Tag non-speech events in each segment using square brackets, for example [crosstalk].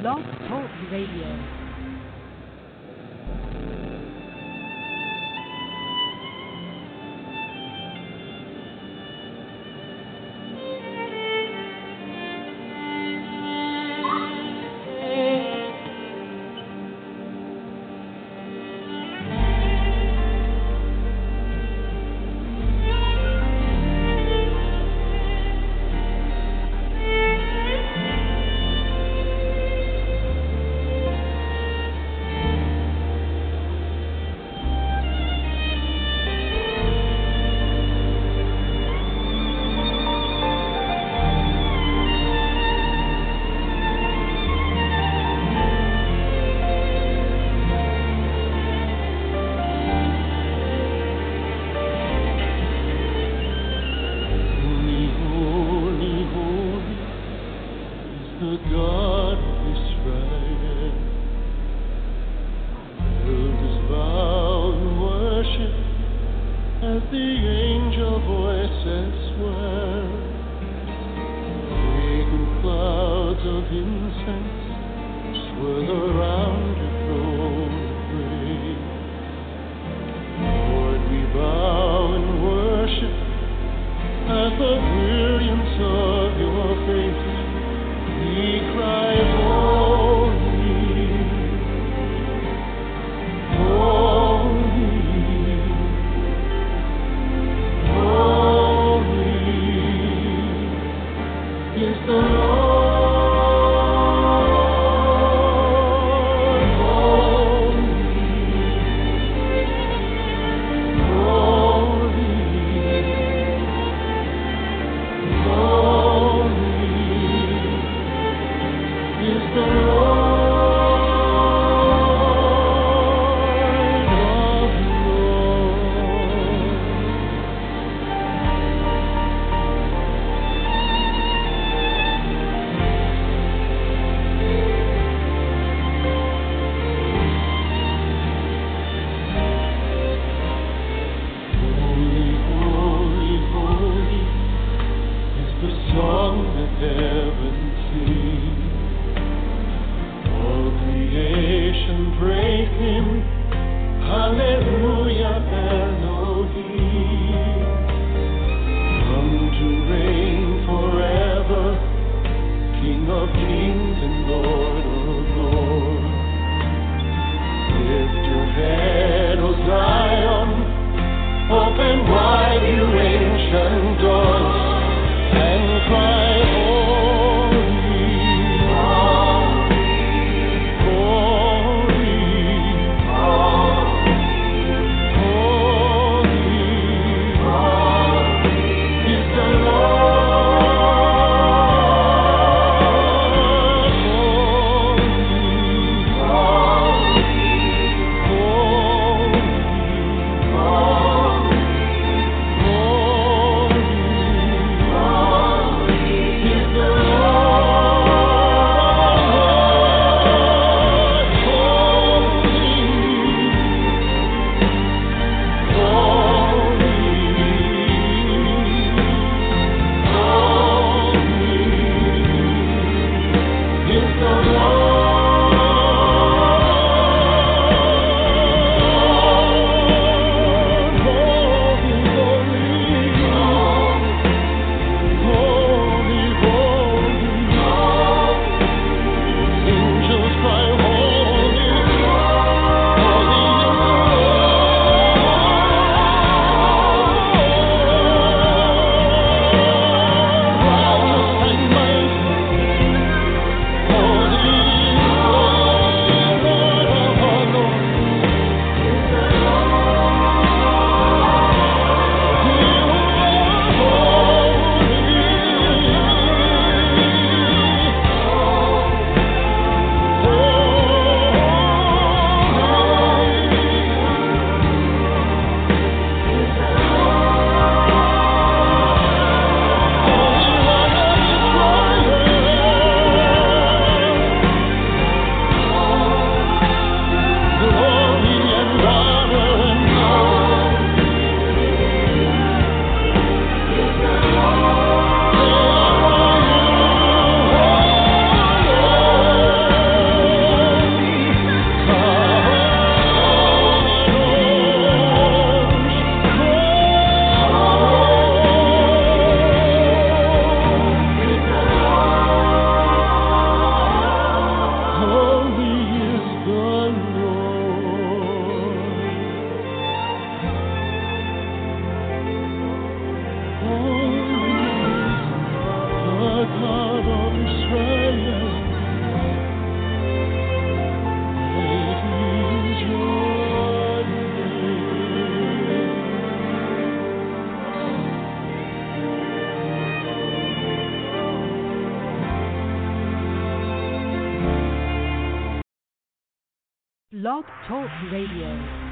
Blog Talk Radio. Blog Talk Radio.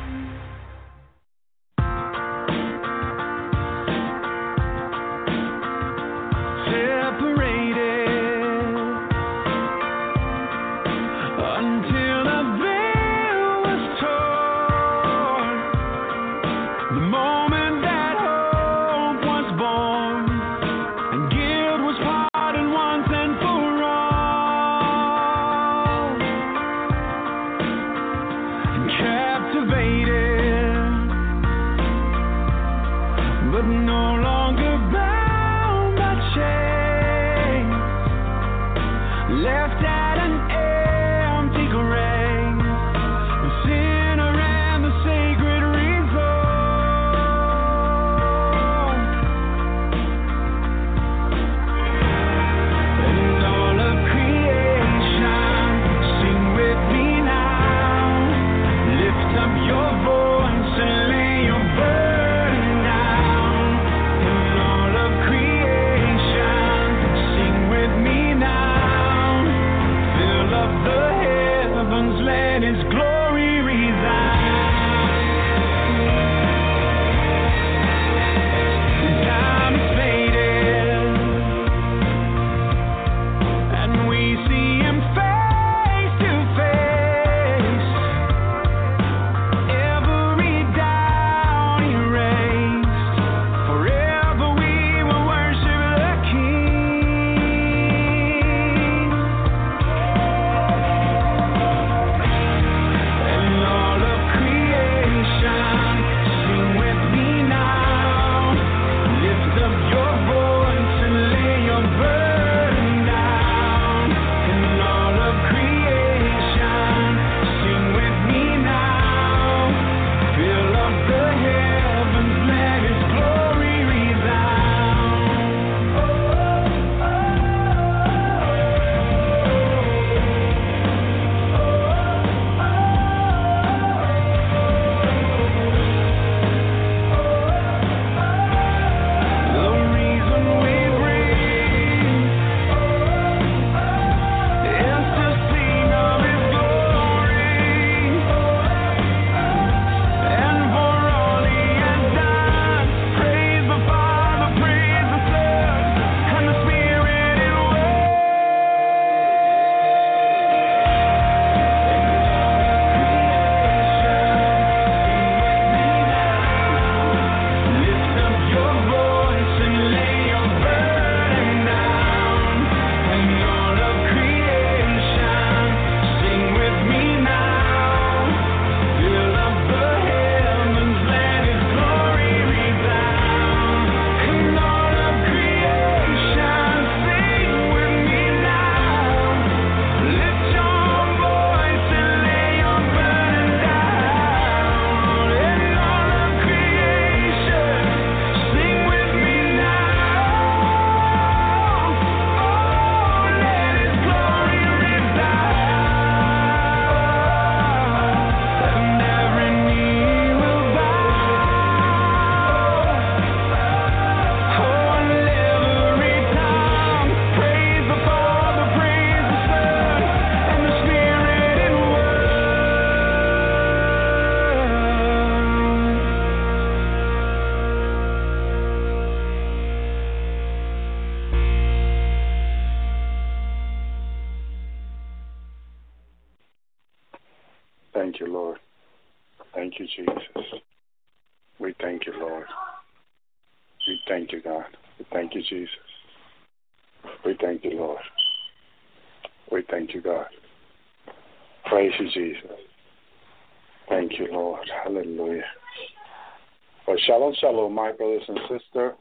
Shalom, my brothers and sisters.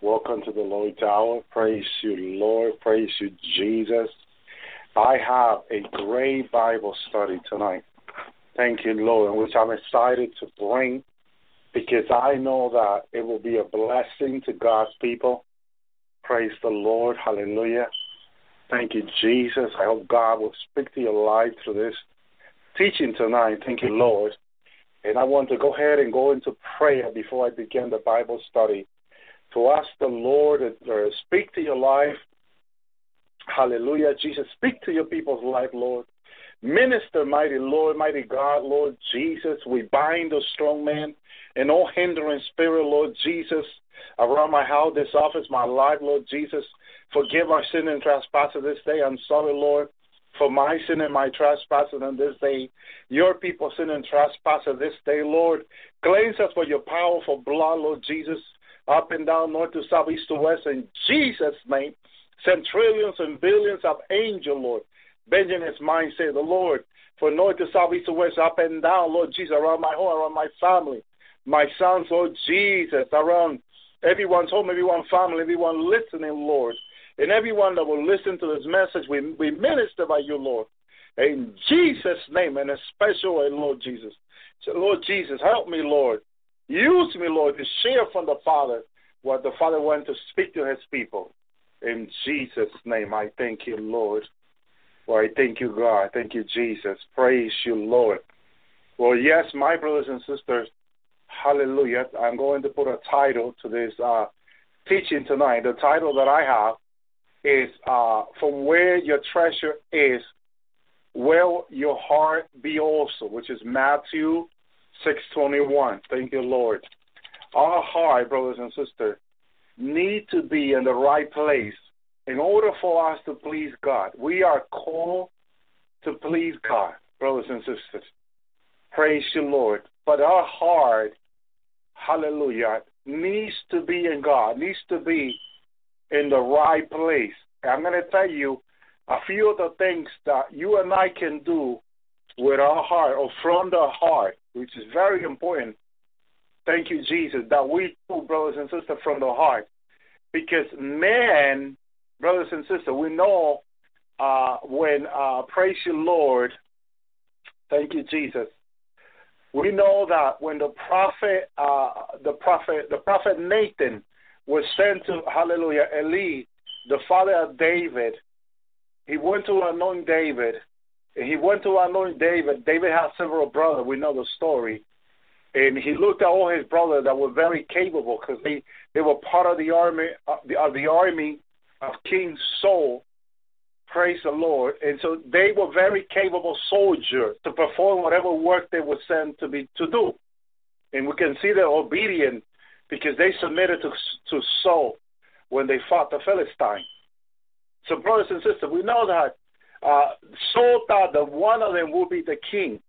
Welcome to the Lord's Hour. Praise you, Lord. Praise you, Jesus. I have a great Bible study tonight. Thank you, Lord, which I'm excited to bring because I know that it will be a blessing to God's people. Praise the Lord. Hallelujah. Thank you, Jesus. I hope God will speak to your life through this teaching tonight. Thank you, Lord. And I want to go ahead and go into prayer before I begin the Bible study to ask the Lord to uh, speak to your life. Hallelujah. Jesus, speak to your people's life, Lord. Minister, mighty Lord, mighty God, Lord Jesus. We bind the strong man and all hindering spirit, Lord Jesus, around my house, this office, my life, Lord Jesus. Forgive our sin and trespasses this day. I'm sorry, Lord, for my sin and my trespasses on this day. Your people sin and trespasses this day, Lord. Cleanse us for your powerful blood, Lord Jesus, up and down, north to south, east to west, in Jesus' name. Send trillions and billions of angels, Lord. Benjamin's mind, say the Lord, for north to south, east to west, up and down, Lord Jesus, around my home, around my family, my sons, Lord Jesus, around everyone's home, everyone's family, everyone listening, Lord. And everyone that will listen to this message, we, we minister by you, Lord. In Jesus' name, and a special way, Lord Jesus. So, Lord Jesus, help me, Lord. Use me, Lord, to share from the Father what the Father wants to speak to his people. In Jesus' name, I thank you, Lord. Well, I thank you, God. Thank you, Jesus. Praise you, Lord. Well, yes, my brothers and sisters, hallelujah. I'm going to put a title to this uh, teaching tonight. The title that I have is uh, From Where Your Treasure Is, Will Your Heart Be Also, which is Matthew 6.21. Thank you, Lord. Our heart, brothers and sisters, need to be in the right place in order for us to please God. We are called to please God, brothers and sisters. Praise you, Lord. But our heart, hallelujah, needs to be in God, needs to be in the right place. I'm going to tell you a few of the things that you and I can do with our heart or from the heart, which is very important. Thank you, Jesus, that we do, brothers and sisters, from the heart. Because man, brothers and sisters, we know uh, when, uh, praise you, Lord, thank you, Jesus. We know that when the prophet, uh, the prophet, the prophet Nathan was sent to, hallelujah, Eli, the father of David. He went to anoint David. He went to anoint David. David had several brothers. We know the story. And he looked at all his brothers that were very capable because they, they were part of the army of the, of the army of King Saul. Praise the Lord. And so they were very capable soldiers to perform whatever work they were sent to be to do. And we can see their obedience because they submitted to, to Saul when they fought the Philistine. So, brothers and sisters, we know that uh, Saul thought that one of them would be the king,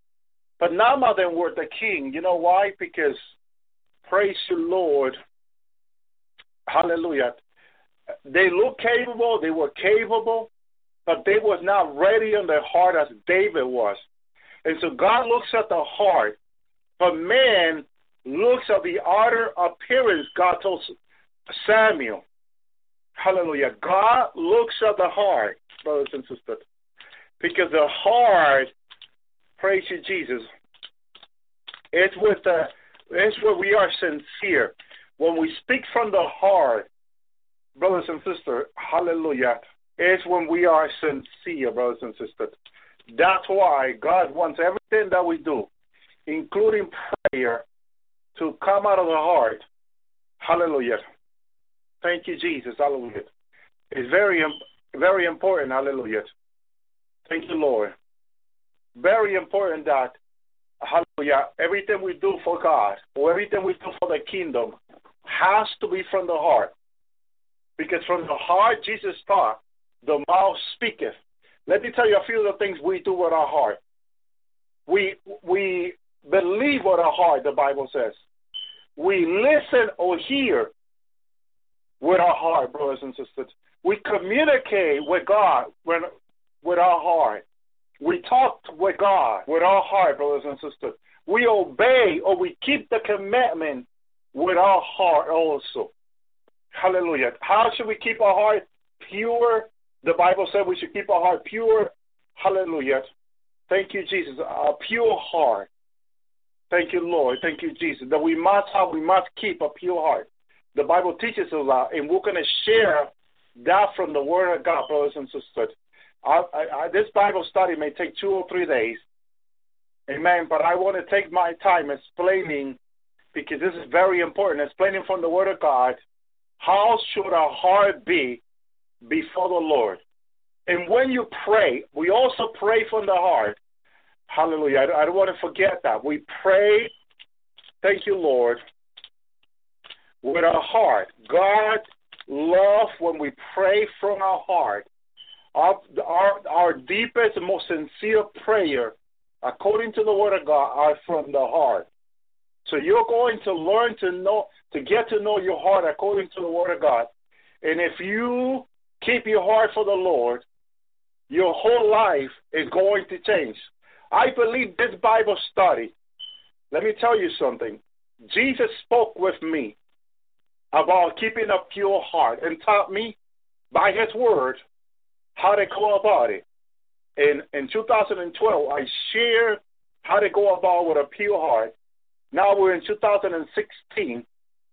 but none of them were the king. You know why? Because, praise the Lord, hallelujah, they looked capable, they were capable, but they was not ready in their heart as David was. And so God looks at the heart, but man looks at the outer appearance, God told Samuel. Hallelujah. God looks at the heart, brothers and sisters. Because the heart, praise you, Jesus, it's with the it's where we are sincere. When we speak from the heart, brothers and sisters, hallelujah, it's when we are sincere, brothers and sisters. That's why God wants everything that we do, including prayer, to come out of the heart. Hallelujah. Thank you, Jesus. Hallelujah. It's very, very important. Hallelujah. Thank you, Lord. Very important that, hallelujah, everything we do for God or everything we do for the kingdom has to be from the heart. Because from the heart, Jesus taught, the mouth speaketh. Let me tell you a few of the things we do with our heart. We, we believe with our heart, the Bible says. We listen or hear with our heart, brothers and sisters. We communicate with God when, with our heart. We talk with God with our heart, brothers and sisters. We obey or we keep the commandment with our heart also. Hallelujah. How should we keep our heart pure? The Bible said we should keep our heart pure. Hallelujah. Thank you, Jesus. A pure heart. Thank you, Lord. Thank you, Jesus. That we must have, we must keep a pure heart. The Bible teaches us that, and we're going to share that from the Word of God, brothers and sisters. I, I, this Bible study may take two or three days. Amen. But I want to take my time explaining, because this is very important, explaining from the Word of God how should our heart be before the Lord. And when you pray, we also pray from the heart. Hallelujah. I, I don't want to forget that. We pray, thank you, Lord, with our heart. God love when we pray from our heart. Our, our, our deepest most sincere prayer, according to the Word of God, are from the heart. So you're going to learn to know, to get to know your heart according to the Word of God. And if you keep your heart for the Lord, your whole life is going to change. I believe this Bible study, let me tell you something. Jesus spoke with me about keeping a pure heart and taught me by his word how to go about it. In in 2012, I shared how to go about with a pure heart. Now we're in 2016,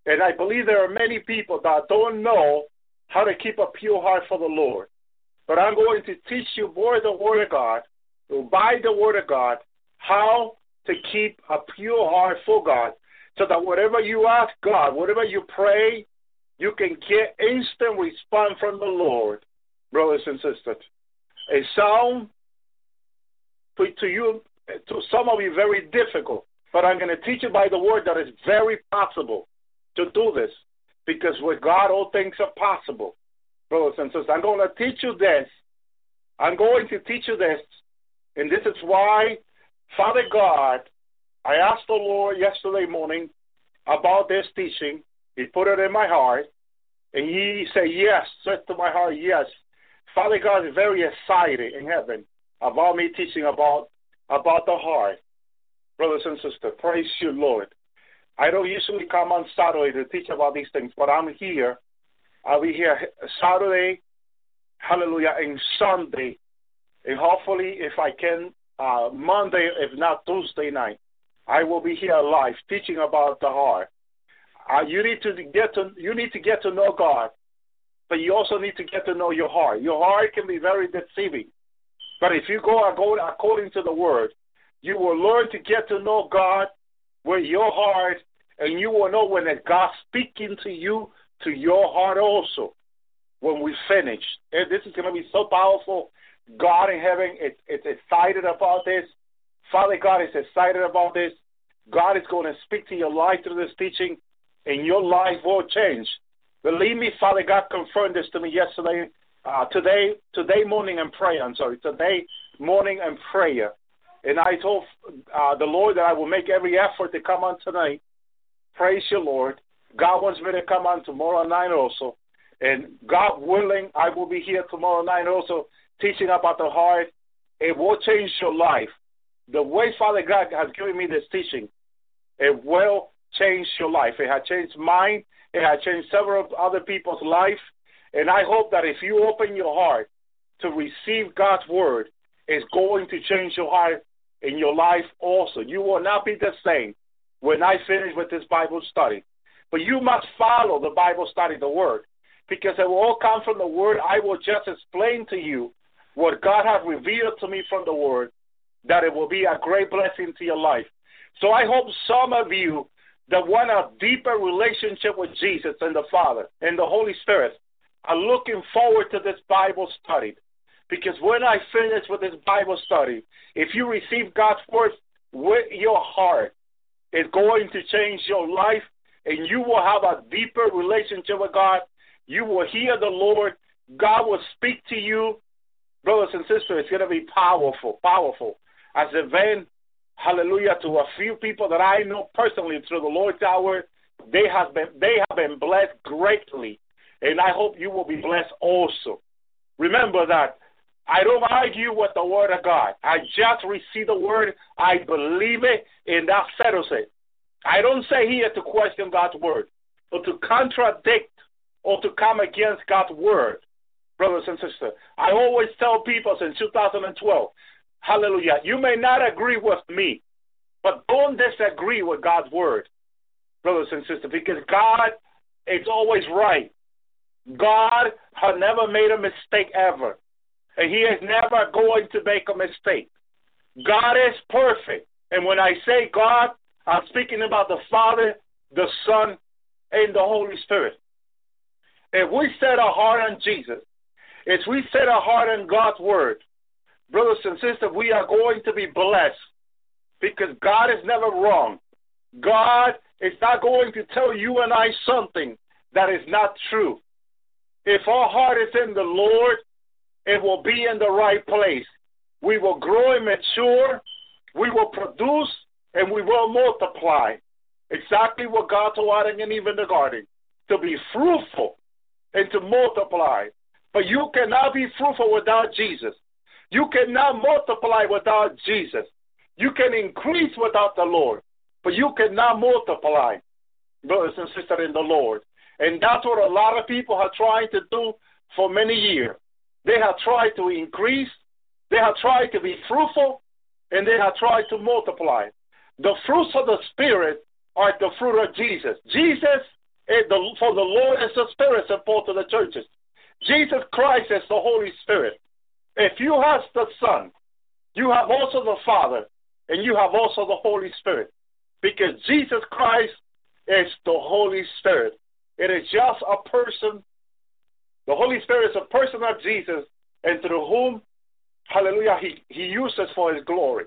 and I believe there are many people that don't know how to keep a pure heart for the Lord. But I'm going to teach you by the Word of God, by the Word of God, how to keep a pure heart for God so that whatever you ask God, whatever you pray, you can get instant response from the Lord, brothers and sisters. It sounds to you, to some of you, very difficult, but I'm going to teach you by the word that it's very possible to do this because with God, all things are possible, brothers and sisters. I'm going to teach you this. I'm going to teach you this, and this is why, Father God, I asked the Lord yesterday morning about this teaching. He put it in my heart, and he said, Yes, said to my heart, Yes. Father God is very excited in heaven about me teaching about about the heart. Brothers and sisters, praise you, Lord. I don't usually come on Saturday to teach about these things, but I'm here. I'll be here Saturday, hallelujah, and Sunday, and hopefully, if I can, uh, Monday, if not Tuesday night. I will be here live teaching about the heart. Uh, you need to get to you need to get to know God, but you also need to get to know your heart. Your heart can be very deceiving, but if you go according to the Word, you will learn to get to know God with your heart, and you will know when that God speaking to you to your heart also. When we finish, and this is going to be so powerful. God in heaven is, is excited about this. Father God is excited about this. God is going to speak to your life through this teaching, and your life will change. Believe me, Father God confirmed this to me yesterday, uh, today, today morning and prayer. I'm sorry, today morning and prayer. And I told uh, the Lord that I will make every effort to come on tonight. Praise you, Lord. God wants me to come on tomorrow night also. And God willing, I will be here tomorrow night also teaching about the heart. It will change your life the way Father God has given me this teaching, it will change your life. It has changed mine. It has changed several other people's life. And I hope that if you open your heart to receive God's word, it's going to change your heart in your life also. You will not be the same when I finish with this Bible study. But you must follow the Bible study, the word, because it will all come from the word. I will just explain to you what God has revealed to me from the word that it will be a great blessing to your life. So I hope some of you that want a deeper relationship with Jesus and the Father and the Holy Spirit are looking forward to this Bible study. Because when I finish with this Bible study, if you receive God's word with your heart, it's going to change your life and you will have a deeper relationship with God. You will hear the Lord. God will speak to you. Brothers and sisters, it's going to be powerful, powerful as a van, hallelujah, to a few people that I know personally through the Lord's hour. They have been they have been blessed greatly, and I hope you will be blessed also. Remember that I don't argue with the word of God. I just receive the word, I believe it, and that settles it. I don't say here to question God's word, but to contradict or to come against God's word, brothers and sisters. I always tell people since 2012 Hallelujah. You may not agree with me, but don't disagree with God's word, brothers and sisters, because God is always right. God has never made a mistake ever, and He is never going to make a mistake. God is perfect. And when I say God, I'm speaking about the Father, the Son, and the Holy Spirit. If we set our heart on Jesus, as we set our heart on God's word, brothers and sisters, we are going to be blessed because God is never wrong. God is not going to tell you and I something that is not true. If our heart is in the Lord, it will be in the right place. We will grow and mature, we will produce, and we will multiply. Exactly what God told Adam and Eve in the garden to be fruitful and to multiply. But you cannot be fruitful without Jesus. You cannot multiply without Jesus. You can increase without the Lord, but you cannot multiply, brothers and sisters in the Lord. And that's what a lot of people are trying to do for many years. They have tried to increase, they have tried to be fruitful, and they have tried to multiply. The fruits of the Spirit are the fruit of Jesus. Jesus, the, for the Lord is the Spirit, Paul to the churches. Jesus Christ is the Holy Spirit. If you have the Son, you have also the Father, and you have also the Holy Spirit. Because Jesus Christ is the Holy Spirit. It is just a person. The Holy Spirit is a person of Jesus, and through whom, hallelujah, he, he uses for his glory.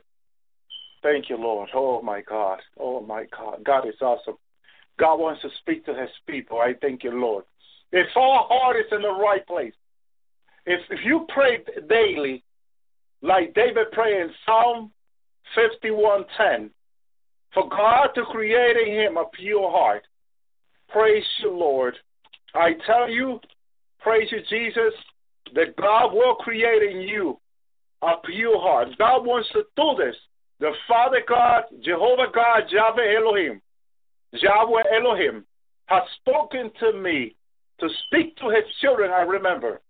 Thank you, Lord. Oh, my God. Oh, my God. God is awesome. God wants to speak to his people. I thank you, Lord. If our heart is in the right place, if, if you pray daily, like David prayed in Psalm 51:10, for God to create in him a pure heart. Praise you, Lord. I tell you, praise you, Jesus, that God will create in you a pure heart. God wants to do this. The Father God, Jehovah God, Yahweh Elohim, Yahweh Elohim, has spoken to me to speak to his children, I remember,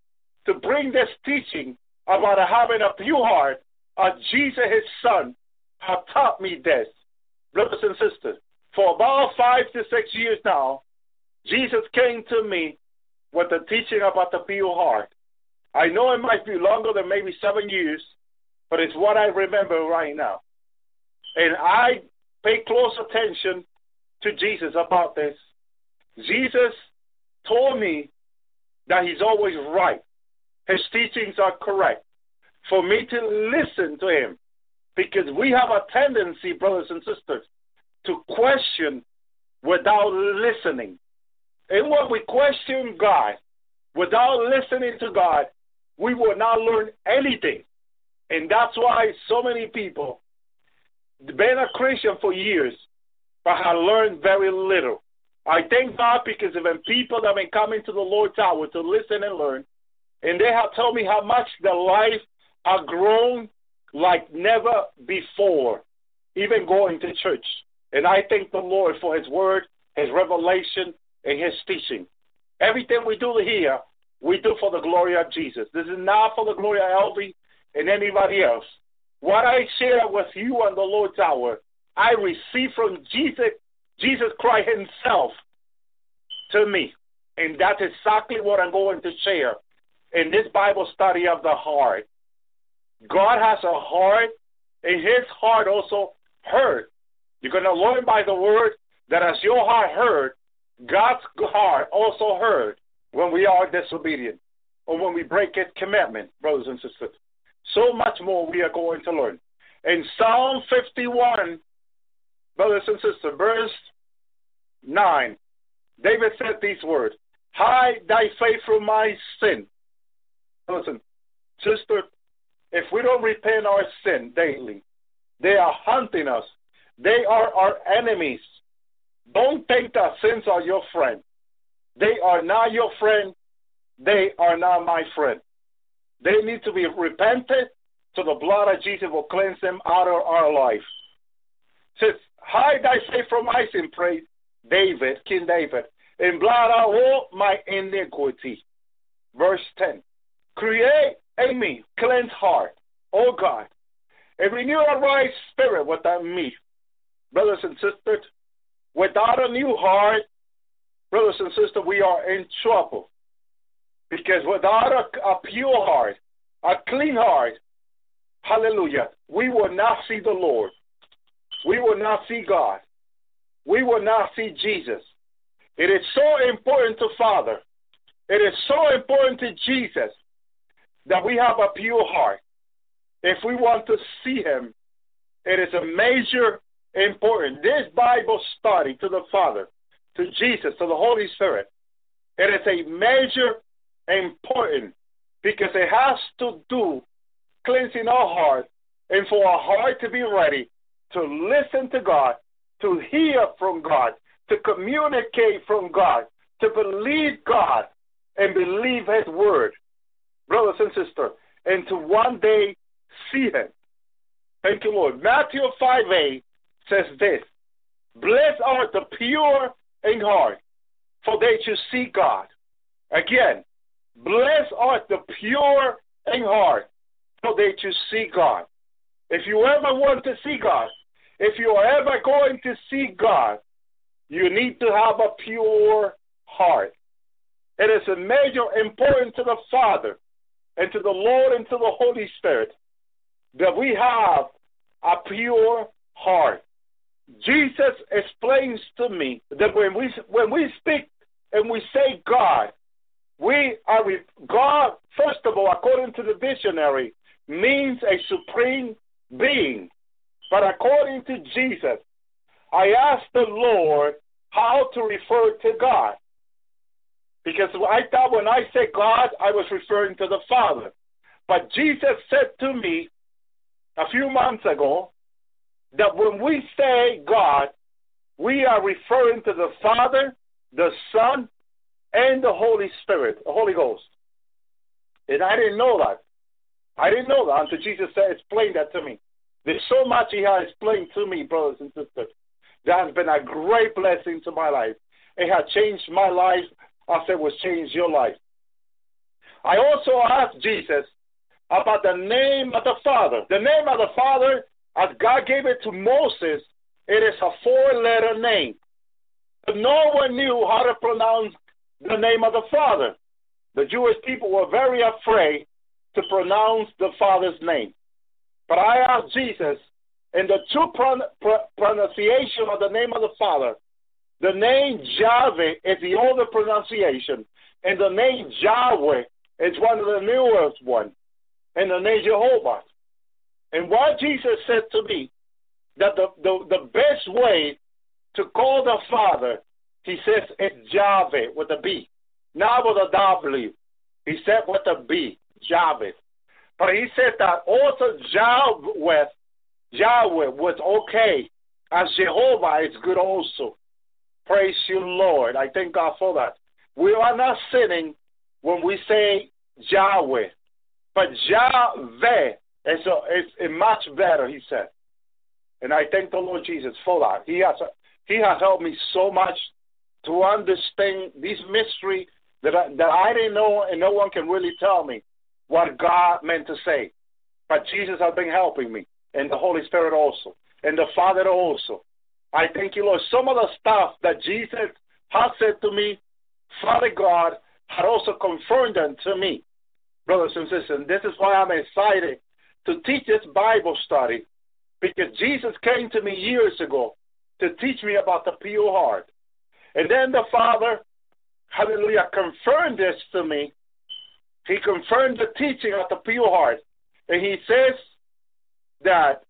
to bring this teaching about having a pure heart of Jesus, his son, have taught me this. Brothers and sisters, for about five to six years now, Jesus came to me with the teaching about the pure heart. I know it might be longer than maybe seven years, but it's what I remember right now. And I pay close attention to Jesus about this. Jesus told me that he's always right. His teachings are correct. For me to listen to him. Because we have a tendency, brothers and sisters, to question without listening. And when we question God without listening to God, we will not learn anything. And that's why so many people been a Christian for years, but have learned very little. I thank God because when people that have been coming to the Lord's hour to listen and learn, and they have told me how much their life have grown like never before, even going to church. And I thank the Lord for His word, His revelation, and His teaching. Everything we do here, we do for the glory of Jesus. This is not for the glory of Elvi and anybody else. What I share with you on the Lord's hour, I receive from Jesus, Jesus Christ Himself to me. And that's exactly what I'm going to share in this Bible study of the heart. God has a heart, and his heart also heard. You're going to learn by the word that as your heart heard, God's heart also heard when we are disobedient or when we break his commandment, brothers and sisters. So much more we are going to learn. In Psalm 51, brothers and sisters, verse 9, David said these words Hide thy face from my sin. Listen, sister, if we don't repent our sin daily, they are hunting us. They are our enemies. Don't think that sins are your friend. They are not your friend. They are not my friend. They need to be repented so the blood of Jesus will cleanse them out of our life. Says, hide thy face from my sin, praise David, King David, and blot out all my iniquity. Verse 10. Create in me cleanse heart, O God, and renew a right spirit within me. Brothers and sisters, without a new heart, brothers and sisters, we are in trouble. Because without a, a pure heart, a clean heart, hallelujah, we will not see the Lord. We will not see God. We will not see Jesus. It is so important to Father. It is so important to Jesus that we have a pure heart. If we want to see Him, it is a major important. This Bible study to the Father, to Jesus, to the Holy Spirit, it is a major important because it has to do cleansing our heart and for our heart to be ready to listen to God, to hear from God, to communicate from God, to believe God and believe His word, brothers and sisters, and to one day see Him. Thank you, Lord. Matthew 5 a says this Blessed are the pure in heart, for they shall see God. Again, blessed are the pure in heart, for they shall see God. If you ever want to see God, if you are ever going to see God, you need to have a pure heart. It is a major importance to the Father and to the Lord and to the Holy Spirit that we have a pure heart. Jesus explains to me that when we when we speak and we say God, we are God. First of all, according to the dictionary, means a supreme being. But according to Jesus, I asked the Lord how to refer to God. Because I thought when I said God, I was referring to the Father. But Jesus said to me a few months ago that when we say God, we are referring to the Father, the Son, and the Holy Spirit, the Holy Ghost. And I didn't know that. I didn't know that until Jesus said, explained that to me. There's so much He has explained to me, brothers and sisters. That has been a great blessing to my life. It has changed my life as it was changed your life. I also asked Jesus about the name of the Father. The name of the Father as God gave it to Moses, it is a four letter name. But no one knew how to pronounce the name of the Father. The Jewish people were very afraid to pronounce the Father's name. But I asked Jesus, in the true pron- pr- pronunciation of the name of the Father, the name Yahweh is the older pronunciation, and the name Yahweh is one of the newest ones, and the name Jehovah. And what Jesus said to me, that the, the, the best way to call the Father, he says it's Yahweh with a B, not with a W. He said with a B, Yahweh. But he said that also Yahweh, Yahweh was okay, and Jehovah is good also. Praise you, Lord. I thank God for that. We are not sinning when we say Yahweh, but Yahweh is, it's, it's much better, he said. And I thank the Lord Jesus for that. He has, he has helped me so much to understand this mystery that I, that I didn't know, and no one can really tell me what God meant to say. But Jesus has been helping me, and the Holy Spirit also, and the Father also. I thank you, Lord. Some of the stuff that Jesus has said to me, Father God had also confirmed them to me, brothers and sisters. This is why I'm excited to teach this Bible study because Jesus came to me years ago to teach me about the pure heart. And then the Father, hallelujah, confirmed this to me. He confirmed the teaching of the pure heart. And he says that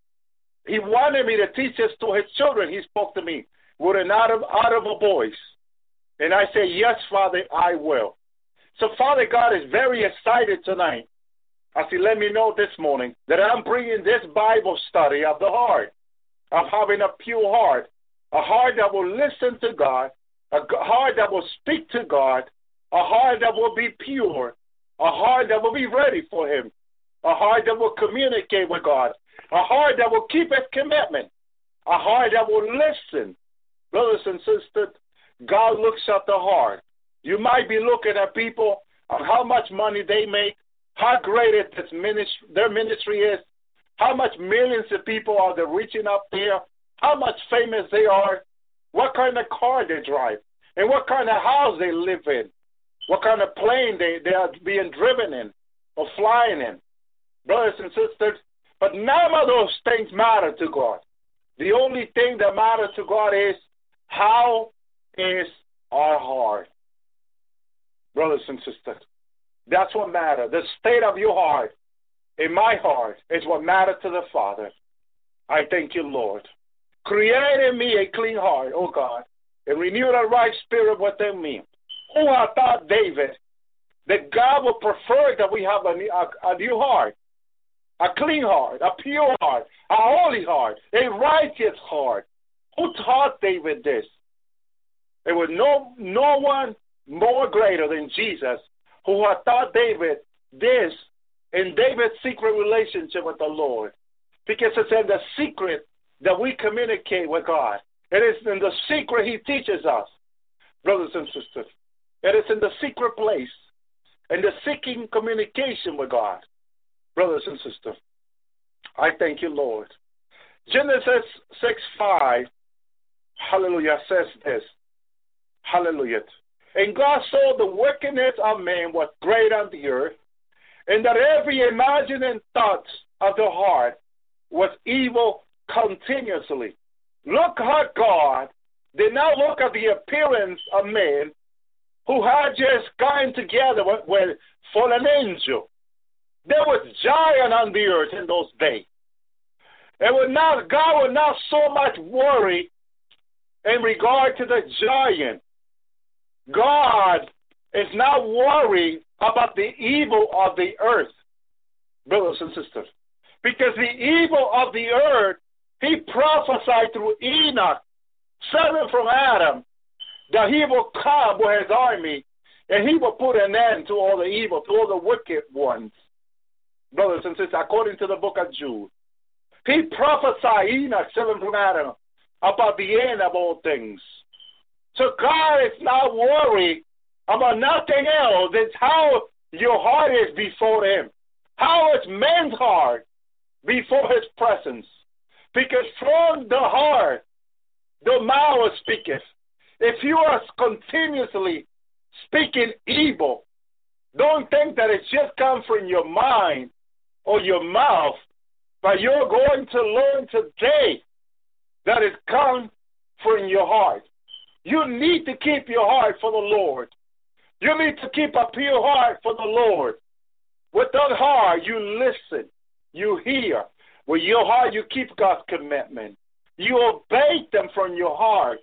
he wanted me to teach this to his children. He spoke to me with an audible voice. And I said, Yes, Father, I will. So, Father God is very excited tonight as he let me know this morning that I'm bringing this Bible study of the heart, of having a pure heart, a heart that will listen to God, a heart that will speak to God, a heart that will be pure, a heart that will be ready for Him, a heart that will communicate with God, a heart that will keep His commitment, a heart that will listen. Brothers and sisters, God looks at the heart. You might be looking at people on how much money they make, how great its ministry, their ministry is, how much millions of people are they reaching up there, how much famous they are, what kind of car they drive, and what kind of house they live in, what kind of plane they, they are being driven in or flying in. Brothers and sisters, but none of those things matter to God. The only thing that matters to God is how is our heart. Brothers and sisters, That's what matters. The state of your heart, in my heart, is what matters to the Father. I thank you, Lord. Create in me a clean heart, oh God, and renew the right spirit within me. Who I thought David that God would prefer that we have a, a, a new heart, a clean heart, a pure heart, a holy heart, a righteous heart. Who taught David this? There was no no one more greater than Jesus who had taught David this in David's secret relationship with the Lord. Because it's in the secret that we communicate with God. It is in the secret He teaches us, brothers and sisters. It is in the secret place, in the seeking communication with God, brothers and sisters. I thank you, Lord. Genesis 6 5, hallelujah, says this. Hallelujah. And God saw the wickedness of man was great on the earth, and that every imagining thought of the heart was evil continuously. Look how God did not look at the appearance of man who had just gotten together with, fallen angel. There was giant on the earth in those days. It was not God was not so much worried in regard to the giant. God is not worried about the evil of the earth, brothers and sisters. Because the evil of the earth, he prophesied through Enoch, seven from Adam, that he will come with his army and he will put an end to all the evil, to all the wicked ones. Brothers and sisters, according to the book of Jude, he prophesied Enoch, seven from about the end of all things. So God is not worried about nothing else. It's how your heart is before Him. How is man's heart before His presence? Because from the heart, the mouth speaketh. If you are continuously speaking evil, don't think that it just comes from your mind or your mouth, but you're going to learn today that it comes from your heart. You need to keep your heart for the Lord. You need to keep a pure heart for the Lord. With that heart, you listen, you hear. With your heart, you keep God's commitment. You obey them from your heart,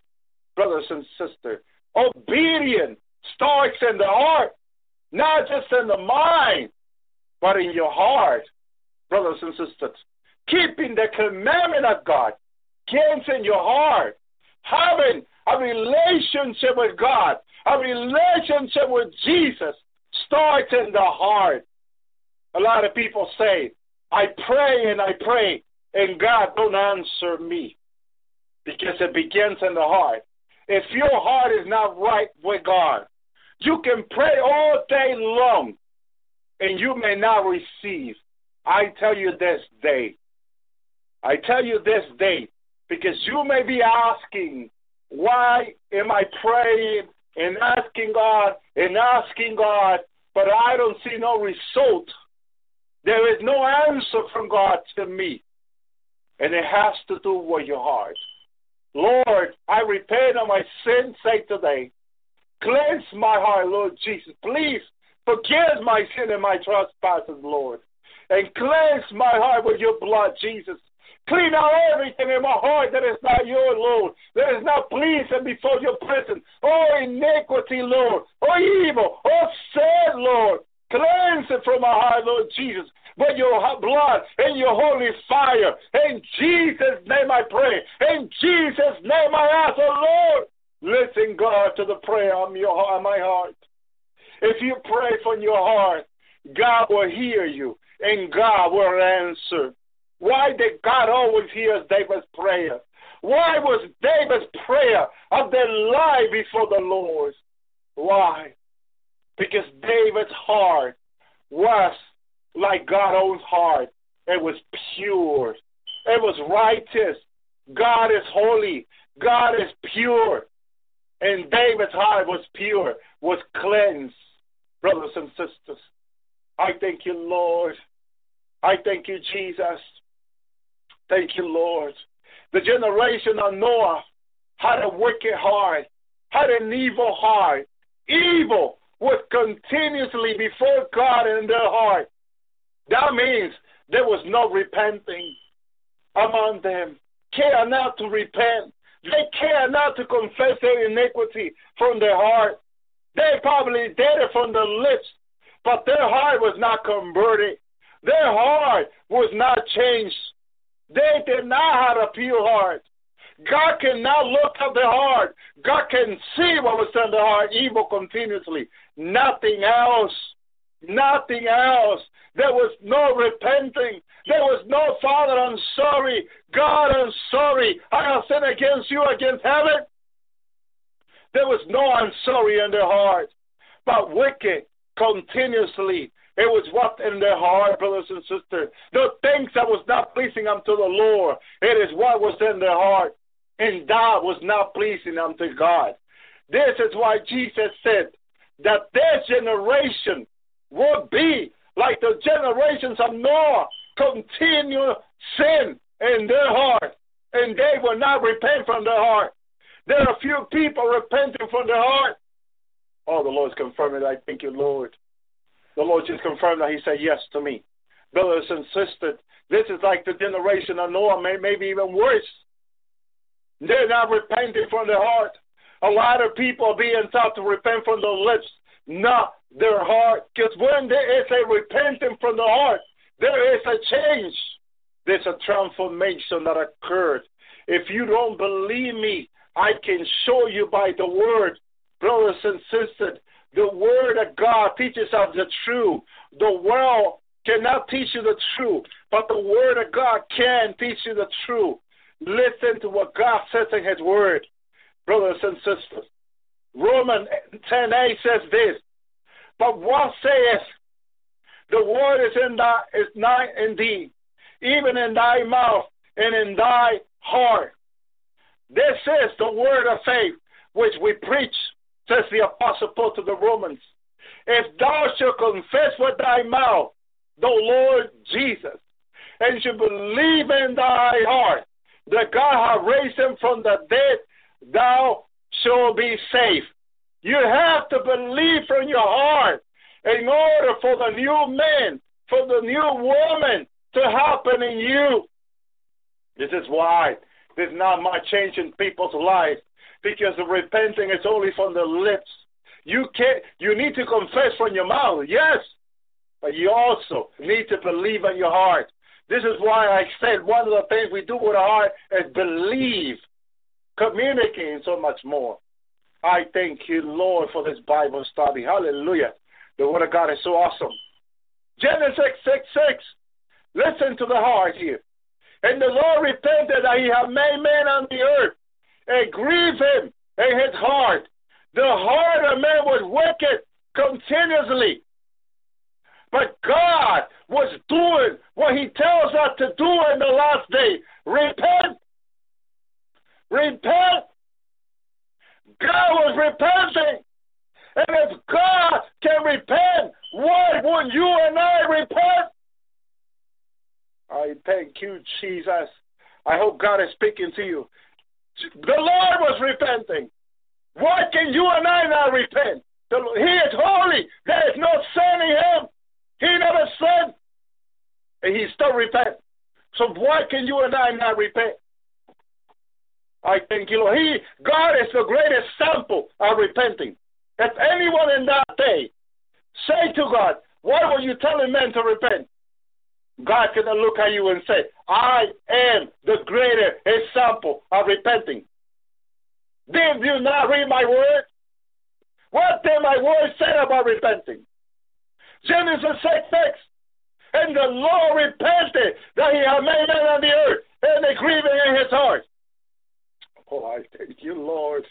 brothers and sisters. Obedience starts in the heart, not just in the mind, but in your heart, brothers and sisters. Keeping the commandment of God gets in your heart. Having a relationship with God, a relationship with Jesus starts in the heart. A lot of people say, I pray and I pray, and God don't answer me because it begins in the heart. If your heart is not right with God, you can pray all day long and you may not receive. I tell you this day. I tell you this day because you may be asking why am I praying and asking God and asking God, but I don't see no result? There is no answer from God to me. And it has to do with your heart. Lord, I repent of my sin, say today. Cleanse my heart, Lord Jesus. Please forgive my sin and my trespasses, Lord. And cleanse my heart with your blood, Jesus. Clean out everything in my heart that is not your, Lord, that is not pleasing before your presence. Oh, iniquity, Lord. Oh, evil. Oh, sin, Lord. Cleanse it from my heart, Lord Jesus. But your blood and your holy fire. In Jesus' name I pray. In Jesus' name I ask, oh Lord. Listen, God, to the prayer of your my heart. If you pray from your heart, God will hear you and God will answer. Why did God always hear David's prayer? Why was David's prayer of their life before the Lord? Why? Because David's heart was like God's own heart. It was pure. It was righteous. God is holy. God is pure. And David's heart was pure, was cleansed. Brothers and sisters, I thank you, Lord. I thank you, Jesus. Thank you, Lord. The generation of Noah had a wicked heart, had an evil heart. Evil was continuously before God in their heart. That means there was no repenting among them. Care not to repent. They care not to confess their iniquity from their heart. They probably did it from the lips, but their heart was not converted. Their heart was not changed. They did not have a pure heart. God cannot look at the heart. God can see what was in the heart, evil continuously. Nothing else. Nothing else. There was no repenting. There was no Father, I'm sorry. God, I'm sorry. I have sinned against you, against heaven. There was no I'm sorry in their heart. But wicked continuously. It was what in their heart, brothers and sisters. The things that was not pleasing unto the Lord. It is what was in their heart. And that was not pleasing unto God. This is why Jesus said that this generation will be like the generations of Noah, continue sin in their heart, and they will not repent from their heart. There are few people repenting from their heart. Oh, the Lord's confirming that. Thank you, Lord. The Lord just confirmed that He said yes to me. Brothers and sisters, this is like the generation of Noah, maybe even worse. They're not repenting from their heart. A lot of people are being taught to repent from their lips, not their heart. Because when there is a repenting from the heart, there is a change. There's a transformation that occurs. If you don't believe me, I can show you by the word, brothers and sisters. The word of God teaches us the truth. The world cannot teach you the truth, but the word of God can teach you the truth. Listen to what God says in His Word, brothers and sisters. Romans 10 8 says this, but what says the word is in thy is nigh in thee, even in thy mouth and in thy heart. This is the word of faith which we preach, says the apostle Paul to the Romans. If thou shalt confess with thy mouth the Lord Jesus, and shalt believe in thy heart that God hath raised him from the dead, thou shalt be safe. You have to believe from your heart in order for the new man, for the new woman to happen in you. This is why there's not much change in people's lives because the repenting is only from the lips. You can you need to confess from your mouth, yes, but you also need to believe in your heart. This is why I said one of the things we do with our heart is believe, Communicating so much more. I thank you, Lord, for this Bible study. Hallelujah. The Word of God is so awesome. Genesis 6 6. Listen to the heart here. And the Lord repented that he had made man on the earth and grieved him in his heart. The heart of man was wicked continuously. But God was doing what He tells us to do in the last day. Repent. Repent. God was repenting. And if God can repent, why wouldn't you and I repent? I thank you, Jesus. I hope God is speaking to you. The Lord was repenting. Why can you and I not repent? He is holy. There is no sin in him. He never sinned, and he still repent. So why can you and I not repent? I think you know he God is the greatest sample of repenting. If anyone in that day say to God, "Why were you telling men to repent?" God can look at you and say, "I am the greatest example of repenting." Did you not read my word? What did my word say about repenting? Genesis 6 6. And the Lord repented that he had made man on the earth, and they grieving in his heart. Oh, I thank you, Lord.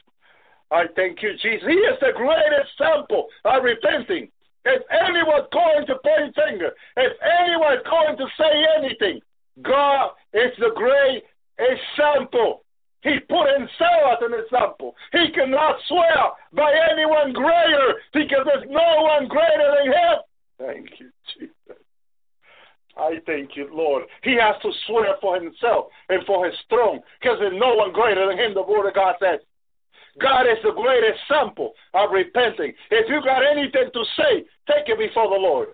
I thank you, Jesus. He is the greatest sample of repenting. If anyone's going to point finger, if anyone's going to say anything, God is the great example. He put himself as an example. He cannot swear by anyone greater because there's no one greater than him. Thank you, Jesus. I thank you, Lord. He has to swear for himself and for his throne because there's no one greater than him, the word of God says. God is the great example of repenting. If you got anything to say, take it before the Lord.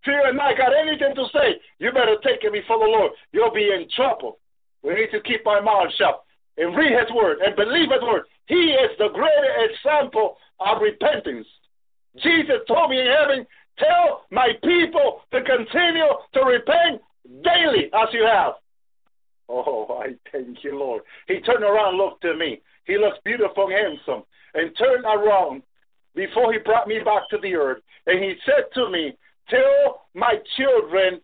If you and I got anything to say, you better take it before the Lord. You'll be in trouble. We need to keep our mouth shut and read His word and believe His word. He is the greater example of repentance. Jesus told me in heaven, tell my people to continue to repent daily as you have. Oh, I thank you, Lord. He turned around, looked at me. He looks beautiful and handsome, and turned around before he brought me back to the earth. And he said to me, Tell my children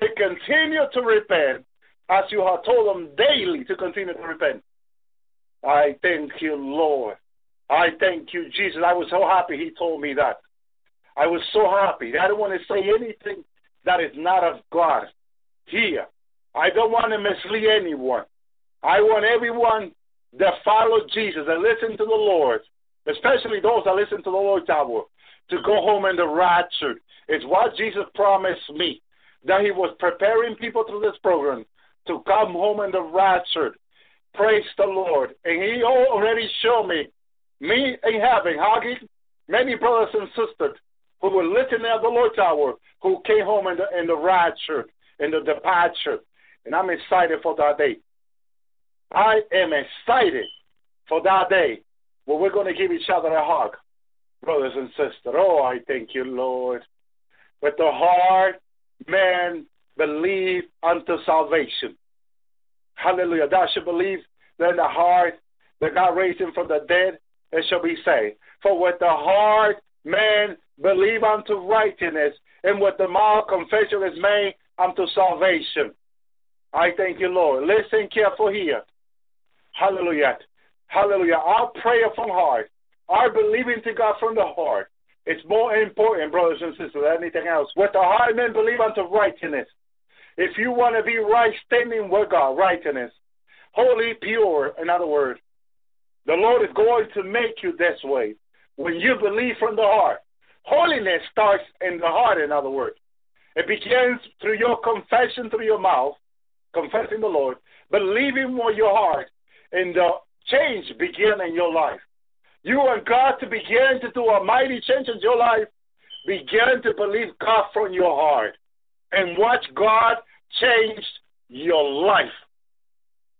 to continue to repent as you have told them daily to continue to repent. I thank you, Lord. I thank you, Jesus. I was so happy he told me that. I was so happy. I don't want to say anything that is not of God here. I don't want to mislead anyone. I want everyone that follow Jesus and listen to the Lord, especially those that listen to the Lord's Hour, to go home in the rapture. It's what Jesus promised me, that he was preparing people through this program to come home in the rapture. Praise the Lord. And he already showed me, me in heaven, hugging many brothers and sisters who were listening at the Lord's Hour, who came home in the, in the rapture, in the departure. And I'm excited for that day. I am excited for that day where we're going to give each other a hug, brothers and sisters. Oh, I thank you, Lord. With the heart, man believe unto salvation. Hallelujah. Thou shalt believe that in the heart that God raised him from the dead, and shall be saved. For with the heart man believe unto righteousness, and with the mouth confession is made unto salvation. I thank you, Lord. Listen careful here. Hallelujah. Hallelujah. Our prayer from heart, our believing to God from the heart, it's more important, brothers and sisters, than anything else. With the heart, men believe unto righteousness. If you want to be right standing with God, righteousness, holy, pure, in other words, the Lord is going to make you this way when you believe from the heart. Holiness starts in the heart, in other words. It begins through your confession through your mouth, confessing the Lord, believing with your heart, and the change begin in your life. You want God to begin to do a mighty change in your life. Begin to believe God from your heart and watch God change your life.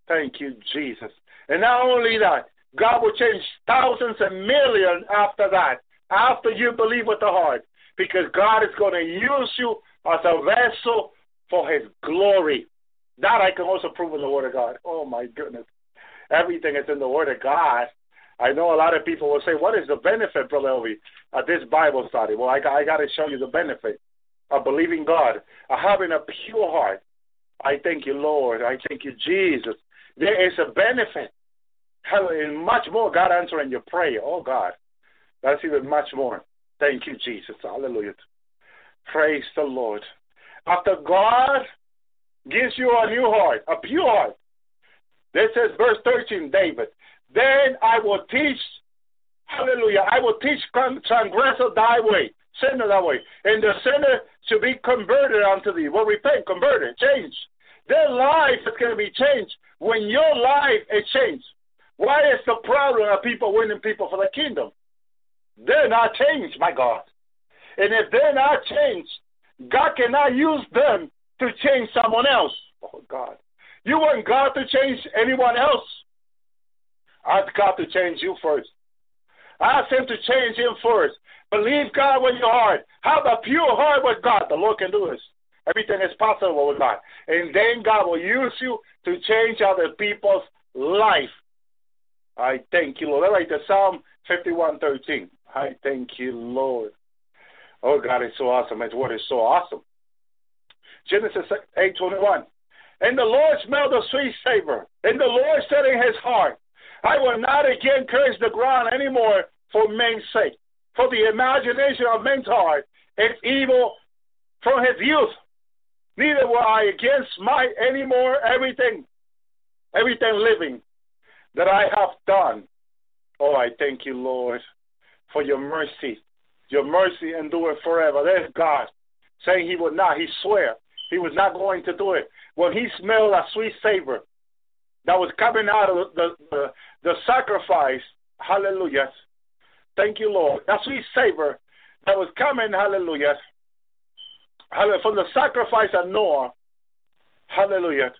Thank you, Jesus. And not only that, God will change thousands and millions after that, after you believe with the heart, because God is going to use you as a vessel for His glory. That I can also prove in the Word of God. Oh, my goodness. Everything is in the Word of God. I know a lot of people will say, What is the benefit, Brother Elvi, of this Bible study? Well, I, I got to show you the benefit of believing God, of having a pure heart. I thank you, Lord. I thank you, Jesus. There is a benefit. And much more, God answering your prayer. Oh, God. That's even much more. Thank you, Jesus. Hallelujah. Praise the Lord. After God gives you a new heart, a pure heart, this is verse 13, David, then I will teach, hallelujah, I will teach transgressor thy way, sinner thy way, and the sinner should be converted unto thee. Well, repent, converted, change. Their life is going to be changed when your life is changed. Why is the problem of people winning people for the kingdom? They're not changed, my God. And if they're not changed, God cannot use them to change someone else. Oh, God. You want God to change anyone else? Ask God to change you first. Ask Him to change Him first. Believe God with your heart. Have a pure heart with God. The Lord can do this. Everything is possible with God. And then God will use you to change other people's life. I thank you, Lord. All right, the Psalm 51:13. I thank you, Lord. Oh, God is so awesome. His word is so awesome. Genesis 8:21. And the Lord smelled a sweet savor. And the Lord said in his heart, I will not again curse the ground anymore for men's sake. For the imagination of men's heart is evil from his youth. Neither will I again smite anymore everything, everything living that I have done. Oh, I thank you, Lord, for your mercy. Your mercy endure forever. There's God saying he would not. He swear he was not going to do it. When he smelled a sweet savor that was coming out of the, the, the sacrifice hallelujah. Thank you, Lord. That sweet savor that was coming, hallelujah, hallelujah, from the sacrifice of Noah, hallelujah.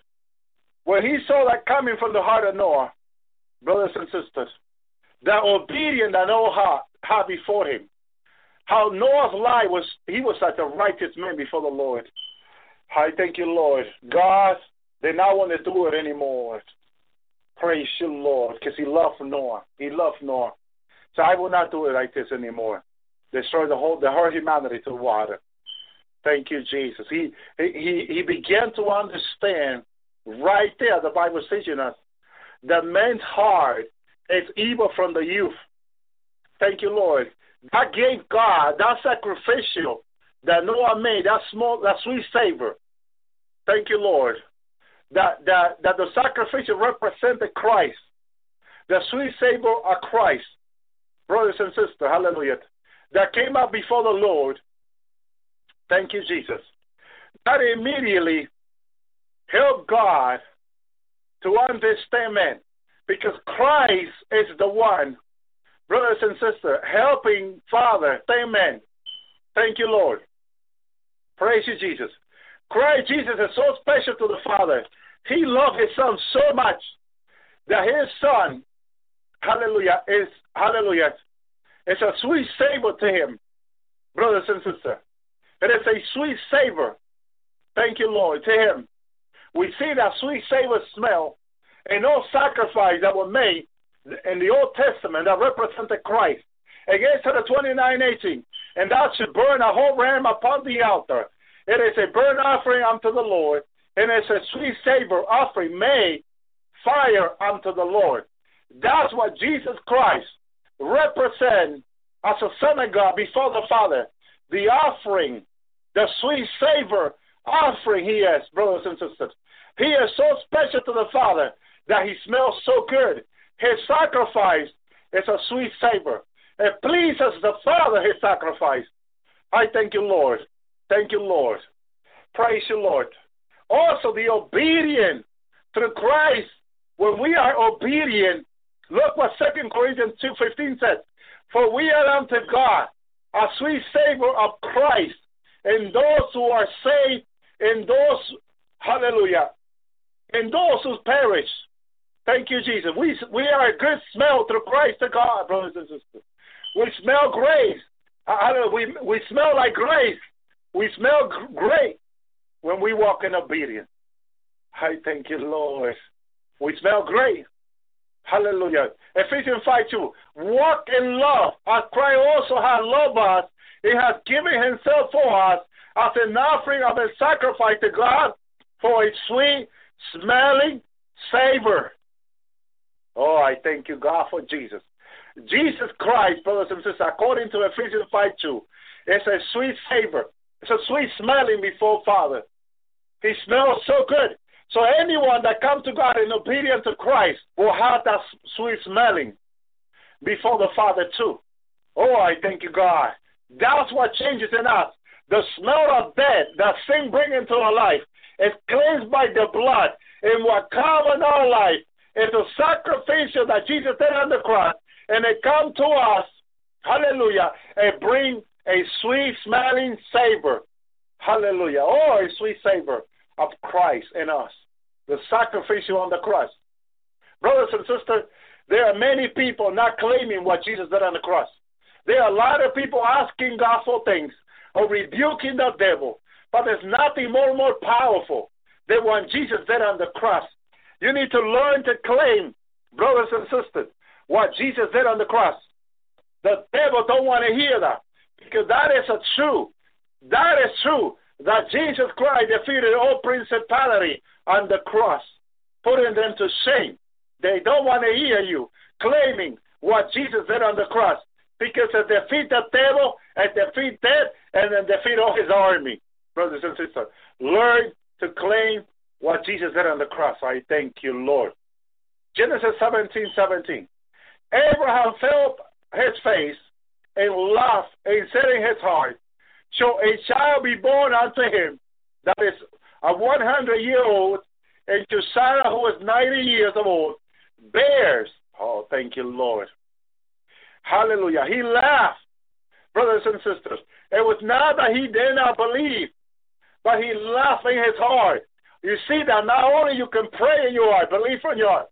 When he saw that coming from the heart of Noah, brothers and sisters, that obedient and all heart had before him, how Noah's life was, he was such a righteous man before the Lord. I thank you, Lord. God did not want to do it anymore. Praise you, Lord, because he loved Noah. He loved Noah. So I will not do it like this anymore. Destroy the whole, the whole humanity to water. Thank you, Jesus. He he he began to understand right there. The Bible is teaching us that man's heart is evil from the youth. Thank you, Lord. That gave God that sacrificial that Noah made, that small, that sweet savor. Thank you, Lord. That that that the sacrificial represented Christ, the sweet savor of Christ, brothers and sisters. Hallelujah. That came up before the Lord. Thank you, Jesus. That immediately helped God to understand because Christ is the one brothers and sisters, helping Father. Amen. Thank you, Lord. Praise you, Jesus. Christ Jesus is so special to the Father. He loved his son so much that his son, hallelujah, is hallelujah, it's a sweet savor to him, brothers and sisters. It is a sweet savor. Thank you, Lord, to him. We see that sweet savor smell and no sacrifice that were made in the Old Testament that represented Christ. Against the 29:18, and thou should burn a whole ram upon the altar. It is a burnt offering unto the Lord, and it's a sweet savor offering made fire unto the Lord. That's what Jesus Christ represents as a son of God before the Father. The offering, the sweet savor offering he is, brothers and sisters. He is so special to the Father that he smells so good. His sacrifice is a sweet savor. It pleases the Father, his sacrifice. I thank you, Lord. Thank you, Lord. Praise you, Lord. Also, the obedient through Christ, when we are obedient, look what 2 Corinthians 2.15 says. For we are unto God a sweet savor of Christ and those who are saved, in those, hallelujah, in those who perish. Thank you, Jesus. We, we are a good smell through Christ to God, brothers and sisters. We smell grace. We, we smell like grace. We smell great when we walk in obedience. I thank you, Lord. We smell great. Hallelujah. Ephesians 5 2. Walk in love. As Christ also has loved us, He has given Himself for us as an offering of a sacrifice to God for a sweet smelling savor. Oh, I thank you, God, for Jesus. Jesus Christ, brothers and sisters, according to Ephesians 5 2, it's a sweet savor. It's a sweet smelling before Father. He smells so good. So anyone that comes to God in obedience to Christ will have that sweet smelling before the Father too. Oh, I thank you, God. That's what changes in us. The smell of death that sin brings into our life is cleansed by the blood. And what comes in our life it's a sacrificial that Jesus did on the cross, and it come to us, hallelujah, and bring a sweet smelling savor, hallelujah, or a sweet savor of Christ in us, the sacrificial on the cross. Brothers and sisters, there are many people not claiming what Jesus did on the cross. There are a lot of people asking God for things or rebuking the devil, but there's nothing more more powerful than what Jesus did on the cross. You need to learn to claim, brothers and sisters, what Jesus did on the cross. The devil don't want to hear that because that is a true. That is true that Jesus Christ defeated all principality on the cross, putting them to shame. They don't want to hear you claiming what Jesus did on the cross because it defeat the devil and defeat death and then defeat all his army. Brothers and sisters, learn to claim what Jesus did on the cross. I thank you, Lord. Genesis 17 17. Abraham fell his face and laughed and said in his heart, Shall a child be born unto him that is a 100 year old, and to Sarah, who is 90 years old, bears, oh, thank you, Lord, Hallelujah. He laughed, brothers and sisters. It was not that he did not believe, but he laughed in his heart. You see that not only you can pray in your heart, believe in your heart,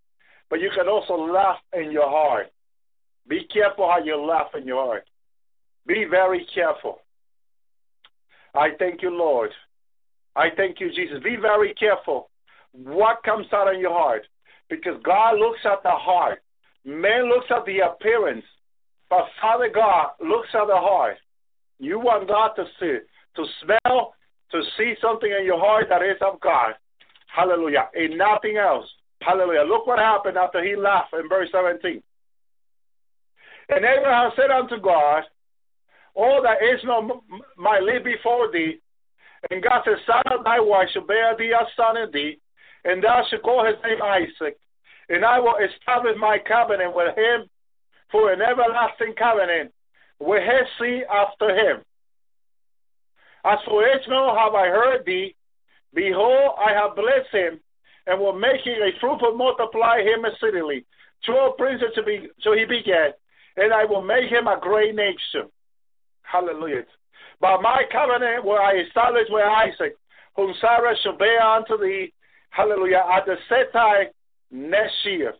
but you can also laugh in your heart. Be careful how you laugh in your heart. Be very careful. I thank you, Lord. I thank you, Jesus. Be very careful what comes out of your heart because God looks at the heart. Man looks at the appearance, but Father God looks at the heart. You want God to see, to smell, to see something in your heart that is of God. Hallelujah. And nothing else. Hallelujah. Look what happened after he laughed in verse 17. And Abraham said unto God, all that Ishmael might live before thee. And God said, Son of thy wife shall bear thee a son thee, and thou shalt call his name Isaac. And I will establish my covenant with him for an everlasting covenant with his seed after him. As for Ishmael have I heard thee, behold, I have blessed him, and will make him a fruitful multiply him exceedingly. Twelve princes to be, so he begat, and I will make him a great nation. Hallelujah. By my covenant will I establish with Isaac, whom Sarah shall bear unto thee. Hallelujah. At the set time next year.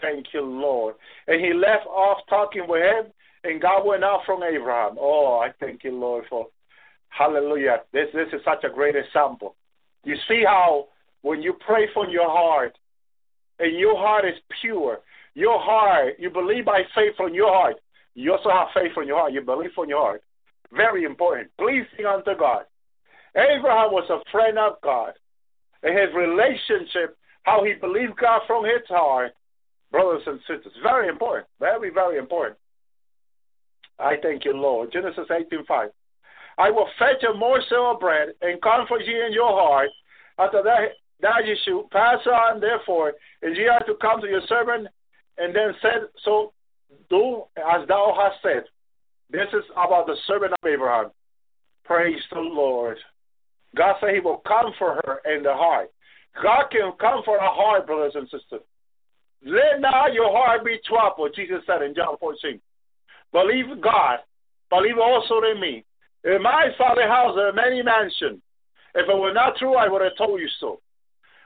Thank you, Lord. And he left off talking with him, and God went out from Abraham. Oh, I thank you, Lord, for hallelujah. This this is such a great example. You see how when you pray from your heart, and your heart is pure, your heart, you believe by faith from your heart, you also have faith from your heart. You believe from your heart. Very important. Pleasing unto God. Abraham was a friend of God. And his relationship, how he believed God from his heart, brothers and sisters, very important. Very, very important. I thank you, Lord. Genesis 18.5. I will fetch a morsel of bread and comfort you in your heart. After that, that you should pass on, therefore, and ye are to come to your servant, and then said so do as thou hast said. This is about the servant of Abraham. Praise the Lord. God said he will comfort her in the heart. God can comfort a heart, brothers and sisters. Let not your heart be troubled, Jesus said in John 14. Believe God. Believe also in me. In my father's house there are many mansions. If it were not true, I would have told you so.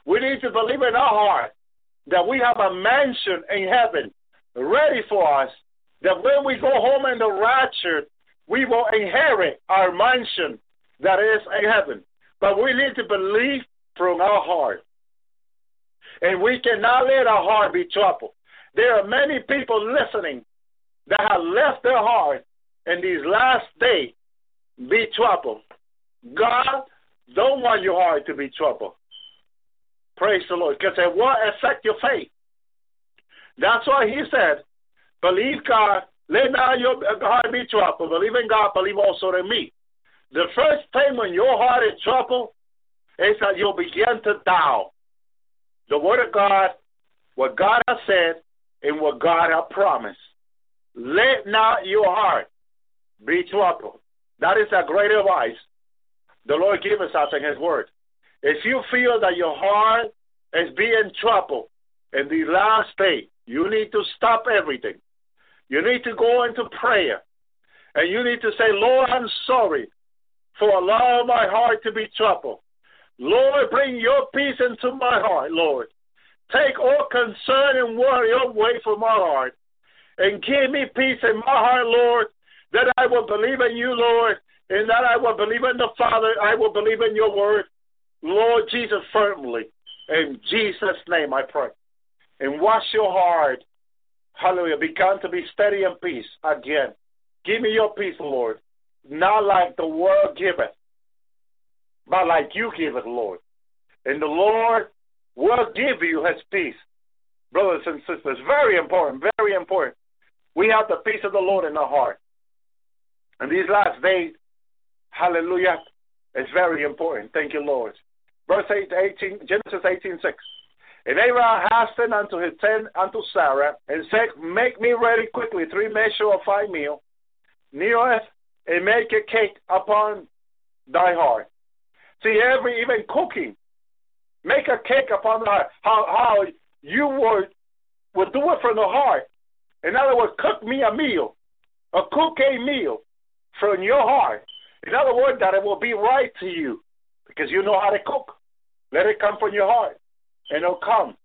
We need to believe in our heart that we have a mansion in heaven ready for us that when we go home in the rapture, we will inherit our mansion that is in heaven. But we need to believe from our heart. And we cannot let our heart be troubled. There are many people listening that have left their heart in these last days be troubled. God don't want your heart to be troubled. Praise the Lord. Because it will affect your faith. That's why he said, believe God, let not your heart be troubled. Believe in God, believe also in me. The first thing when your heart is troubled is that you'll begin to doubt the word of God, what God has said, and what God has promised. Let not your heart be troubled. That is a great advice the Lord gives us in His Word. If you feel that your heart is being troubled in the last day, you need to stop everything. You need to go into prayer. And you need to say, Lord, I'm sorry for allowing my heart to be troubled. Lord, bring your peace into my heart, Lord. Take all concern and worry away from my heart. And give me peace in my heart, Lord, that I will believe in you, Lord, and that I will believe in the Father. I will believe in your word, Lord Jesus, firmly. In Jesus' name I pray and wash your heart. Hallelujah. Become to be steady in peace again. Give me your peace, Lord. Not like the world giveth, but like you give it, Lord. And the Lord will give you his peace. Brothers and sisters, very important, very important. We have the peace of the Lord in our heart. And these last days, hallelujah, is very important. Thank you, Lord. Verse 18, Genesis 18, 6. And Abraham hastened unto his tent unto Sarah, and said, Make me ready quickly three measure of fine meal, neareth, and make a cake upon thy heart. See, every even cooking, make a cake upon the heart. How how you would would do it from the heart. In other words, cook me a meal, or cook a meal from your heart. In other words, that it will be right to you because you know how to cook. Let it come from your heart, and it'll come.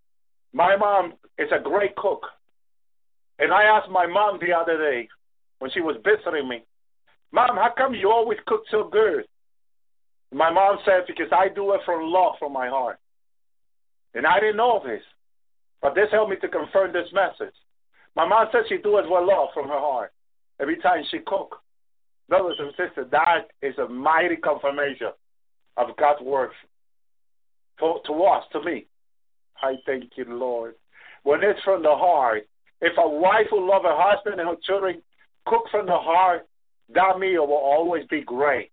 My mom is a great cook. And I asked my mom the other day when she was visiting me, Mom, how come you always cook so good? My mom said, Because I do it from love from my heart. And I didn't know this. But this helped me to confirm this message. My mom said she do it with love from her heart. Every time she cook. Brothers and sisters, that is a mighty confirmation of God's word for, to us, to me. I thank you, Lord. When it's from the heart, if a wife will love her husband and her children cook from the heart, that meal will always be great.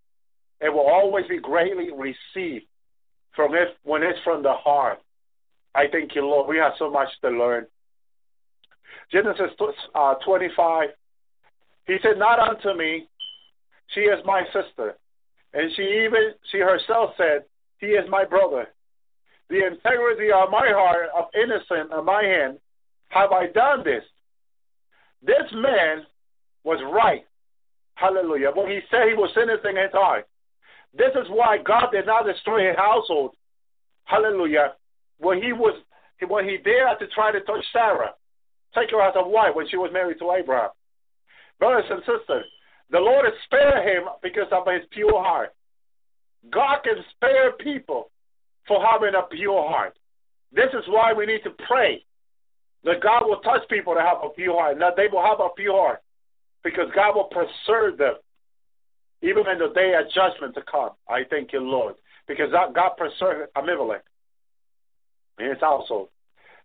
It will always be greatly received from it when it's from the heart. I thank you, Lord. We have so much to learn. Genesis uh, 25. He said, Not unto me, she is my sister. And she even, she herself said, He is my brother. The integrity of my heart of innocent of my hand have I done this. This man was right. Hallelujah. When he said he was innocent in his heart. This is why God did not destroy his household. Hallelujah. When he was when he dared to try to touch Sarah, take her as a wife when she was married to Abraham. Brothers and sisters, the Lord has spared him because of his pure heart. God can spare people for having a pure heart. This is why we need to pray that God will touch people to have a pure heart, that they will have a pure heart, because God will preserve them even in the day of judgment to come. I thank you, Lord, because God preserved Abimelech in his household.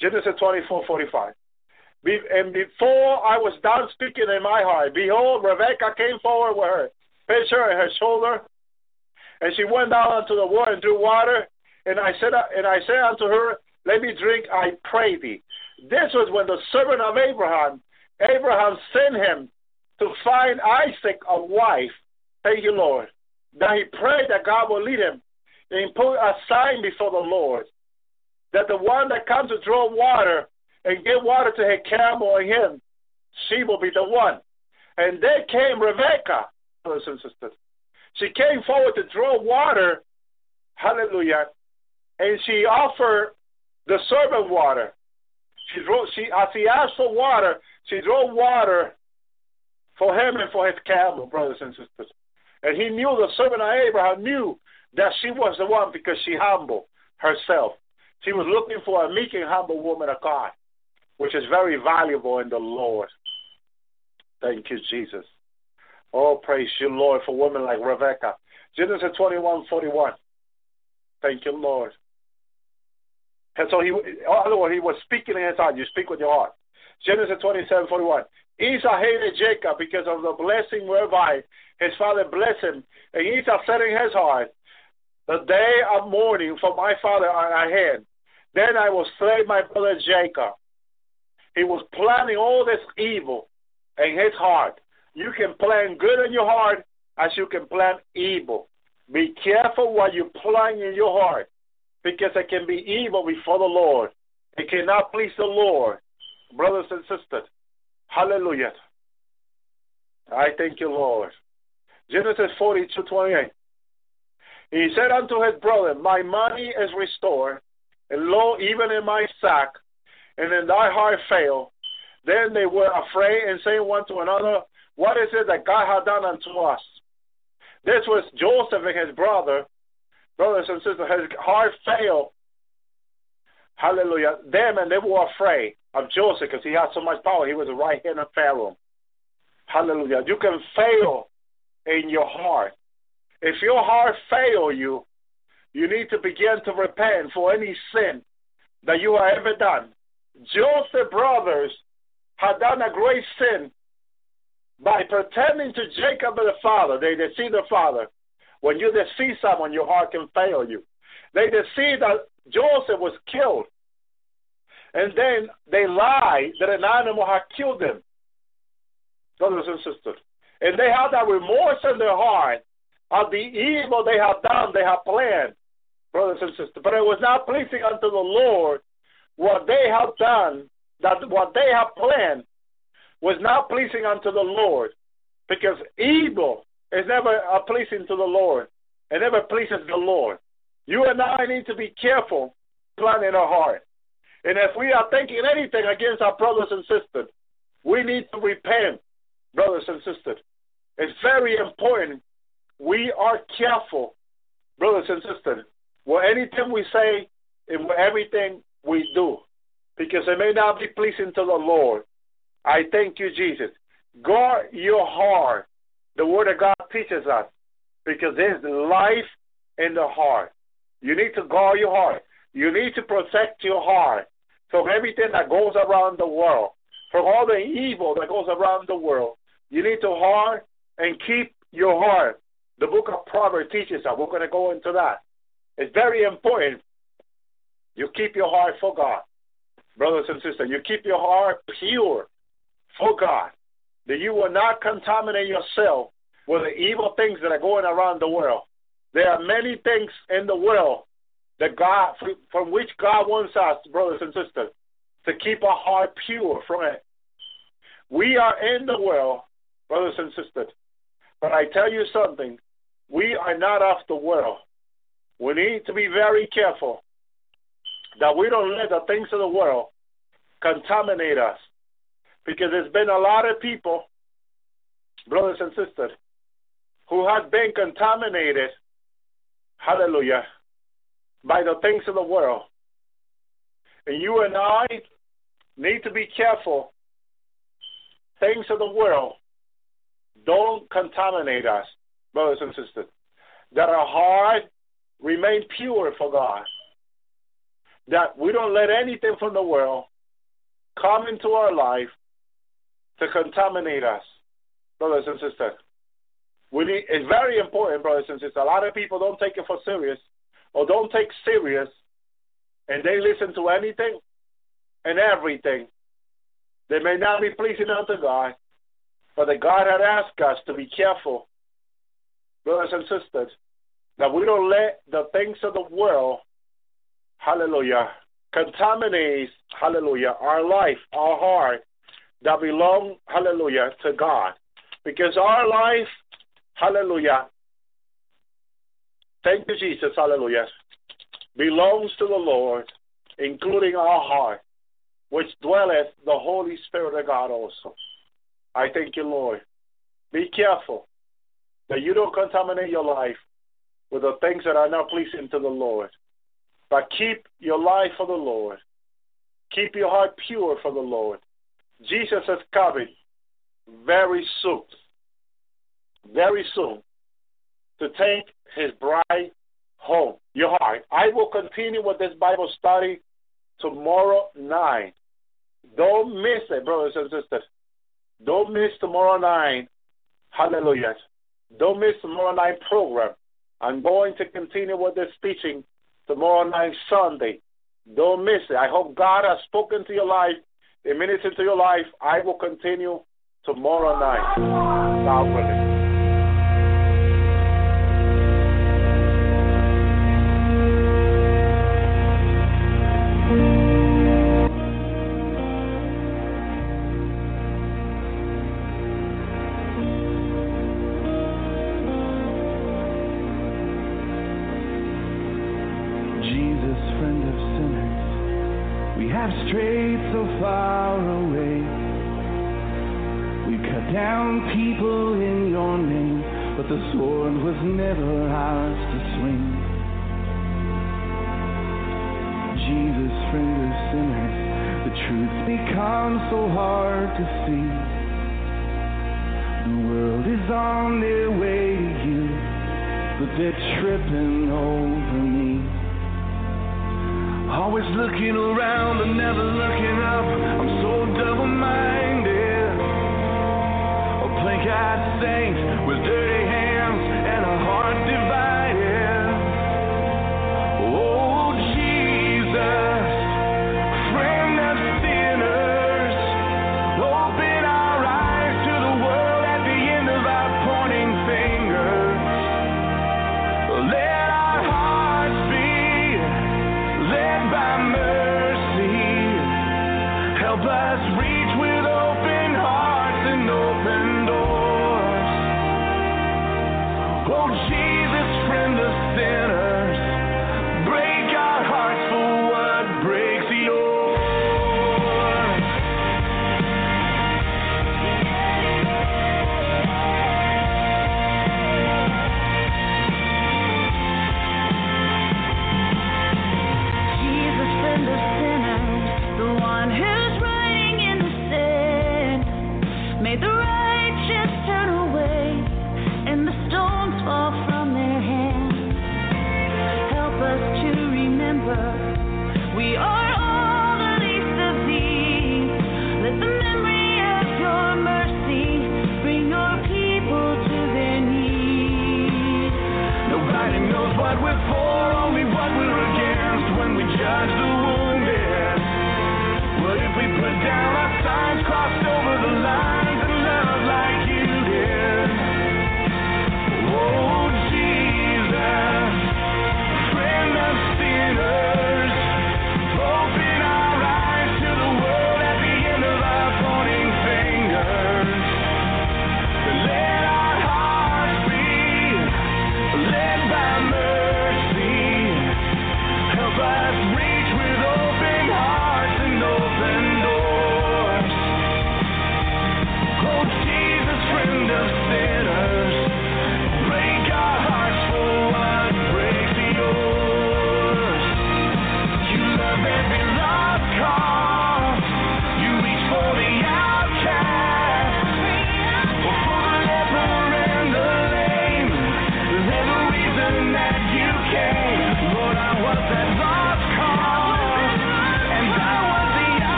Genesis 24 45. And before I was done speaking in my heart, behold, Rebekah came forward with her pitcher in her shoulder, and she went down unto the water and drew water. And I said, and I said unto her, Let me drink, I pray thee. This was when the servant of Abraham, Abraham sent him to find Isaac a wife. Thank you, Lord. That he prayed that God will lead him and put a sign before the Lord that the one that comes to draw water and give water to his camel and him, she will be the one. And there came Rebecca, brothers and sisters. She came forward to draw water, hallelujah, and she offered the servant water. She drew, she, as he asked for water, she drew water for him and for his camel, brothers and sisters. And he knew the servant of Abraham knew that she was the one because she humbled herself. She was looking for a meek and humble woman of God, which is very valuable in the Lord. Thank you, Jesus. Oh, praise you, Lord, for women like Rebecca. Genesis 21 41. Thank you, Lord. And so he, in other words, he was speaking in his heart. You speak with your heart. Genesis 27, 41. Esau hated Jacob because of the blessing whereby his father blessed him. And Esau said in his heart, The day of mourning for my father are ahead. Then I will slay my brother Jacob. He was planning all this evil in his heart. You can plan good in your heart as you can plan evil. Be careful what you plan in your heart because it can be evil before the Lord. It cannot please the Lord. Brothers and sisters, hallelujah. I thank you, Lord. Genesis 42 28. He said unto his brother, My money is restored, and lo, even in my sack, and in thy heart fail. Then they were afraid and saying one to another, What is it that God hath done unto us? This was Joseph and his brother brothers and sisters, his heart failed. Hallelujah. Them and they were afraid of Joseph because he had so much power. He was the right hand of Pharaoh. Hallelujah. You can fail in your heart. If your heart fail you, you need to begin to repent for any sin that you have ever done. Joseph brothers had done a great sin by pretending to Jacob the father. They deceived the father. When you deceive someone, your heart can fail you. They deceived that Joseph was killed. And then they lie that an animal had killed them. Brothers and sisters. And they have that remorse in their heart of the evil they have done, they have planned, brothers and sisters. But it was not pleasing unto the Lord what they have done, that what they have planned was not pleasing unto the Lord, because evil is never pleasing to the Lord. It never pleases the Lord. You and I need to be careful planning our heart. And if we are thinking anything against our brothers and sisters, we need to repent, brothers and sisters. It's very important we are careful, brothers and sisters, with anything we say and with everything we do, because it may not be pleasing to the Lord. I thank you, Jesus. Guard your heart. The Word of God teaches us, because there's life in the heart. You need to guard your heart. You need to protect your heart from everything that goes around the world, from all the evil that goes around the world. You need to guard and keep your heart. The book of Proverbs teaches us. We're going to go into that. It's very important. You keep your heart for God, brothers and sisters. You keep your heart pure for God. That you will not contaminate yourself with the evil things that are going around the world. There are many things in the world that God, from which God wants us, brothers and sisters, to keep our heart pure from it. We are in the world, brothers and sisters, but I tell you something, we are not of the world. We need to be very careful that we don't let the things of the world contaminate us. Because there's been a lot of people, brothers and sisters, who have been contaminated, hallelujah, by the things of the world. And you and I need to be careful. Things of the world don't contaminate us, brothers and sisters. That our heart remain pure for God. That we don't let anything from the world come into our life to contaminate us, brothers and sisters. We need, it's very important, brothers and sisters. A lot of people don't take it for serious or don't take serious and they listen to anything and everything. They may not be pleasing unto God, but that God had asked us to be careful, brothers and sisters, that we don't let the things of the world, hallelujah, contaminate, hallelujah, our life, our heart, that belong, hallelujah, to God. Because our life, hallelujah, thank you, Jesus, hallelujah, belongs to the Lord, including our heart, which dwelleth the Holy Spirit of God also. I thank you, Lord. Be careful that you don't contaminate your life with the things that are not pleasing to the Lord. But keep your life for the Lord. Keep your heart pure for the Lord. Jesus is coming very soon, very soon, to take his bride home. Your heart. I will continue with this Bible study tomorrow night. Don't miss it, brothers and sisters. Don't miss tomorrow night. Hallelujah. Don't miss tomorrow night program. I'm going to continue with this teaching tomorrow night, Sunday. Don't miss it. I hope God has spoken to your life, a minute into your life. I will continue tomorrow night. God willing.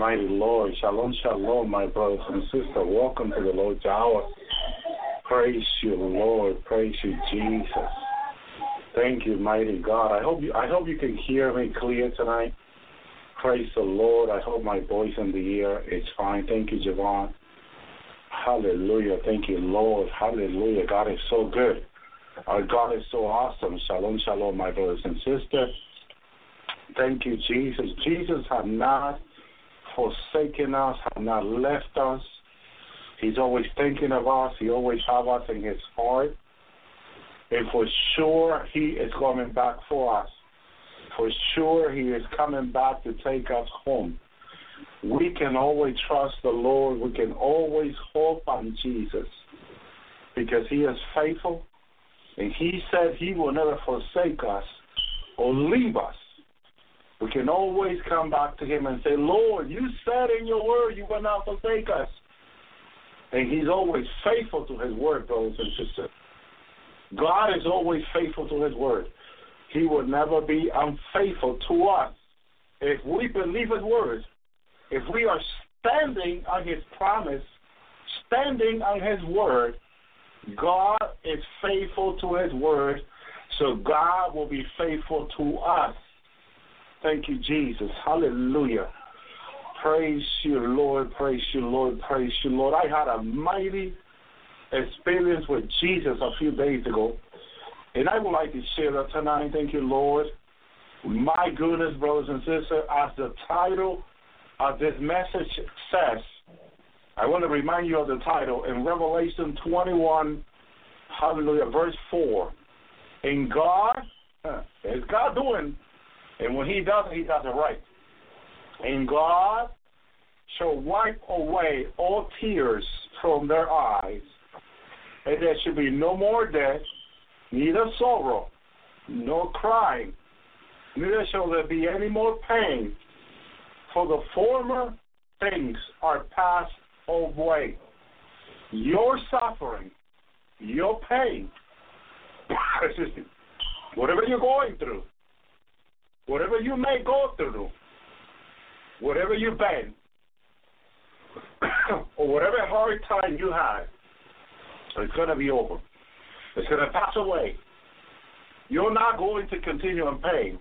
Mighty Lord. Shalom, shalom, my brothers and sisters. Welcome to the Lord's hour. Praise you, Lord. Praise you, Jesus. Thank you, mighty God. I hope you I hope you can hear me clear tonight. Praise the Lord. I hope my voice in the ear is fine. Thank you, Javon. Hallelujah. Thank you, Lord. Hallelujah. God is so good. Our God is so awesome. Shalom, shalom, my brothers and sisters. Thank you, Jesus. Jesus has not forsaken us, have not left us. He's always thinking of us. He always has us in his heart. And for sure, he is coming back for us. For sure, he is coming back to take us home. We can always trust the Lord. We can always hope on Jesus because he is faithful. And he said he will never forsake us or leave us. We can always come back to him and say, Lord, you said in your word you will not forsake us. And he's always faithful to his word, brothers and sisters. God is always faithful to his word. He will never be unfaithful to us. If we believe his word, if we are standing on his promise, standing on his word, God is faithful to his word, so God will be faithful to us. Thank you, Jesus. Hallelujah. Praise you, Lord. Praise you, Lord. Praise you, Lord. I had a mighty experience with Jesus a few days ago, and I would like to share that tonight. Thank you, Lord. My goodness, brothers and sisters, as the title of this message says, I want to remind you of the title in Revelation 21, hallelujah, verse 4. In God, is God doing, and when He does it, He does it right. And God shall wipe away all tears from their eyes, and there shall be no more death, neither sorrow, nor crying, neither shall there be any more pain, for the former things are passed away. Your suffering, your pain, [coughs] whatever you're going through, whatever you may go through, whatever you've been, [coughs] or whatever hard time you had, it's going to be over. It's going to pass away. You're not going to continue in pain.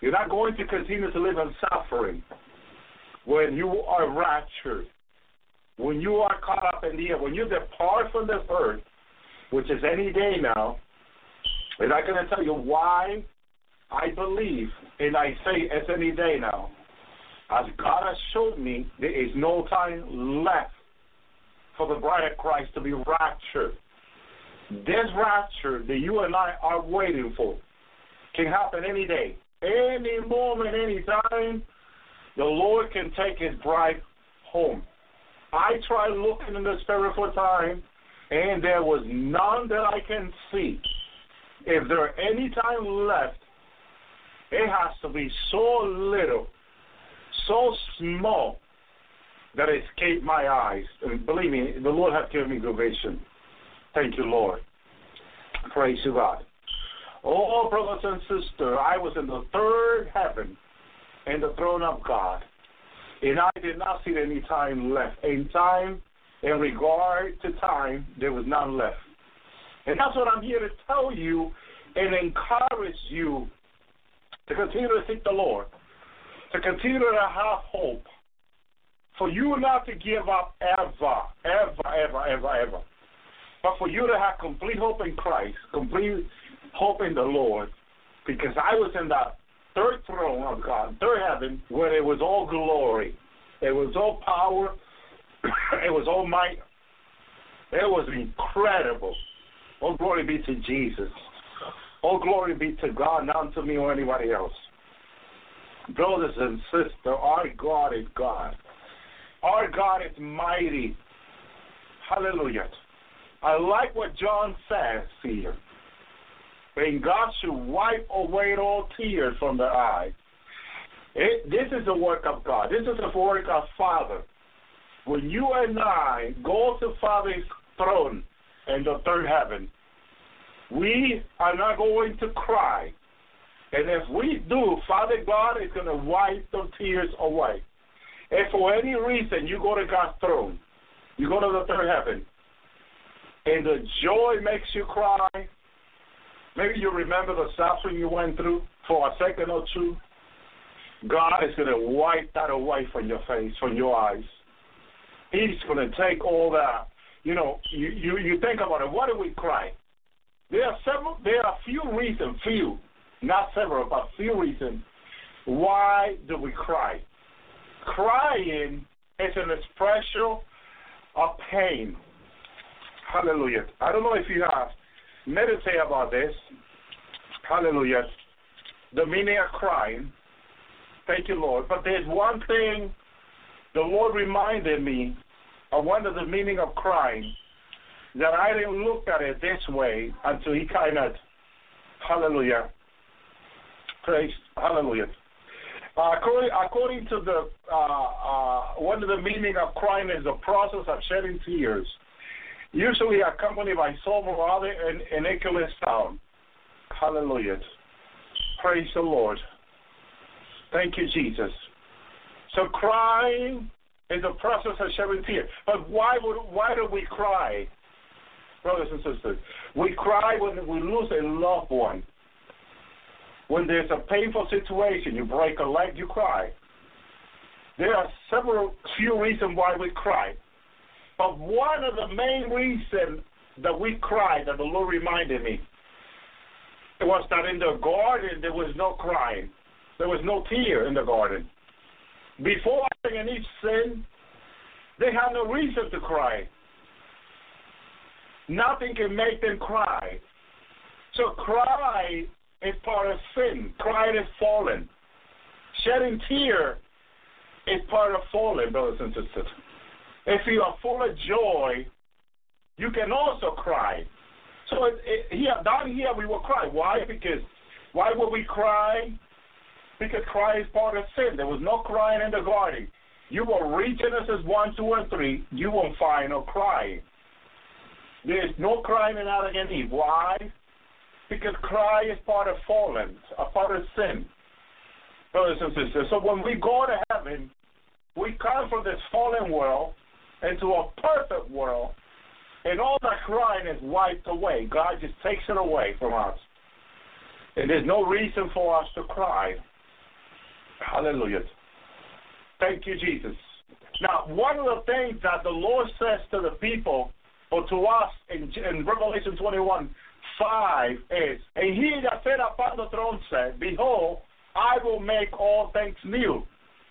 You're not going to continue to live in suffering when you are raptured, when you are caught up in the air, when you depart from this earth, which is any day now. And I'm going to tell you why I believe, and I say it's any day now. As God has showed me, there is no time left for the bride of Christ to be raptured. This rapture that you and I are waiting for can happen any day, any moment, any time. The Lord can take his bride home. I tried looking in the spirit for time, and there was none that I can see. If there are any time left, it has to be so little, so small, that it escaped my eyes. And believe me, the Lord has given me good vision. Thank you, Lord. Praise you, God. Oh, brothers and sisters, I was in the third heaven in the throne of God. And I did not see any time left. In time, in regard to time, there was none left. And that's what I'm here to tell you and encourage you to continue to seek the Lord, to continue to have hope, for you not to give up ever, ever, ever, ever, ever, but for you to have complete hope in Christ, complete hope in the Lord, because I was in that third throne of God, third heaven, where it was all glory, it was all power, [coughs] it was all might. It was incredible. All glory be to Jesus. All glory be to God, not to me or anybody else. Brothers and sisters, our God is God. Our God is mighty. Hallelujah. I like what John says here. And God should wipe away all tears from their eyes. It, this is the work of God. This is the work of Father. When you and I go to Father's throne in the third heaven, we are not going to cry. And if we do, Father God is going to wipe the tears away. If for any reason you go to God's throne, you go to the third heaven, and the joy makes you cry, maybe you remember the suffering you went through for a second or two, God is going to wipe that away from your face, from your eyes. He's going to take all that. You know, you, you, you think about it. Why do we cry? There are several. There are few reasons, few, not several, but few reasons why do we cry. Crying is an expression of pain. Hallelujah. I don't know if you have meditated about this. Hallelujah. The meaning of crying. Thank you, Lord. But there's one thing the Lord reminded me of one of the meaning of crying that I didn't look at it this way until he kind of, hallelujah, praise, hallelujah. Uh, according, according to the uh, uh, one of the meaning of crying is the process of shedding tears, usually accompanied by sorrow rather and, and sound. Hallelujah. Praise the Lord. Thank you, Jesus. So crying is a process of shedding tears. But why would why do we cry, brothers and sisters? We cry when we lose a loved one. When there's a painful situation, you break a leg, you cry. There are several few reasons why we cry. But one of the main reasons that we cry, that the Lord reminded me, it was that in the garden there was no crying. There was no tear in the garden. Before Adam and Eve sinned, they had no reason to cry. Nothing can make them cry. So cry is part of sin. Crying is fallen. Shedding tear is part of falling, brothers and sisters. If you are full of joy, you can also cry. So it, it, here, down here, we will cry. Why? Because why would we cry? Because crying is part of sin. There was no crying in the garden. You will read Genesis 1, 2, and 3, you won't find no crying. There's no crying in Eve. Why? Because cry is part of fallen, a part of sin. Brothers and sisters, so when we go to heaven, we come from this fallen world into a perfect world, and all that crying is wiped away. God just takes it away from us. And there's no reason for us to cry. Hallelujah. Thank you, Jesus. Now, one of the things that the Lord says to the people, or to us in, in Revelation 21 5 is, And he that sat upon the throne said, Behold, I will make all things new.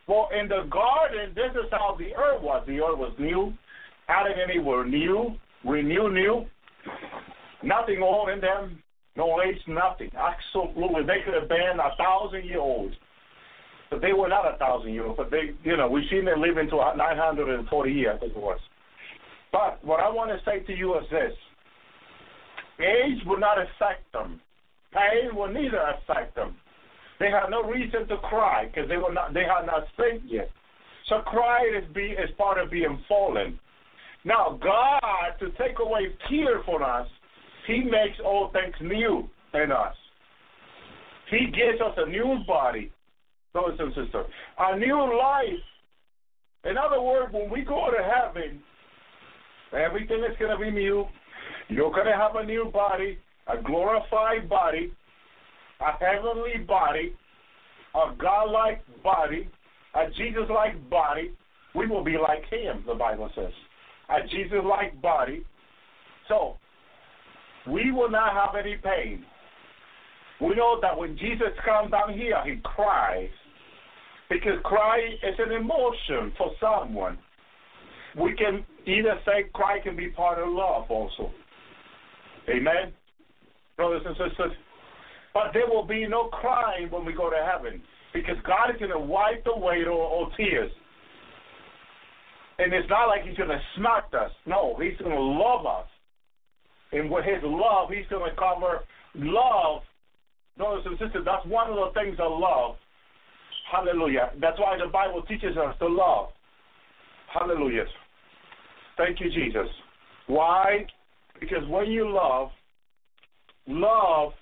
Well, in the garden, this is how the earth was. The earth was new. Adam and Eve were new, renew new. Nothing old in them, no age, nothing. Absolutely. They could have been a thousand years old. But they were not a thousand years, but they, you know, we've seen them live into 940 years, I think it was. But what I want to say to you is this age will not affect them, pain will neither affect them. They have no reason to cry because they not, they have not sinned yet. So crying is be is part of being fallen. Now God to take away tears from us, He makes all things new in us. He gives us a new body brothers and sisters. A new life. In other words, when we go to heaven, everything is going to be new. You're going to have a new body, a glorified body, a heavenly body, a God-like body, a Jesus-like body. We will be like Him, the Bible says. A Jesus-like body. So, we will not have any pain. We know that when Jesus comes down here, he cries. Because crying is an emotion for someone. We can either say cry can be part of love also. Amen? Brothers and sisters. But there will be no crying when we go to heaven. Because God is going to wipe away all, tears. And it's not like He's going to smack us. No, He's going to love us. And with His love, He's going to cover love brothers and sisters, that's one of the things I love. Hallelujah. That's why the Bible teaches us to love. Hallelujah. Thank you, Jesus. Why? Because when you love, love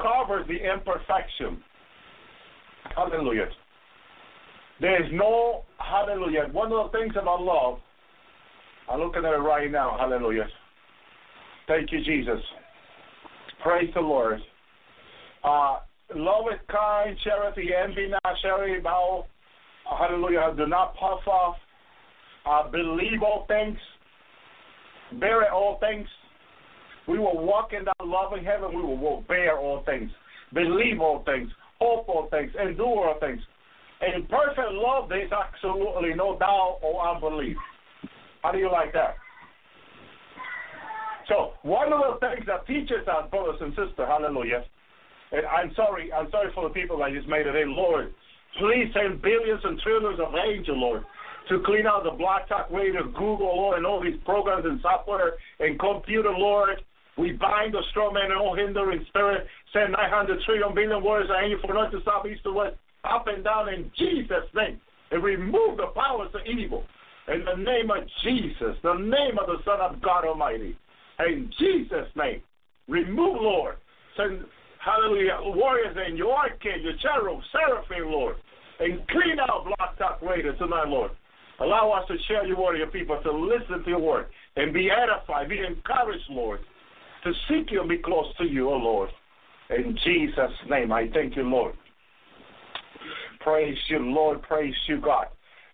covers the imperfection. Hallelujah. There is no, hallelujah. One of the things about love, I'm looking at it right now, hallelujah. Thank you, Jesus. Praise the Lord. Uh, love is kind, charity, envy not, charity bow. Hallelujah. Do not puff off. Uh, believe all things. Bear all things. We will walk in that loving heaven. We will bear all things. Believe all things. Hope all things. Endure all things. In perfect love, there's absolutely no doubt or unbelief. How do you like that? So one of the things that teaches us, brothers and sisters, hallelujah. And I'm sorry, I'm sorry for the people that just made it in, Lord. Please send billions and trillions of angels, Lord, to clean out the Blog Talk Radio, Google, Lord, and all these programs and software and computer, Lord. We bind the strong man and all hindering spirit. Send 900 trillion billion words and angel for north to south, east to west, up and down in Jesus' name. And remove the powers of evil. In the name of Jesus, the name of the Son of God Almighty. In Jesus' name. Remove, Lord. Send, hallelujah, warriors and your archangel, your cherub, seraphim, Lord. And clean out Blog Talk Radio tonight, Lord. Allow us to share your word, your people, to listen to your word and be edified, be encouraged, Lord, to seek you and be close to you, O oh Lord. In Jesus' name, I thank you, Lord. Praise you, Lord. Praise you, God.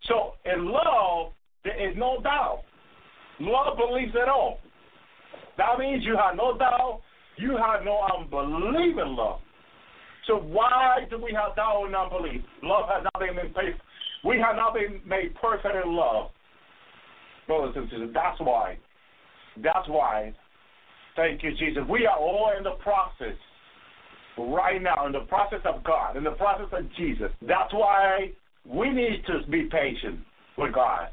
So, in love, there is no doubt. Love believes it all. That means you have no doubt, you have no unbelief in love. So why do we have doubt and unbelief? Love has not been made perfect. We have not been made perfect in love. Brothers and sisters, that's why. That's why. Thank you, Jesus. We are all in the process right now, in the process of God, in the process of Jesus. That's why we need to be patient with God.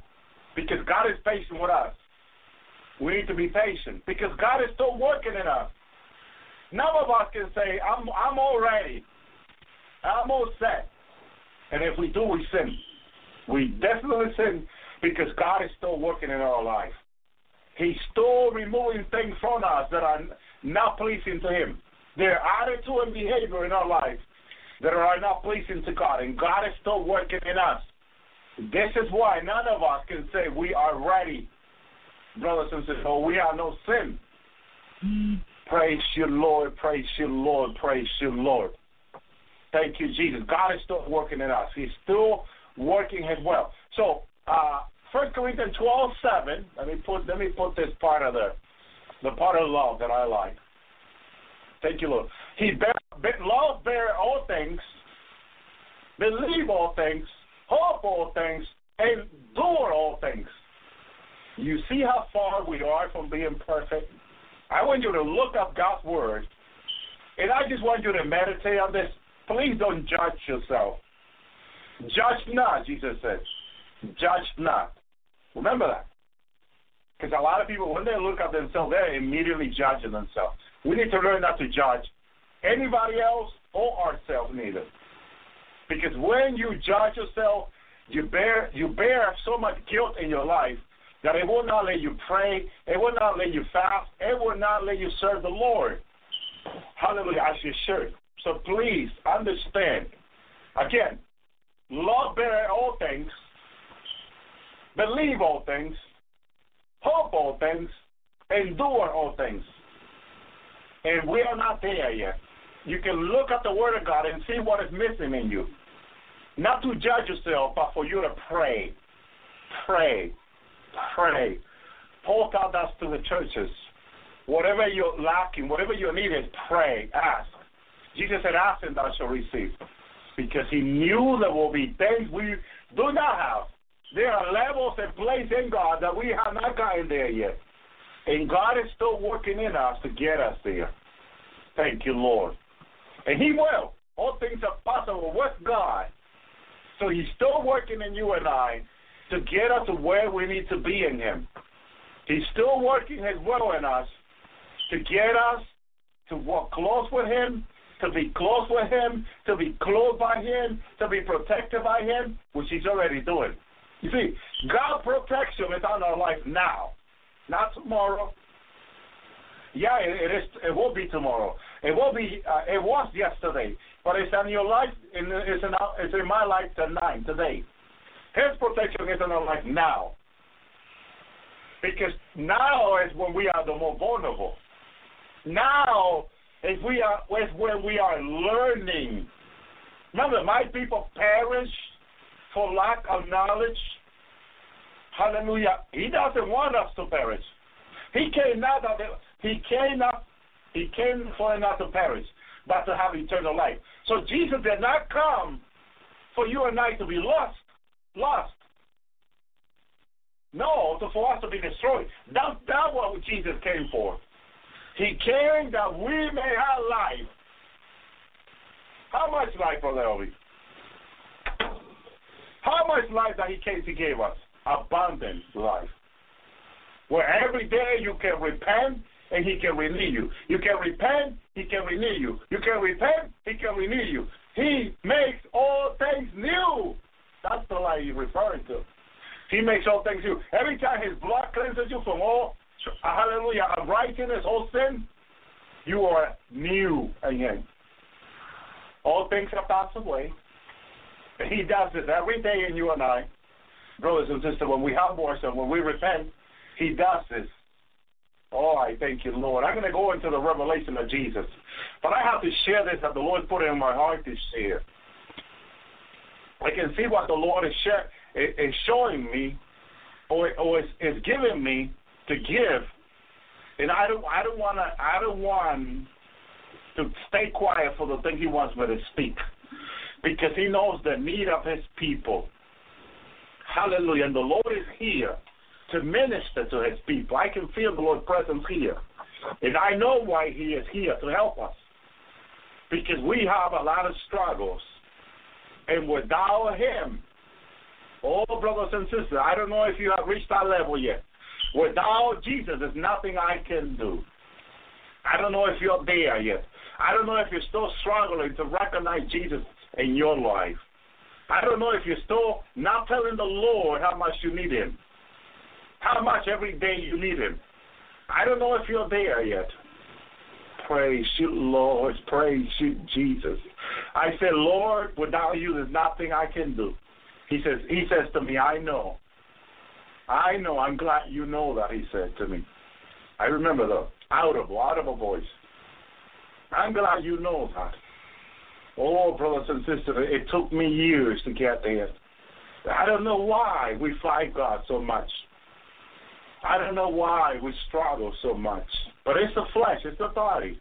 Because God is patient with us. We need to be patient because God is still working in us. None of us can say, I'm I'm all ready. I'm all set. And if we do, we sin. We definitely sin because God is still working in our life. He's still removing things from us that are not pleasing to Him. Their attitude and behavior in our life that are not pleasing to God. And God is still working in us. This is why none of us can say we are ready, brothers and sisters, or we have no sin. Mm. Praise you, Lord. Praise you, Lord. Praise you, Lord. Thank you, Jesus. God is still working in us. He's still working as well. So, uh, 1 Corinthians 12, 7, let me put, let me put this part of the, the part of love that I like. Thank you, Lord. He bear, love bear all things, believe all things, hope all things, endure all things. You see how far we are from being perfect? I want you to look up God's word, and I just want you to meditate on this. Please don't judge yourself. Judge not, Jesus says. Judge not. Remember that. Because a lot of people, when they look at themselves, they're immediately judging themselves. We need to learn not to judge anybody else or ourselves neither. Because when you judge yourself, you bear you bear so much guilt in your life that it will not let you pray, it will not let you fast, it will not let you serve the Lord. Hallelujah, as you should. So please understand. Again, love bear all things, believe all things, hope all things, endure all things. And we are not there yet. You can look at the Word of God and see what is missing in you. Not to judge yourself, but for you to pray. Pray. Pray. Paul taught us to the churches. Whatever you're lacking, whatever you need is pray, ask. Jesus said, Ask and thou shalt receive. Because he knew there will be things we do not have. There are levels and places in God that we have not gotten there yet. And God is still working in us to get us there. Thank you, Lord. And He will. All things are possible with God. So He's still working in you and I to get us to where we need to be in Him. He's still working as well in us to get us to walk close with Him, to be close with Him, to be close by Him, to be protected by Him, which He's already doing. You see, God's protection is on our life now, not tomorrow, Yeah, it, it is. It will be tomorrow. It will be. Uh, it was yesterday, but it's in your life. In, it's in. It's in my life tonight, today. His protection is in our life now. Because now is when we are the more vulnerable. Now is we are is when we are learning. Remember, my people perish for lack of knowledge. Hallelujah. He doesn't want us to perish. He came not that he came not he came for not to perish, but to have eternal life. So Jesus did not come for you and I to be lost. Lost. No, to, for us to be destroyed. That's, that's what Jesus came for. He came that we may have life. How much life, Brother Elvi? How much life that He came to give us? Abundant life. Where every day you can repent and He can renew you. You can repent, He can renew you. You can repent, He can renew you. He makes all things new. That's the life He's referring to. He makes all things new. Every time His blood cleanses you from all, hallelujah, unrighteousness, all sin, you are new again. All things have passed away. He does this every day in you and I. Brothers and sisters, when we humble ourselves, when we repent, He does this. Oh, I thank you, Lord. I'm going to go into the revelation of Jesus. But I have to share this that the Lord put in my heart to share. I can see what the Lord is, share, is showing me or, or is, is giving me to give. And I don't I don't wanna I don't want to stay quiet for the thing he wants me to speak. Because he knows the need of his people. Hallelujah. And the Lord is here to minister to his people. I can feel the Lord's presence here. And I know why he is here to help us. Because we have a lot of struggles. And without him, oh, brothers and sisters, I don't know if you have reached that level yet. Without Jesus, there's nothing I can do. I don't know if you're there yet. I don't know if you're still struggling to recognize Jesus in your life. I don't know if you're still not telling the Lord how much you need Him, how much every day you need Him. I don't know if you're there yet. Praise you, Lord. Praise you, Jesus. I said, Lord, without you, there's nothing I can do. He says, He says to me, I know. I know. I'm glad you know that. He said to me. I remember the audible, audible voice. I'm glad you know that. Oh, brothers and sisters, it took me years to get there. I don't know why we fight God so much. I don't know why we struggle so much. But it's the flesh, it's the body.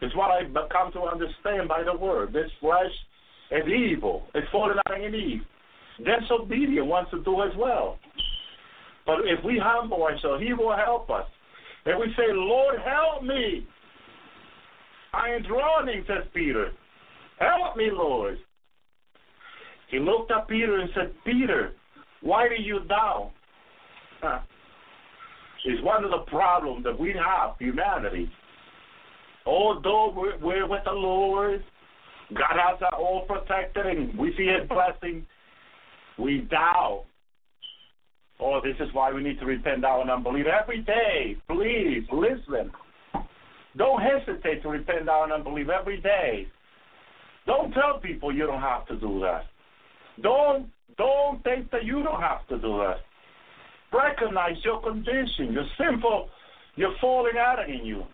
It's what I've come to understand by the word. This flesh is evil. It's fallen out in Eve. Disobedient wants to do as well. But if we humble ourselves, He will help us. And we say, Lord, help me. I am drowning, says Peter. Help me, Lord. He looked at Peter and said, Peter, why do you doubt? Huh. It's one of the problems that we have, humanity. Although we're, we're with the Lord, God has our all protected, and we see His blessing, we doubt. Oh, this is why we need to repent now and unbelief every day. Please listen. Don't hesitate to repent now and unbelief every day. Don't tell people you don't have to do that. Don't don't think that you don't have to do that. Recognize your condition. You're sinful. You're falling out in you.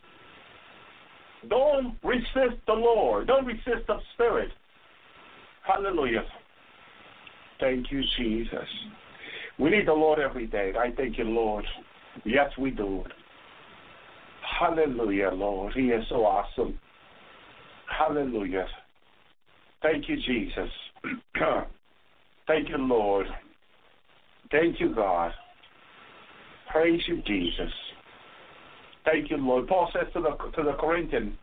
Don't resist the Lord. Don't resist the Spirit. Hallelujah. Thank you, Jesus. We need the Lord every day. I thank you, Lord. Yes, we do. Hallelujah, Lord. He is so awesome. Hallelujah. Thank you, Jesus. [clears throat] Thank you, Lord. Thank you, God. Praise you, Jesus. Thank you, Lord. Paul says to the to the Corinthians,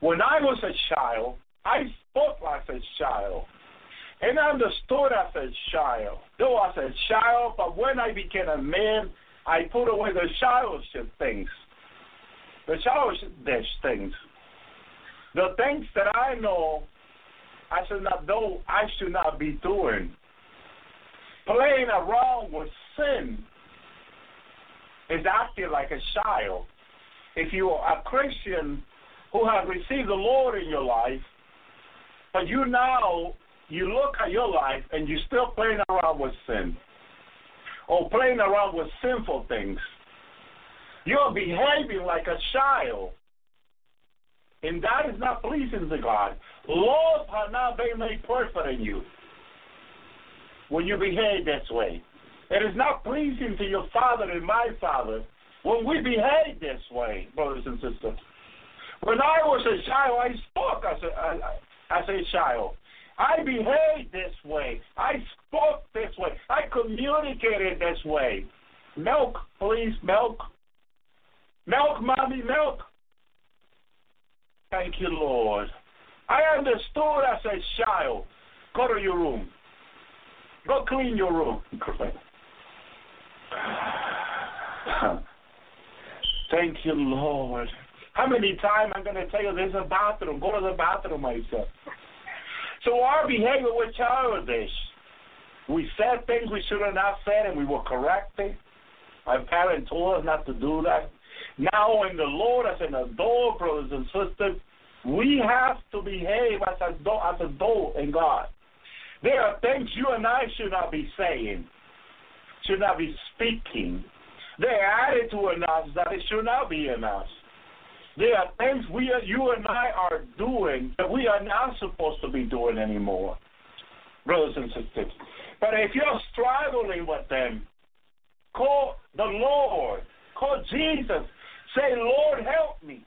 when I was a child, I spoke as a child, and I understood as a child. Though as a child, but when I became a man, I put away the childish things, the childish things, the things that I know I should not do. I should not be doing. Playing around with sin is acting like a child. if you are a Christian who has received the Lord in your life, but you now you look at your life and you're still playing around with sin or playing around with sinful things. You're behaving like a child. And that is not pleasing to God. Laws have not been made perfect in you when you behave this way. It is not pleasing to your father and my father when we behave this way, brothers and sisters. When I was a child, I spoke as a, as a child. I behaved this way. I spoke this way. I communicated this way. Milk, please, milk. Milk, mommy, milk. Thank you, Lord. I understood as a child. Go to your room. Go clean your room. [laughs] Thank you, Lord. How many times I'm going to tell you there's a bathroom? Go to the bathroom myself. So our behavior was childish. We said things we should have not said, and we were correcting. Our parents told us not to do that. Now, in the Lord, as an adult, brothers and sisters, we have to behave as a as a adult in God. There are things you and I should not be saying, should not be speaking. There are attitude in us that it should not be in us. There are things we, you and I are doing that we are not supposed to be doing anymore, brothers and sisters. But if you're struggling with them, call the Lord, call Jesus, say, Lord, help me.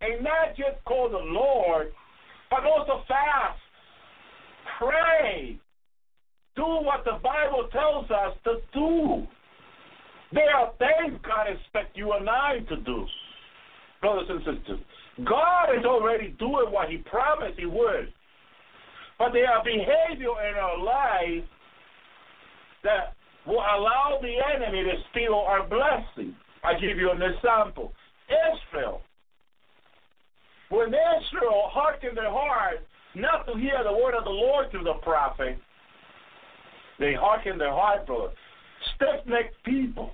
And not just call the Lord, but also fast, pray, do what the Bible tells us to do. There are things God expects you and I to do brothers and sisters. God is already doing what He promised He would. But there are behavior in our life that will allow the enemy to steal our blessing. I give you an example. Israel. When Israel hearkened their heart not to hear the word of the Lord through the prophet, they hearkened their heart, brother. Stiff necked people.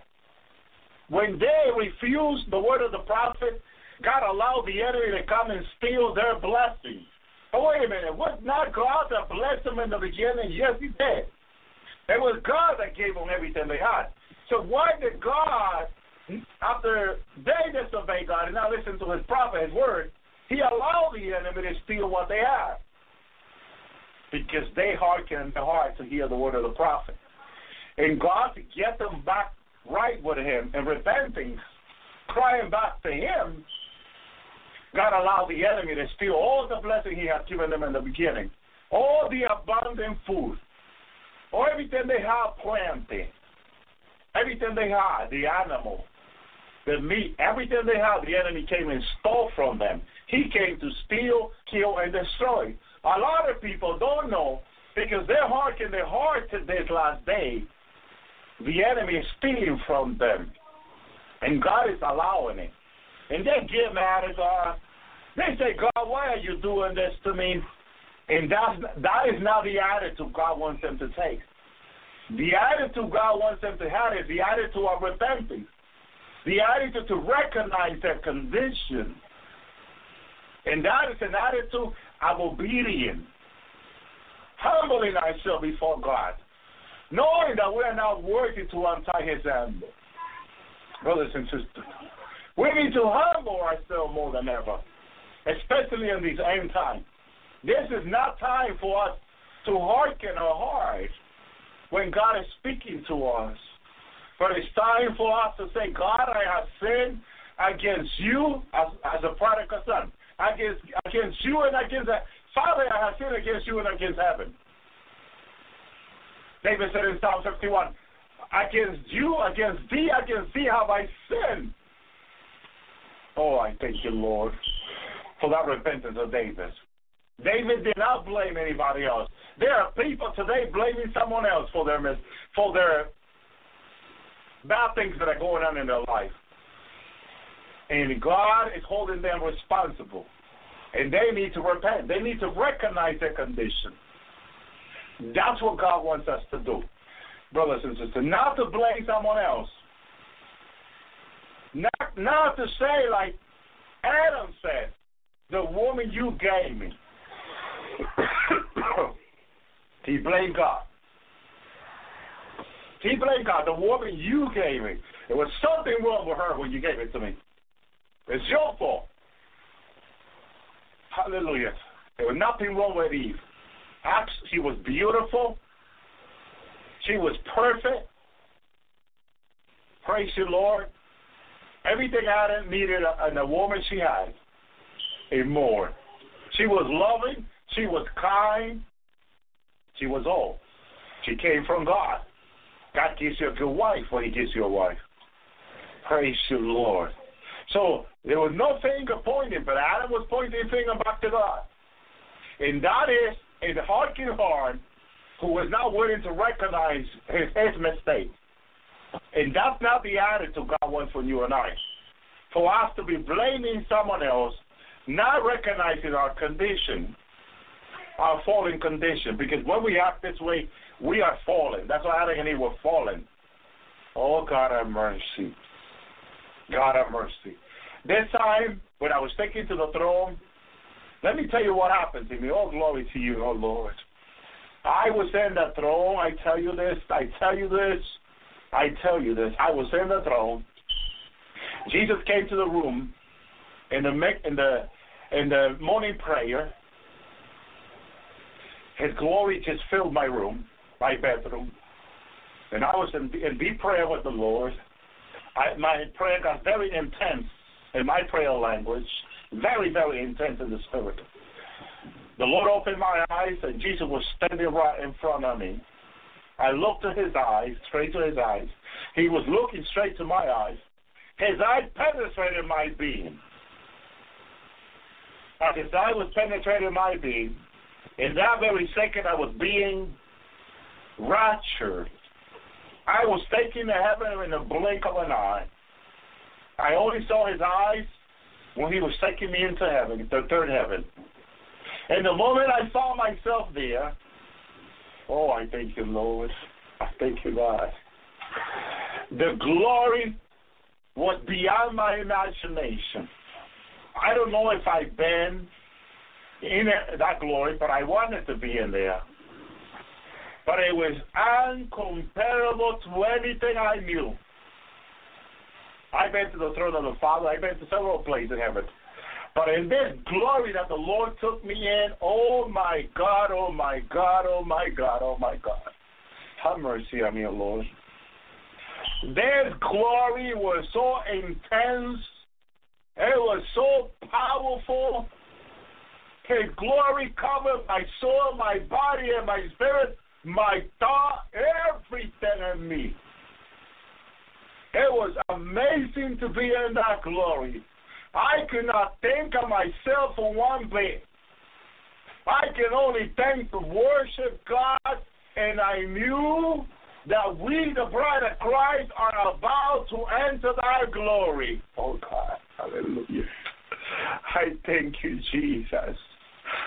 When they refused the word of the prophet, God allowed the enemy to come and steal their blessings. Oh, wait a minute. Was not God that blessed them in the beginning? Yes, He did. It was God that gave them everything they had. So why did God, after they disobeyed God and not listen to His prophet, His word, He allowed the enemy to steal what they had? Because they hearkened their heart to hear the word of the prophet. And God to get them back right with Him and repenting, crying back to Him, God allowed the enemy to steal all the blessing He had given them in the beginning, all the abundant food, all everything they had planted, everything they had, the animal, the meat, everything they had, the enemy came and stole from them. He came to steal, kill, and destroy. A lot of people don't know because they're harking their heart to this last day. The enemy is stealing from them, and God is allowing it. And they get mad at uh, God. They say, God, why are you doing this to me? And that's, that is not the attitude God wants them to take. The attitude God wants them to have is the attitude of repentance, the attitude to recognize their condition. And that is an attitude of obedient, humbling ourselves before God, knowing that we are not worthy to untie His hand. Brothers and sisters, we need to humble ourselves more than ever especially in these end times. This is not time for us to hearken our heart when God is speaking to us. But it's time for us to say, God, I have sinned against you as, as a prodigal son, against, against you and against that. Father, I have sinned against you and against heaven. David said in Psalm 51, against you, against thee, against thee have I sinned. Oh, I thank you, Lord for that repentance of David. David did not blame anybody else. There are people today blaming someone else for their mis- for their bad things that are going on in their life. And God is holding them responsible. And they need to repent. They need to recognize their condition. That's what God wants us to do, brothers and sisters. Not to blame someone else, Not, not to say like Adam said, the woman you gave me. [coughs] he blamed God. He blamed God. The woman you gave me. There was something wrong with her when you gave it to me. It's your fault. Hallelujah. There was nothing wrong with Eve. She was beautiful. She was perfect. Praise you, Lord. Everything Adam needed in the woman she had, and more. She was loving. She was kind. She was all. She came from God. God gives you a good wife when He gives you a wife. Praise you, Lord. So there was no finger pointing, but Adam was pointing a finger back to God. And that is a hardened heart who was not willing to recognize his, his mistake. And that's not the attitude God wants from you and I. For us to be blaming someone else, not recognizing our condition, our fallen condition. Because when we act this way, we are fallen. That's why Adam and Eve were fallen. Oh, God have mercy. God have mercy. This time, when I was taken to the throne, let me tell you what happened to me. Oh, glory to you, oh Lord. I was in the throne. I tell you this. I tell you this. I tell you this. I was in the throne. Jesus came to the room in the in the in the morning prayer. His glory just filled my room, my bedroom, and I was in, in deep prayer with the Lord. I, my prayer got very intense in my prayer language, very very intense in the spirit. The Lord opened my eyes, and Jesus was standing right in front of me. I looked at his eyes, straight to his eyes. He was looking straight to my eyes. His eyes penetrated my being. As his eye was penetrating my being, in that very second I was being raptured. I was taken to heaven in the blink of an eye. I only saw his eyes when he was taking me into heaven, the third heaven. And the moment I saw myself there, oh, I thank you, Lord. I thank you, God. The glory was beyond my imagination. I don't know if I've been in that glory, but I wanted to be in there. But it was uncomparable to anything I knew. I've been to the throne of the Father. I've been to several places in heaven. But in this glory that the Lord took me in, oh my God, oh my God, oh my God, oh my God. Have mercy on me, Lord. This glory was so intense. It was so powerful. His glory covered my soul, my body, and my spirit, my thought, everything in me. It was amazing to be in that glory. I could not think of myself for one bit. I can only thank to worship God, and I knew that we, the bride of Christ, are about to enter thy glory. Oh God, hallelujah. I thank you, Jesus.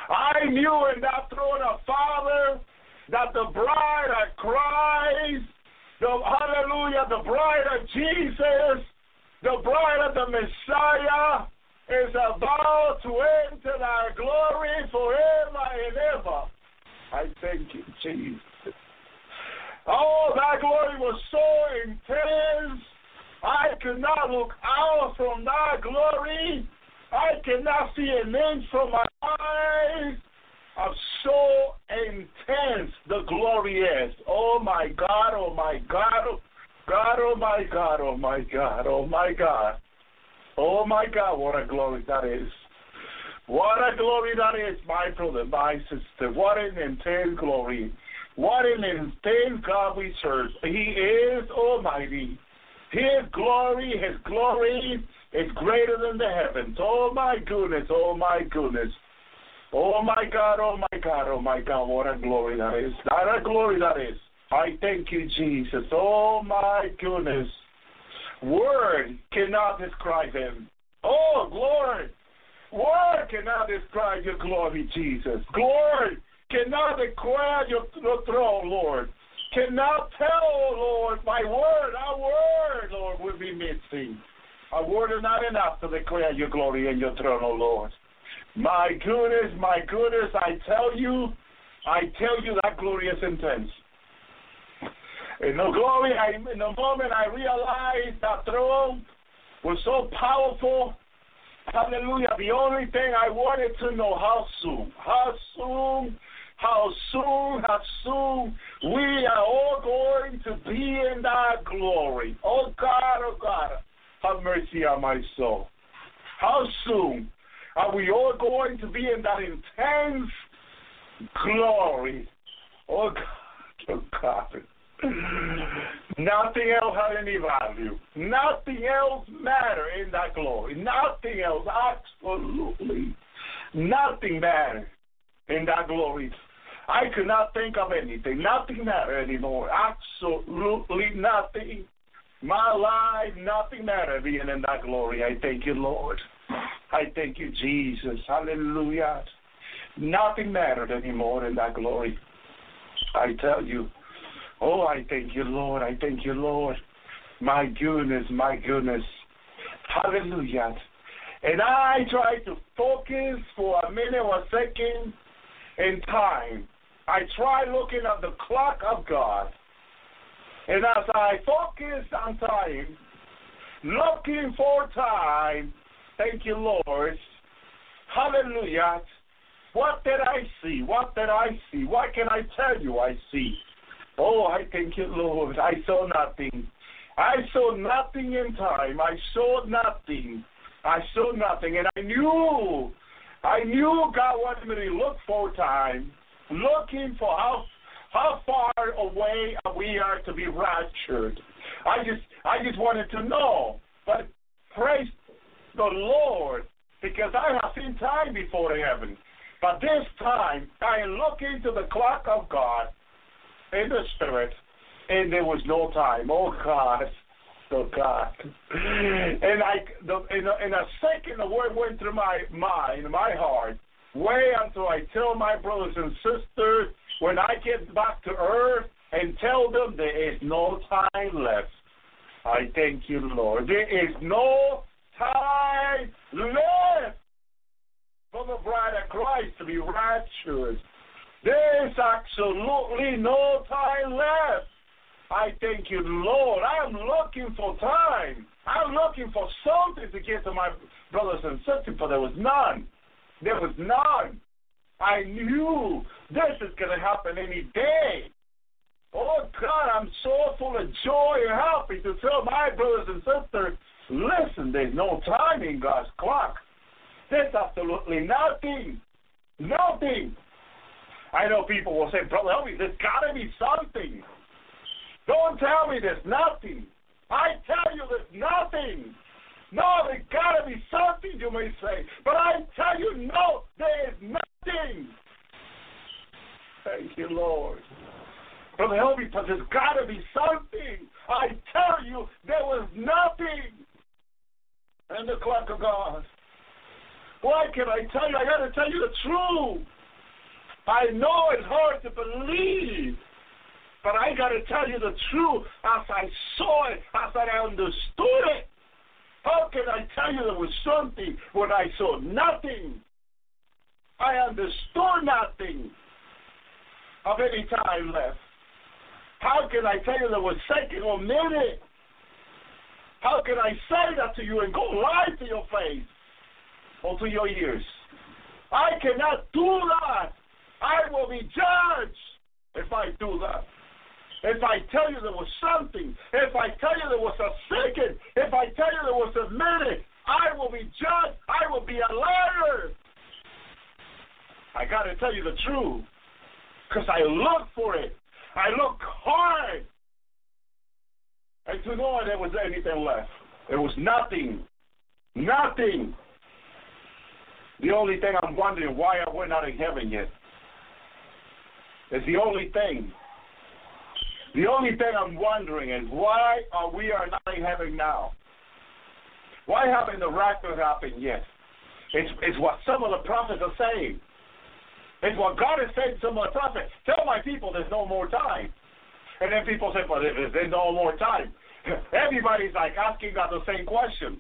I knew in that throne of Father that the bride of Christ, the hallelujah, the bride of Jesus the bride of the Messiah is about to enter thy glory forever and ever. I thank you, Jesus. Oh, thy glory was so intense. I could not look out from thy glory. I cannot see an inch from my eyes of so intense the glory is. Oh my God, oh my God, oh, God, oh my God, oh my God, oh my God. Oh my God, what a glory that is. What a glory that is, my brother, my sister. What an intense glory. What an intense God we serve. He is almighty. His glory, his glory is greater than the heavens. Oh my goodness, oh my goodness. Oh my God, oh my God, oh my God, what a glory that is. What a glory that is. I thank you, Jesus. Oh my goodness. Word cannot describe him. Oh, glory. Word cannot describe your glory, Jesus. Glory cannot declare your, your throne, Lord. Cannot tell, oh Lord, my word, our word, Lord, will be missing. A word is not enough to declare your glory and your throne, O Lord. My goodness, my goodness, I tell you, I tell you that glory is intense. In the glory, I, in the moment I realized that throne was so powerful. Hallelujah. The only thing I wanted to know how soon, how soon, how soon, how soon we are all going to be in that glory. Oh God, oh God, have mercy on my soul. How soon are we all going to be in that intense glory? Oh God, oh God. Nothing else had any value. Nothing else mattered in that glory. Nothing else, absolutely nothing mattered in that glory. I could not think of anything. Nothing mattered anymore. Absolutely nothing. My life, nothing mattered being in that glory. I thank you, Lord. I thank you, Jesus. Hallelujah. Nothing mattered anymore in that glory. I tell you. Oh, I thank you, Lord. I thank you, Lord. My goodness, my goodness. Hallelujah. And I try to focus for a minute or a second in time. I try looking at the clock of God. And as I focus on time, looking for time, thank you, Lord. Hallelujah. What did I see? What did I see? What can I tell you I see? Oh, I thank you, Lord. I saw nothing. I saw nothing in time. I saw nothing. I saw nothing. And I knew, I knew God wanted me to look for time, looking for how how far away we are to be raptured. I just I just wanted to know. But praise the Lord, because I have seen time before heaven. But this time I am into the clock of God in the spirit, and there was no time. Oh God, oh God. And I, the, in, a, in a second, the word went through my mind, my heart. Wait until I tell my brothers and sisters when I get back to earth and tell them there is no time left. I thank you, Lord. There is no time left for the bride of Christ to be raptured. There's absolutely no time left. I thank you, Lord. I'm looking for time. I'm looking for something to give to my brothers and sisters, but there was none. There was none. I knew this is going to happen any day. Oh, God, I'm so full of joy and happy to tell my brothers and sisters, listen, there's no time in God's clock. There's absolutely nothing. Nothing. I know people will say, Brother Elvis, there's got to be something. Don't tell me there's nothing. I tell you there's nothing. No, there's got to be something, you may say. But I tell you, no, there is nothing. Thank you, Lord. Brother Elvis, but there's got to be something. I tell you, there was nothing in the clock of God. Why can I tell you? I got to tell you the truth. I know it's hard to believe, but I got to tell you the truth as I saw it, as I understood it. How can I tell you there was something when I saw nothing? I understood nothing of any time left. How can I tell you there was second or minute? How can I say that to you and go lie to your face or to your ears? I cannot do that. I will be judged if I do that. If I tell you there was something, if I tell you there was a second, if I tell you there was a minute, I will be judged. I will be a liar. I got to tell you the truth because I look for it. I looked hard. And to know there was anything left. There was nothing. Nothing. The only thing I'm wondering why I went out in heaven yet. It's the only thing. The only thing I'm wondering is why are we are not in heaven now? Why haven't the rapture happened yet? It's, it's what some of the prophets are saying. It's what God has said to my prophet. Tell my people there's no more time. And then people say, well, there's no more time. [laughs] Everybody's like asking God the same question.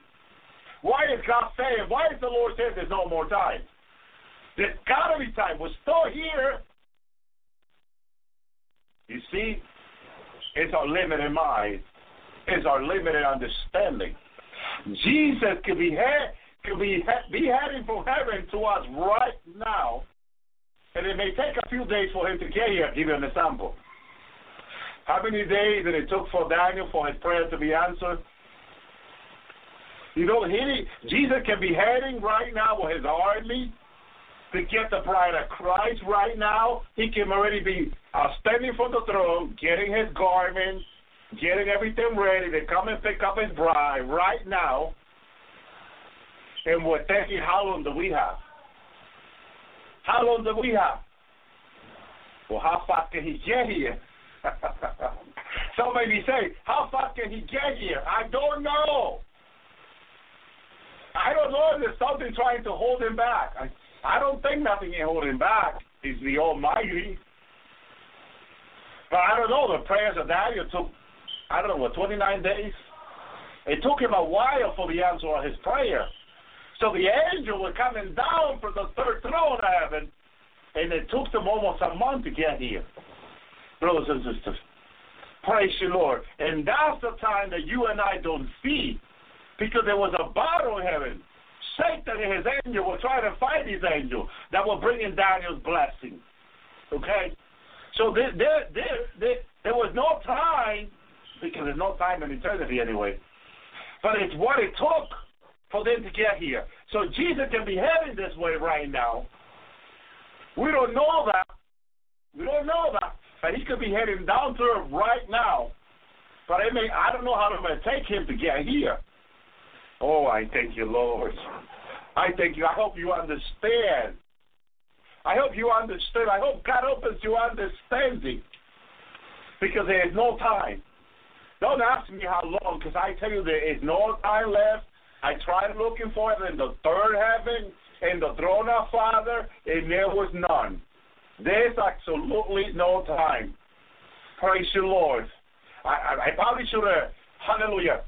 Why is God saying, why is the Lord saying there's no more time? There's got to be time. We're still here. You see, it's our limited mind, it's our limited understanding. Jesus could be head, could be be heading from heaven to us right now, and it may take a few days for him to get here. give you an example. How many days did it took for Daniel for his prayer to be answered? You know, he, Jesus can be heading right now with his army to get the bride of Christ right now. He can already be uh, standing for the throne, getting his garments, getting everything ready to come and pick up his bride right now. And we're thinking, how long do we have? How long do we have? Well, how fast can he get here? [laughs] Somebody say, how fast can he get here? I don't know. I don't know if there's something trying to hold him back. I, I don't think nothing can hold him back. He's the Almighty. But I don't know. The prayers of Daniel took, I don't know, what, 29 days? It took him a while for the answer of his prayer. So the angel was coming down from the third throne of heaven, and it took them almost a month to get here. Brothers and sisters, praise you, Lord. And that's the time that you and I don't see because there was a battle in heaven. Satan and his angel were trying to fight his angel that were bringing Daniel's blessing. Okay? So there, there, there, there, there was no time, because there's no time in eternity anyway, but it's what it took for them to get here. So Jesus can be heading this way right now. We don't know that. We don't know that. But he could be heading down to it right now. But I mean, I don't know how it's going to take him to get here. Oh, I thank you, Lord. I thank you. I hope you understand. I hope you understand. I hope God opens your understanding because there is no time. Don't ask me how long because I tell you there is no time left. I tried looking for it in the third heaven, in the throne of Father, and there was none. There's absolutely no time. Praise you, Lord. I, I, I probably should have, hallelujah.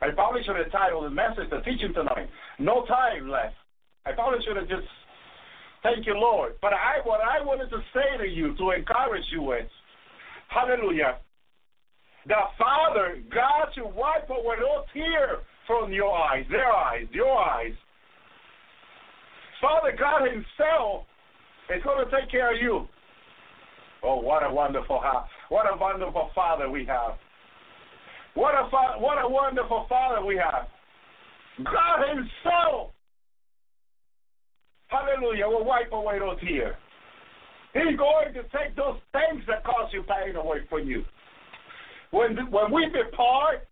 I probably should have titled the message, the teaching tonight, No Time Left. I probably should have just, thank you, Lord. But I, what I wanted to say to you, to encourage you with, hallelujah, the Father, God should wipe away all tear from your eyes, their eyes, your eyes. Father God Himself is going to take care of you. Oh, what a wonderful, what a wonderful Father we have. What a fa- what a wonderful Father we have. God Himself. Hallelujah. Will wipe away those tears. He's going to take those things that cause you pain away from you. When when we depart,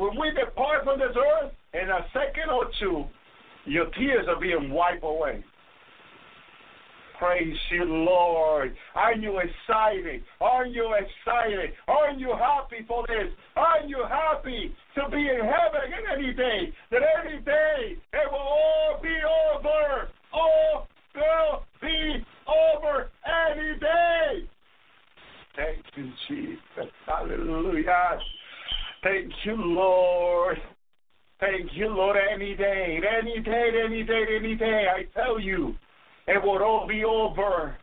when we depart from this earth, in a second or two, your tears are being wiped away. Praise you, Lord. Are you excited? Are you excited? Are you happy for this? Are you happy to be in heaven in any day? That any day it will all be over. All will be over any day. Thank you, Jesus. Hallelujah. Thank you, Lord. Thank you, Lord, any day, any day, any day, any day. I tell you it will all be over.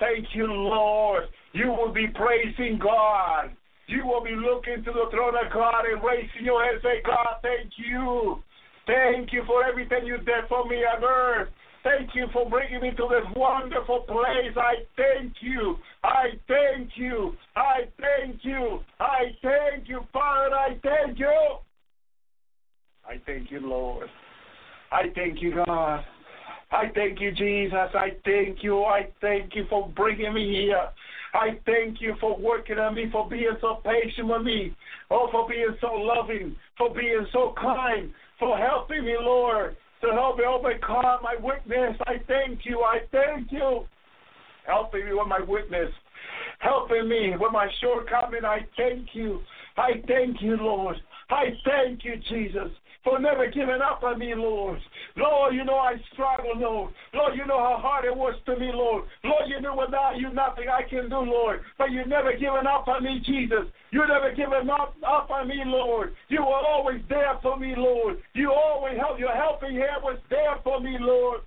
Thank you, Lord. You will be praising God. You will be looking to the throne of God and raising your head and say, God, thank you. Thank you for everything you did for me on earth. Thank you for bringing me to this wonderful place. I thank you. I thank you. I thank you. I thank you, Father. I thank you. I thank you, Lord. I thank you, God. I thank you, Jesus. I thank you. I thank you for bringing me here. I thank you for working on me, for being so patient with me. Oh, for being so loving, for being so kind, for helping me, Lord, to help me overcome my weakness. I thank you. I thank you. Helping me with my weakness, helping me with my shortcoming. I thank you. I thank you, Lord. I thank you, Jesus for never giving up on me, Lord. Lord, you know I struggle, Lord. Lord, you know how hard it was to me, Lord. Lord, you know without you nothing I can do, Lord. But you never given up on me, Jesus. You never given up, up on me, Lord. You were always there for me, Lord. You always help. Your helping hand was there for me, Lord.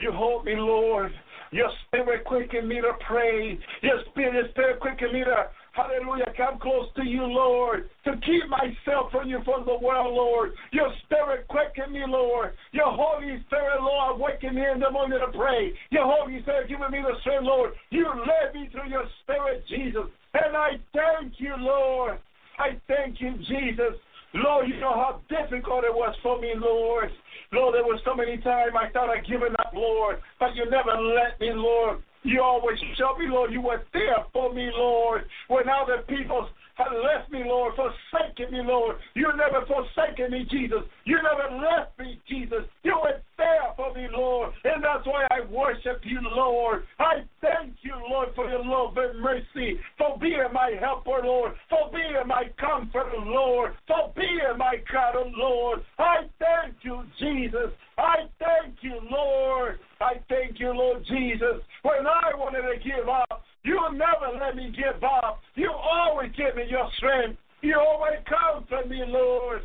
You hold me, Lord. Your spirit quicken me to pray. Your spirit, is spirit quicken me to Hallelujah. Come close to you, Lord, to keep myself from you from the world, Lord. Your spirit quicken me, Lord. Your Holy Spirit, Lord, waken me in the morning to pray. Your Holy Spirit giving me the strength, Lord. You led me through your spirit, Jesus. And I thank you, Lord. I thank you, Jesus. Lord, you know how difficult it was for me, Lord. Lord, there was so many times I thought I'd given up, Lord, but you never let me, Lord. You always show me, Lord. You were there for me, Lord. When other people have left me, Lord, forsaken me, Lord. You never forsaken me, Jesus. You never left me, Jesus. You were there for me, Lord. And that's why I worship you, Lord. I thank you, Lord, for your love and mercy, for being my helper, Lord, for being my comforter, Lord, for being my God, Lord. I thank you, Jesus. I thank you, Lord. I thank you, Lord Jesus. When I wanted to give up, you never let me give up. You always give me your strength. You always comfort me, Lord.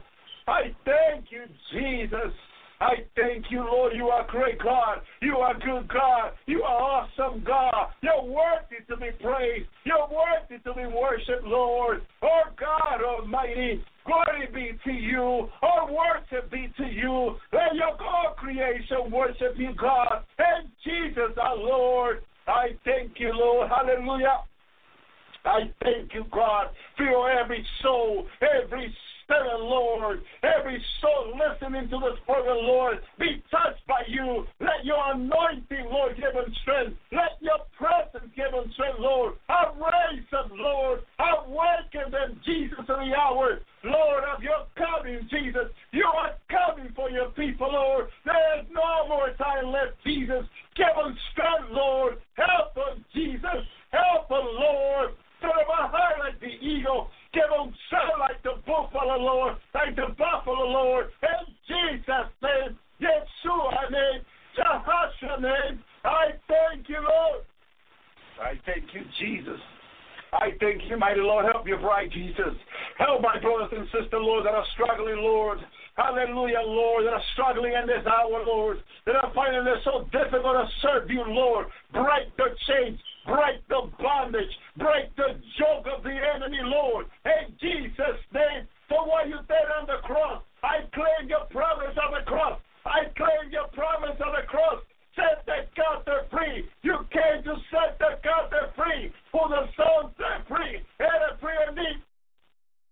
I thank you, Jesus. I thank you, Lord. You are great God. You are good God. You are awesome God. You're worthy to be praised. You're worthy to be worshipped, Lord. Oh God Almighty, glory be to you. All worship be to you. Let your God creation worship you, God. And Jesus our Lord. I thank you, Lord. Hallelujah. I thank you, God, for your every soul, every Spirit, Lord. Every soul listening to this program, Lord, be touched by you. Let your anointing, Lord, give them strength. Let your presence give them strength, Lord. I raise them, Lord. I Awaken them, Jesus, in the hour, Lord, of your coming, Jesus. You are coming for your people, Lord. There is no more time left, Jesus. Give them strength, Lord. Help them, Jesus. Help them, Lord. Put them high like the eagle. Give them sound like the buffalo, Lord, like the buffalo, Lord. In Jesus' name, Yeshua name, Jehoshua name, I thank you, Lord. I thank you, Jesus. I thank you, mighty Lord. Help your bride, Jesus. Help my brothers and sisters, Lord, that are struggling, Lord. Hallelujah, Lord, that are struggling in this hour, Lord. That are finding it so difficult to serve you, Lord. Break the chains. Break the bondage. Break the yoke of the enemy, Lord. In Jesus' name, for what you did on the cross, I claim your promise on the cross. I claim your promise on the cross set the captive free. You came to set the captive free. For the soul set free. And a free indeed.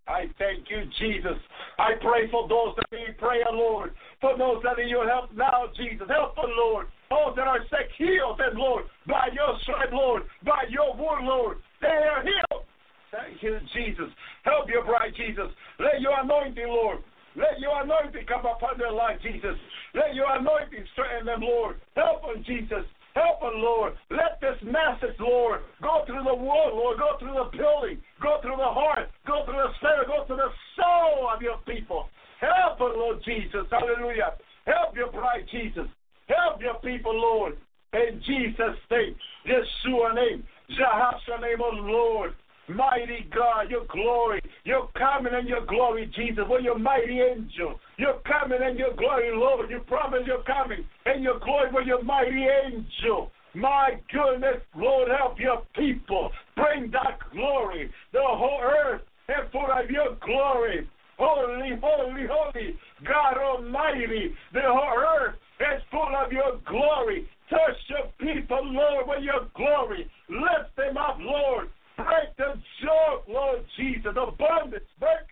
I thank you, Jesus. I pray for those that need prayer, Lord. For those that need your help now, Jesus. Help them, Lord. Those that are sick, heal them, Lord. By your stripe, Lord. By your word, Lord. They are healed. Thank you, Jesus. Help your bride, Jesus. Let your anointing, Lord. Let your anointing come upon their life, Jesus. Let your anointing strengthen them, Lord. Help them, Jesus. Help them, Lord. Let this message, Lord, go through the world, Lord. Go through the building. Go through the heart. Go through the spirit. Go through the soul of your people. Help them, Lord Jesus. Hallelujah. Help your bride, Jesus. Help your people, Lord. In Jesus' name. Yeshua name. Jehoshua name, oh Lord. Mighty God, your glory. You're coming in your glory, Jesus. With your mighty angel. You're coming in your glory, Lord. You promise you're coming in your glory with your mighty angel. My goodness, Lord, help your people. Bring that glory. The whole earth is full of your glory. Holy, holy, holy, God Almighty. The whole earth is full of your glory. Touch your people, Lord, with your glory. Lift them up, Lord. Break the yoke, Lord Jesus. The break.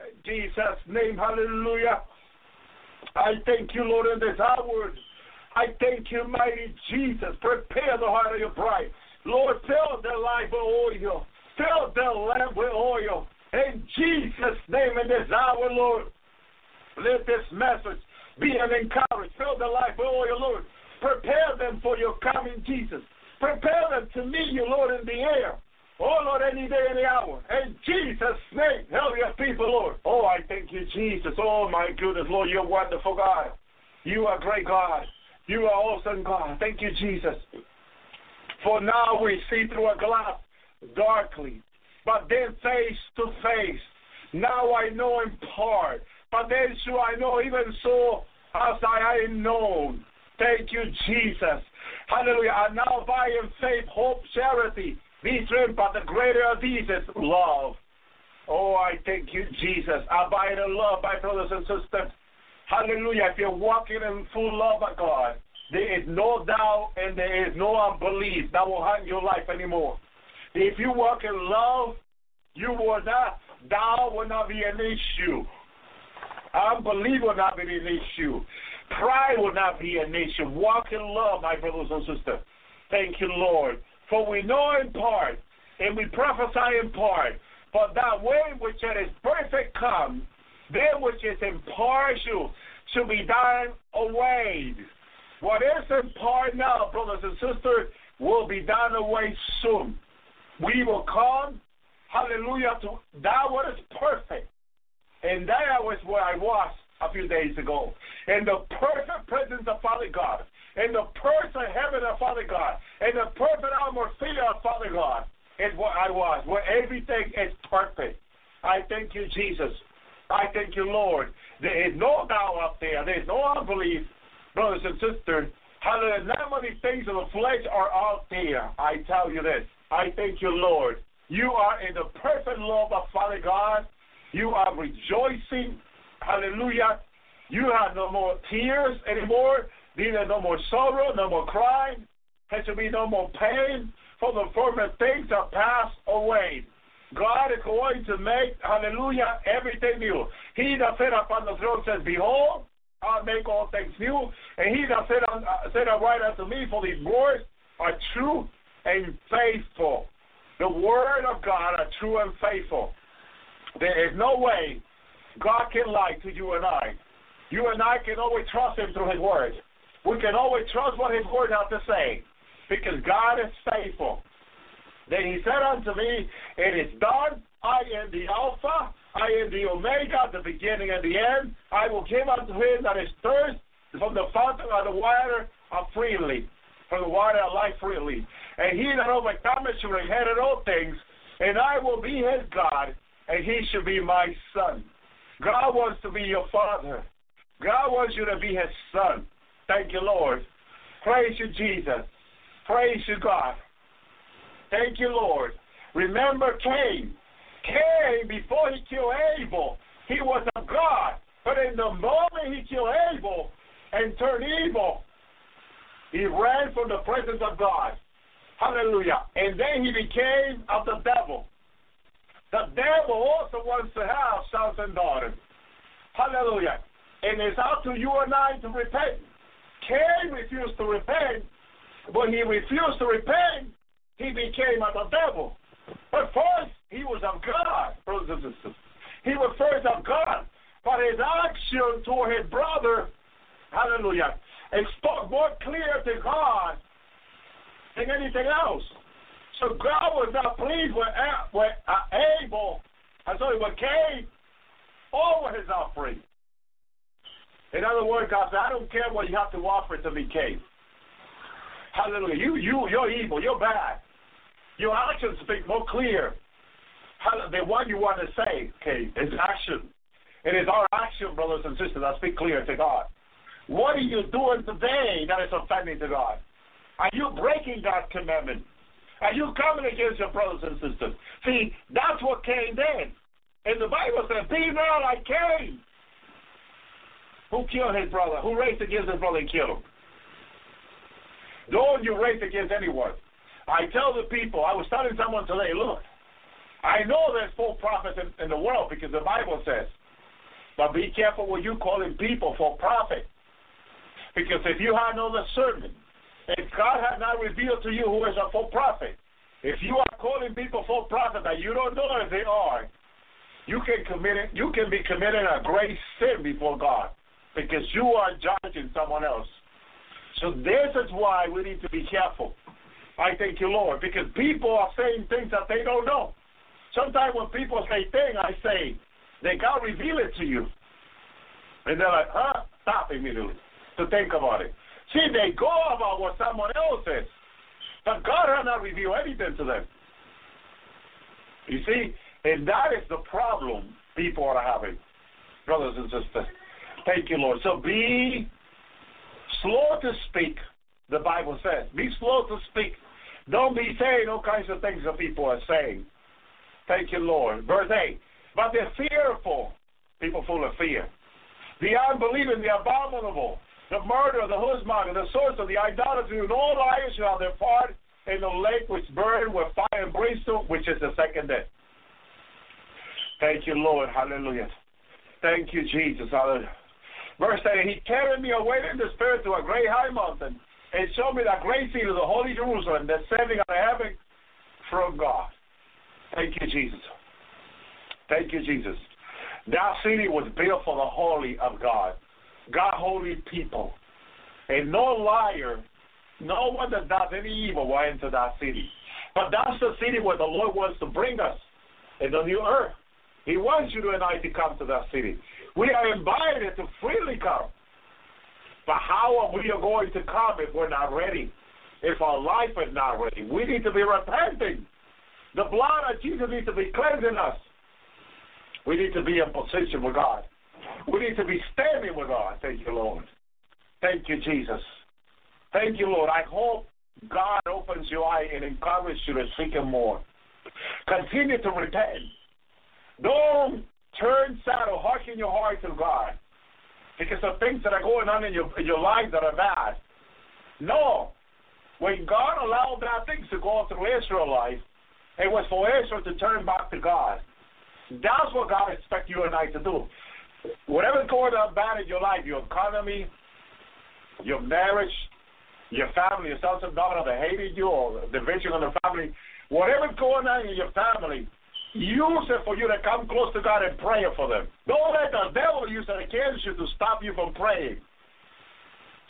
In Jesus' name, hallelujah. I thank you, Lord, in this hour. I thank you, mighty Jesus. Prepare the heart of your bride. Lord, fill their life with oil. Fill their lamp with oil. In Jesus' name, in this hour, Lord, let this message be an encouragement. Fill their life with oil, Lord. Prepare them for your coming, Jesus. Prepare them to meet you, Lord, in the air. Oh, Lord, any day, any hour. In Jesus' name, help your people, Lord. Oh, I thank you, Jesus. Oh, my goodness, Lord, you're wonderful, God. You are great, God. You are awesome, God. Thank you, Jesus. For now we see through a glass darkly, but then face to face. Now I know in part, but then shall I know even so as I am known. Thank you, Jesus. Hallelujah. And now by in faith, hope, charity, be strength, but the greater of these is love. Oh, I thank you, Jesus. Abide in love, my brothers and sisters. Hallelujah. If you're walking in full love of God, there is no doubt and there is no unbelief that will haunt your life anymore. If you walk in love, you will not, doubt will not be an issue. Unbelief will not be an issue. Pride will not be an issue. Walk in love, my brothers and sisters. Thank you, Lord. For we know in part, and we prophesy in part, but that way which is perfect come, that which is impartial should be done away. What is in part now, brothers and sisters, will be done away soon. We will come, hallelujah, to that what is perfect. And that was where I was a few days ago. In the perfect presence of Father God, in the perfect heaven of Father God, in the perfect atmosphere of Father God, is what I was, where everything is perfect. I thank you, Jesus. I thank you, Lord. There is no doubt up there. There is no unbelief, brothers and sisters. Hallelujah. Not many things of the flesh are out there. I tell you this. I thank you, Lord. You are in the perfect love of Father God. You are rejoicing. Hallelujah. You have no more tears anymore. Neither no more sorrow, no more crying. There should be no more pain. For the former things are passed away. God is going to make, hallelujah, everything new. He that sat upon the throne says, Behold, I'll make all things new. And he that said, uh, write unto me, for these words are true and faithful. The word of God are true and faithful. There is no way God can lie to you and I. You and I can always trust him through his word. We can always trust what his word has to say because God is faithful. Then he said unto me, It is done. I am the Alpha, I am the Omega, the beginning and the end. I will give unto him that is thirst from the fountain of the water of freely, from the water of life freely. And he that overcometh shall inherit all things, and I will be his God, and he shall be my son. God wants to be your father. God wants you to be his son. Thank you, Lord. Praise you, Jesus. Praise you, God. Thank you, Lord. Remember Cain. Cain, before he killed Abel, he was of God. But in the moment he killed Abel and turned evil, he ran from the presence of God. Hallelujah. And then he became of the devil. The devil also wants to have sons and daughters. Hallelujah. And it's up to you and I to repent. Cain refused to repent. When he refused to repent, he became of the devil. But first, he was of God, brothers and sisters. He was first of God. But his action toward his brother, hallelujah, it spoke more clear to God than anything else. So God was not pleased with, with uh, Abel, I'm sorry, with Cain over his offering. In other words, God said, I don't care what you have to offer to me, Cain. Hallelujah. You, you, you're evil. You're bad. Your actions speak more clear than what you want to say, Cain. It's action. It is our action, brothers and sisters, that speak clear to God. What are you doing today that is offending to God? Are you breaking God's commandment? Are you coming against your brothers and sisters? See, that's what Cain did. And the Bible says, Be not like Cain. Who killed his brother? Who raced against his brother and killed him? Don't you race against anyone. I tell the people, I was telling someone today, look, I know there's false prophets in, in the world because the Bible says, but be careful what you calling people for prophet. Because if you have no discernment, if God has not revealed to you who is a full prophet, if you are calling people for prophet that you don't know if they are, you can commit it, you can be committing a great sin before God because you are judging someone else. So this is why we need to be careful I thank you, Lord, because people are saying things that they don't know. Sometimes when people say things, I say, they God reveal it to you. And they're like, huh? Stop immediately to think about it. See, they go about what someone else says. But God has not revealed anything to them. You see, and that is the problem people are having, brothers and sisters. Thank you, Lord. So be slow to speak, the Bible says. Be slow to speak. Don't be saying all kinds of things that people are saying. Thank you, Lord. Verse 8. But they're fearful, people full of fear. The unbelieving, the abominable, the murder, the husband, the sorcerer, the idolatry, and all liars shall have their part in the lake which burn with fire and brimstone, which is the second death. Thank you, Lord. Hallelujah. Thank you, Jesus. Hallelujah. Verse 8, He carried me away in the spirit to a great high mountain and showed me that great city of the holy Jerusalem descending out of heaven from God. Thank you, Jesus. Thank you, Jesus. That city was built for the holy of God, God holy people. And no liar, no one that does any evil will enter that city. But that's the city where the Lord wants to bring us in the new earth. He wants you and I to come to that city. We are invited to freely come. But how are we going to come if we're not ready? If our life is not ready? We need to be repenting. The blood of Jesus needs to be cleansing us. We need to be in position with God. We need to be standing with God. Thank you, Lord. Thank you, Jesus. Thank you, Lord. I hope God opens your eye and encourages you to seek Him more. Continue to repent. Don't turn sad or harden your heart to God because of things that are going on in your in your life that are bad. No. When God allowed bad things to go through Israelite, it was for Israel to turn back to God. That's what God expects you and I to do. Whatever's going on bad in your life, your economy, your marriage, your family, your sons and daughters that hated you or the division in the family, whatever's going on in your family, use it for you to come close to God and pray for them. Don't let the devil use it against you to stop you from praying,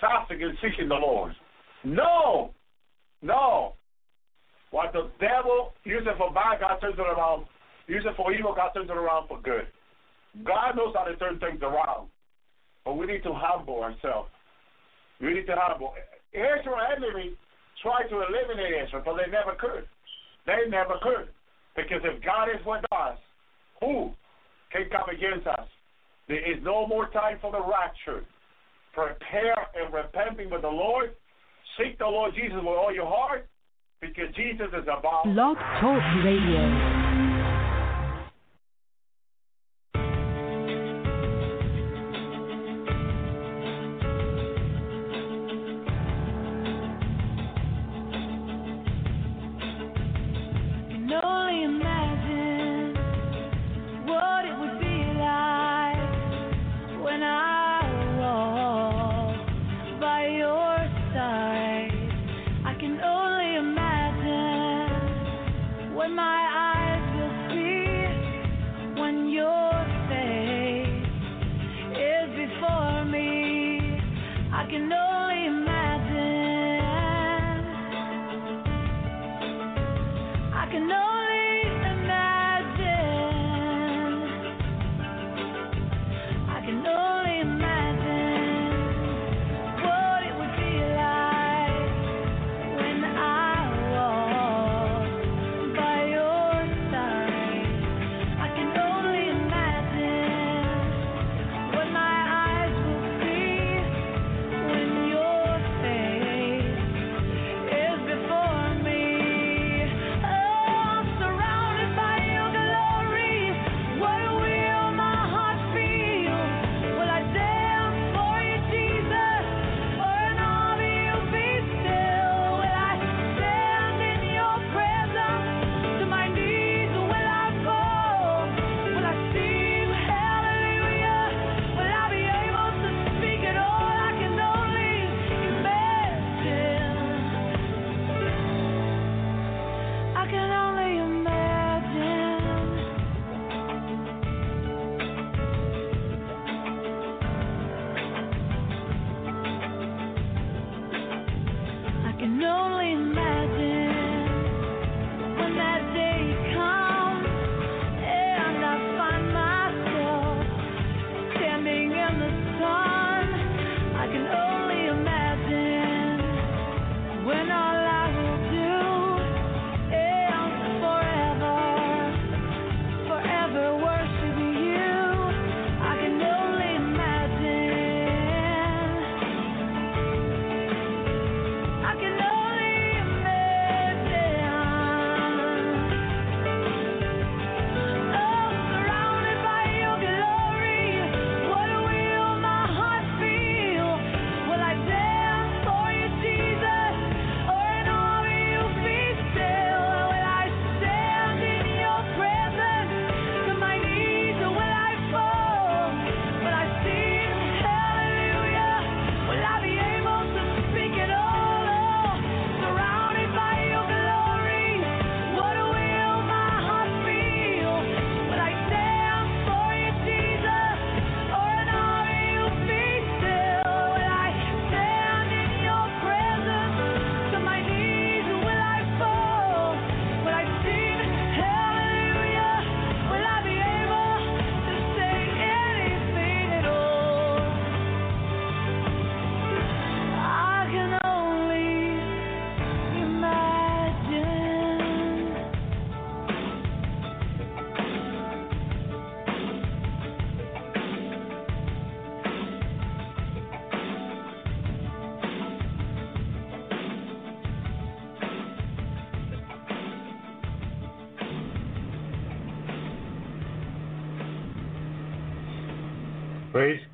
fasting, and seeking the Lord. No, no. What the devil uses for bad, God turns it around. Use it for evil, God turns it around for good. God knows how to turn things around. But we need to humble ourselves. We need to humble. Israel enemy tried to eliminate Israel, but they never could. They never could. Because if God is with us, who can come against us? There is no more time for the rapture. Prepare and repenting with the Lord. Seek the Lord Jesus with all your heart, because Jesus is about. Blog Talk Radio.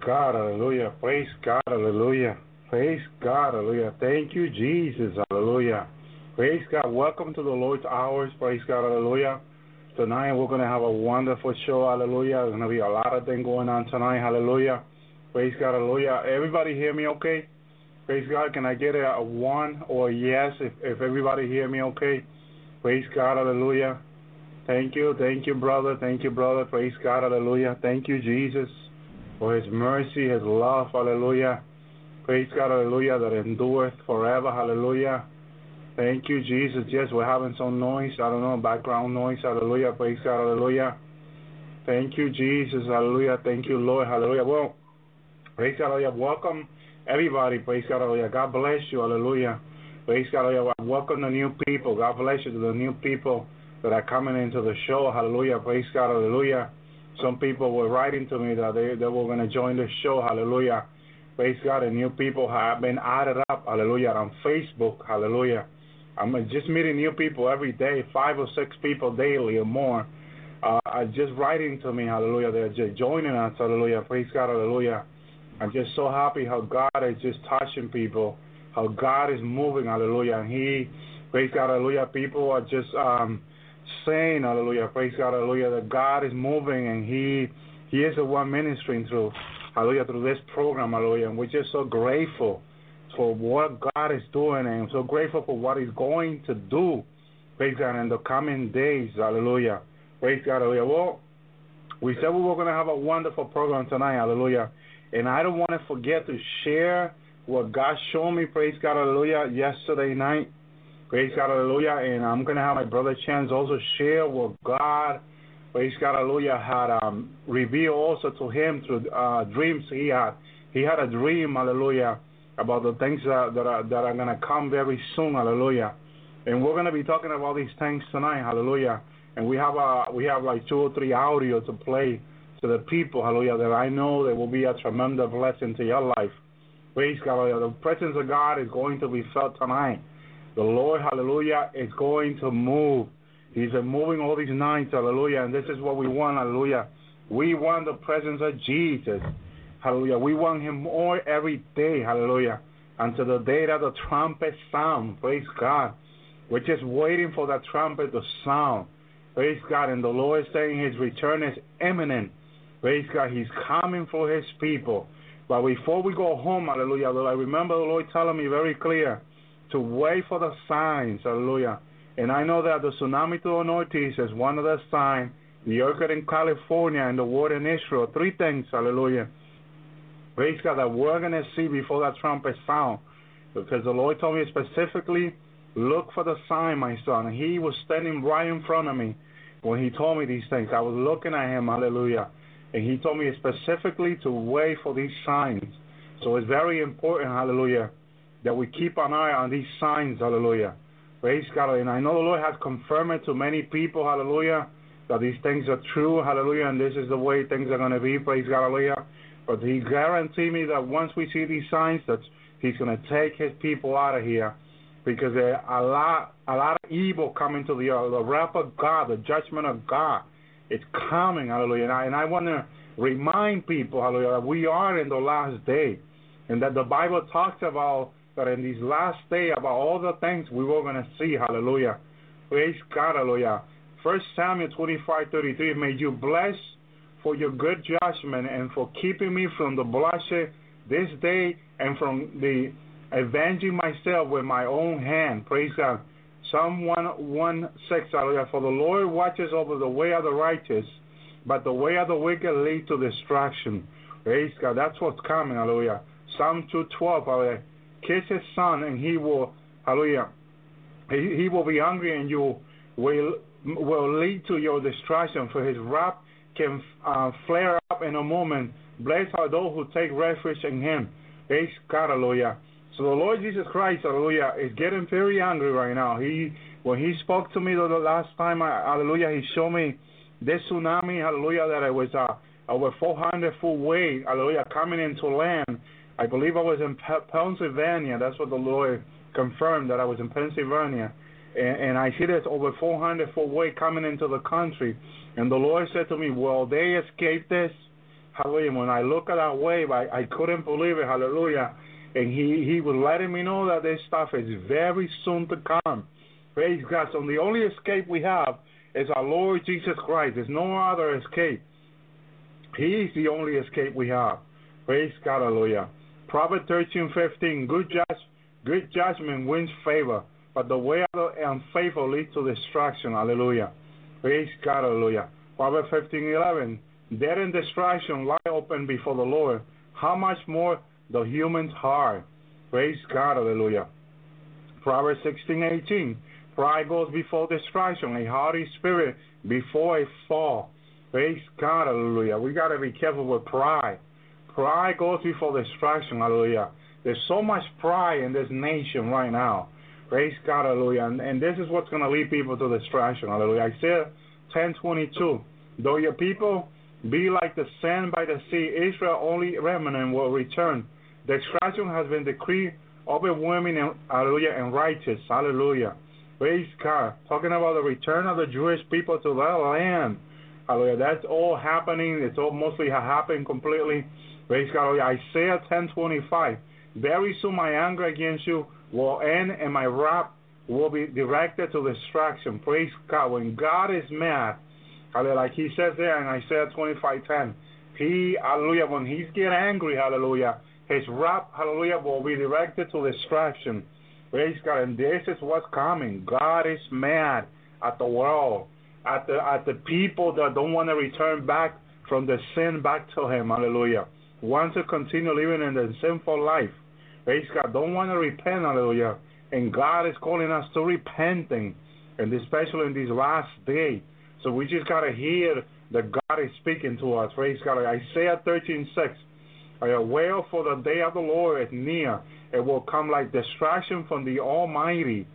God, hallelujah. Praise God, hallelujah. Praise God, hallelujah. Thank you, Jesus, hallelujah. Praise God. Welcome to the Lord's Hours. Praise God, hallelujah. Tonight we're going to have a wonderful show, hallelujah. There's going to be a lot of things going on tonight, hallelujah. Praise God, hallelujah. Everybody hear me okay? Praise God. Can I get a, one or a yes if, if everybody hear me okay? Praise God, hallelujah. Thank you, thank you, brother. Thank you, brother. Praise God, hallelujah. Thank you, Jesus for his mercy, his love, hallelujah. Praise God, hallelujah, that endureth forever, hallelujah. Thank you, Jesus. Yes, we're having some noise, I don't know, background noise, hallelujah. Praise God, hallelujah. Thank you, Jesus, hallelujah. Thank you, Lord, hallelujah. Well, praise God, hallelujah. Welcome, everybody, praise God, hallelujah. God bless you, hallelujah. Praise God, hallelujah. Welcome the new people. God bless you to the new people that are coming into the show, hallelujah. Praise God, hallelujah. Some people were writing to me that they, they were going to join the show. Hallelujah. Praise God. And new people have been added up. Hallelujah. On Facebook. Hallelujah. I'm just meeting new people every day, five or six people daily or more. Uh, just writing to me. Hallelujah. They're just joining us. Hallelujah. Praise God. Hallelujah. I'm just so happy how God is just touching people, how God is moving. Hallelujah. And He, praise God. Hallelujah. People are just um, saying, hallelujah, praise God, hallelujah, that God is moving and He He is the one ministering through, hallelujah, through this program, hallelujah. And we're just so grateful for what God is doing and so grateful for what He's going to do, praise God, in the coming days, hallelujah. Praise God, hallelujah. Well, we said we were going to have a wonderful program tonight, hallelujah. And I don't want to forget to share what God showed me, praise God, hallelujah, yesterday night. Praise God, hallelujah. And I'm going to have my brother Chance also share what God, praise God, hallelujah, had um, revealed also to him through uh, dreams he had. He had a dream, hallelujah, about the things that, that are, that are going to come very soon, hallelujah. And we're going to be talking about these things tonight, hallelujah. And we have a, we have like two or three audio to play to the people, hallelujah, that I know that will be a tremendous blessing to your life. Praise God, hallelujah. The presence of God is going to be felt tonight. The Lord, hallelujah, is going to move. He's moving all these nights, hallelujah, and this is what we want, hallelujah. We want the presence of Jesus, hallelujah. We want Him more every day, hallelujah, until the day that the trumpet sound, praise God. We're just waiting for that trumpet to sound, praise God, and the Lord is saying His return is imminent, praise God. He's coming for His people. But before we go home, hallelujah, I remember the Lord telling me very clear to wait for the signs. Hallelujah. And I know that the tsunami to the northeast is one of the signs, the earthquake in California and the war in Israel. Three things, hallelujah. Praise God that we're going to see before that trumpet sound. Because the Lord told me specifically, look for the sign, my son. And he was standing right in front of me when he told me these things. I was looking at him, hallelujah. And he told me specifically to wait for these signs. So it's very important, hallelujah, that we keep an eye on these signs, hallelujah. Praise God. And I know the Lord has confirmed it to many people, hallelujah, that these things are true, hallelujah, and this is the way things are going to be, praise God, hallelujah. But He guaranteed me that once we see these signs, that He's going to take His people out of here because there a lot, a lot of evil coming to the earth. The wrath of God, the judgment of God, it's coming, hallelujah. And I, and I want to remind people, hallelujah, that we are in the last day and that the Bible talks about that in these last day about all the things we were going to see. Hallelujah. Praise God. Hallelujah. First Samuel 25, 33, may you bless for your good judgment and for keeping me from the bloodshed this day and from the avenging myself with my own hand. Praise God. Psalm 1, 6, hallelujah. For the Lord watches over the way of the righteous, but the way of the wicked leads to destruction. Praise God. That's what's coming, hallelujah. Psalm 212, hallelujah. Kiss his son, and he will, hallelujah, he, he will be angry, and you will will lead to your destruction. For his wrath can uh, flare up in a moment. Blessed are those who take refuge in him. Praise God, hallelujah. So the Lord Jesus Christ, hallelujah, is getting very angry right now. He when he spoke to me the last time, hallelujah, he showed me this tsunami, hallelujah, that it was uh, over 400 foot wave, hallelujah, coming into land I believe I was in Pennsylvania. That's what the lawyer confirmed that I was in Pennsylvania. And, and I see there's over 400 foot wave coming into the country. And the lawyer said to me, Well, they escaped this? Hallelujah. When I look at that wave, I, I couldn't believe it. Hallelujah. And he, he was letting me know that this stuff is very soon to come. Praise God. So the only escape we have is our Lord Jesus Christ. There's no other escape. He's the only escape we have. Praise God. Hallelujah. Proverbs 13, 15. Good, judge, good judgment wins favor, but the way of the unfaithful leads to destruction. Hallelujah. Praise God. Hallelujah. Proverbs 15, 11. Death and destruction lie open before the Lord. How much more the human's heart? Praise God. Hallelujah. Proverbs 16, 18. Pride goes before destruction, a haughty spirit before a fall. Praise God, hallelujah. We got to be careful with pride. Pride goes before destruction, hallelujah. There's so much pride in this nation right now. Praise God, hallelujah. And, and this is what's going to lead people to destruction, hallelujah. Isaiah 10:22. Though your people be like the sand by the sea, Israel only remnant will return. Destruction has been decreed overwhelming and hallelujah and righteous. Hallelujah. Praise God. Talking about the return of the Jewish people to their land. Hallelujah. That's all happening. It's all mostly happened completely. Praise God. Isaiah 10:25. Very soon my anger against you will end, and my wrath will be directed to destruction. Praise God. When God is mad, hallelujah, like He says there in Isaiah 25:10, He, hallelujah, when He's get angry, hallelujah, His wrath, hallelujah, will be directed to destruction. Praise God. And this is what's coming. God is mad at the world, at the at the people that don't want to return back from the sin back to Him. Hallelujah. Want to continue living in the sinful life. Praise God. Don't want to repent. Hallelujah. And God is calling us to repenting, and especially in these last days. So we just gotta hear that God is speaking to us. Praise God. Isaiah 13:6. I wail for the day of the Lord is near it will come like destruction from the Almighty.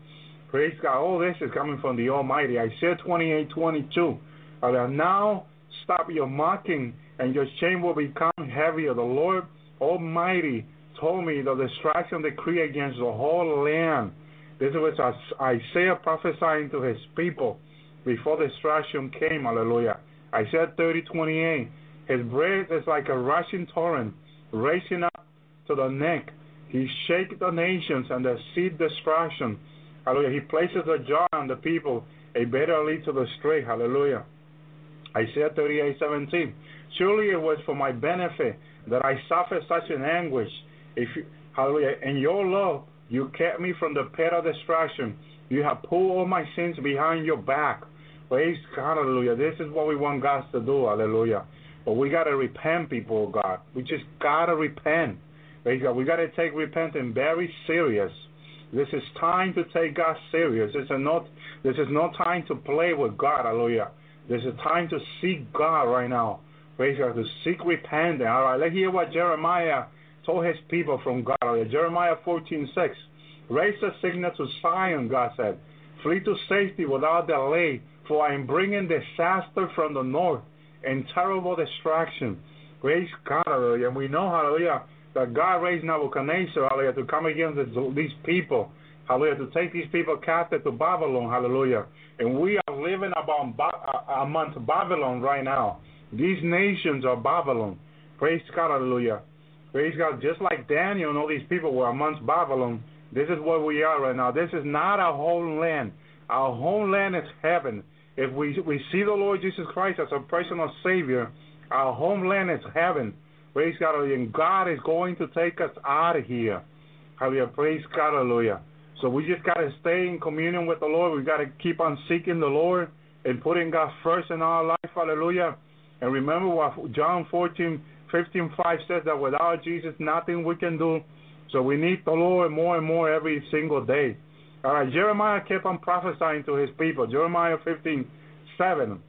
Praise God. All this is coming from the Almighty. Isaiah 28 22. Now stop your mocking, and your shame will become heavier. The Lord Almighty told me the destruction decree against the whole land. This was Isaiah prophesying to his people before destruction came. Hallelujah. Isaiah 30 28. His breath is like a rushing torrent, racing up to the neck. He shakes the nations and the seed destruction. Hallelujah. He places a jar on the people, a better lead to the straight. Hallelujah. Isaiah 38, 17. Surely it was for my benefit that I suffered such an anguish. If you, hallelujah. In your love, you kept me from the pit of destruction. You have pulled all my sins behind your back. Praise God, hallelujah. This is what we want God to do, hallelujah. But we got to repent, people of God. We just got to repent. Praise God. We got to take repentance very serious. This is time to take God serious. This is not this is no time to play with God. Hallelujah. This is time to seek God right now. Praise God. To seek repentance. All right. Let's hear what Jeremiah told his people from God. Jeremiah 14:6. Raise a signal to Zion, God said. Flee to safety without delay, for I am bringing disaster from the north and terrible destruction. Praise God, hallelujah. And we know, hallelujah, that God raised Nebuchadnezzar, hallelujah, to come against these people, hallelujah, to take these people captive to Babylon, hallelujah. And we are living uh, amongst Babylon right now. These nations are Babylon. Praise God, hallelujah. Praise God. Just like Daniel and all these people were amongst Babylon, this is where we are right now. This is not our homeland. Our homeland is heaven. If we we see the Lord Jesus Christ as a personal Savior, our homeland is heaven. Praise God, hallelujah. And God is going to take us out of here. Hallelujah. Praise God, hallelujah. So we just got to stay in communion with the Lord. We got to keep on seeking the Lord and putting God first in our life. Hallelujah. And remember what John 14, 15, 5 says that without Jesus, nothing we can do. So we need the Lord more and more every single day. All right. Jeremiah kept on prophesying to his people. Jeremiah 15, 7.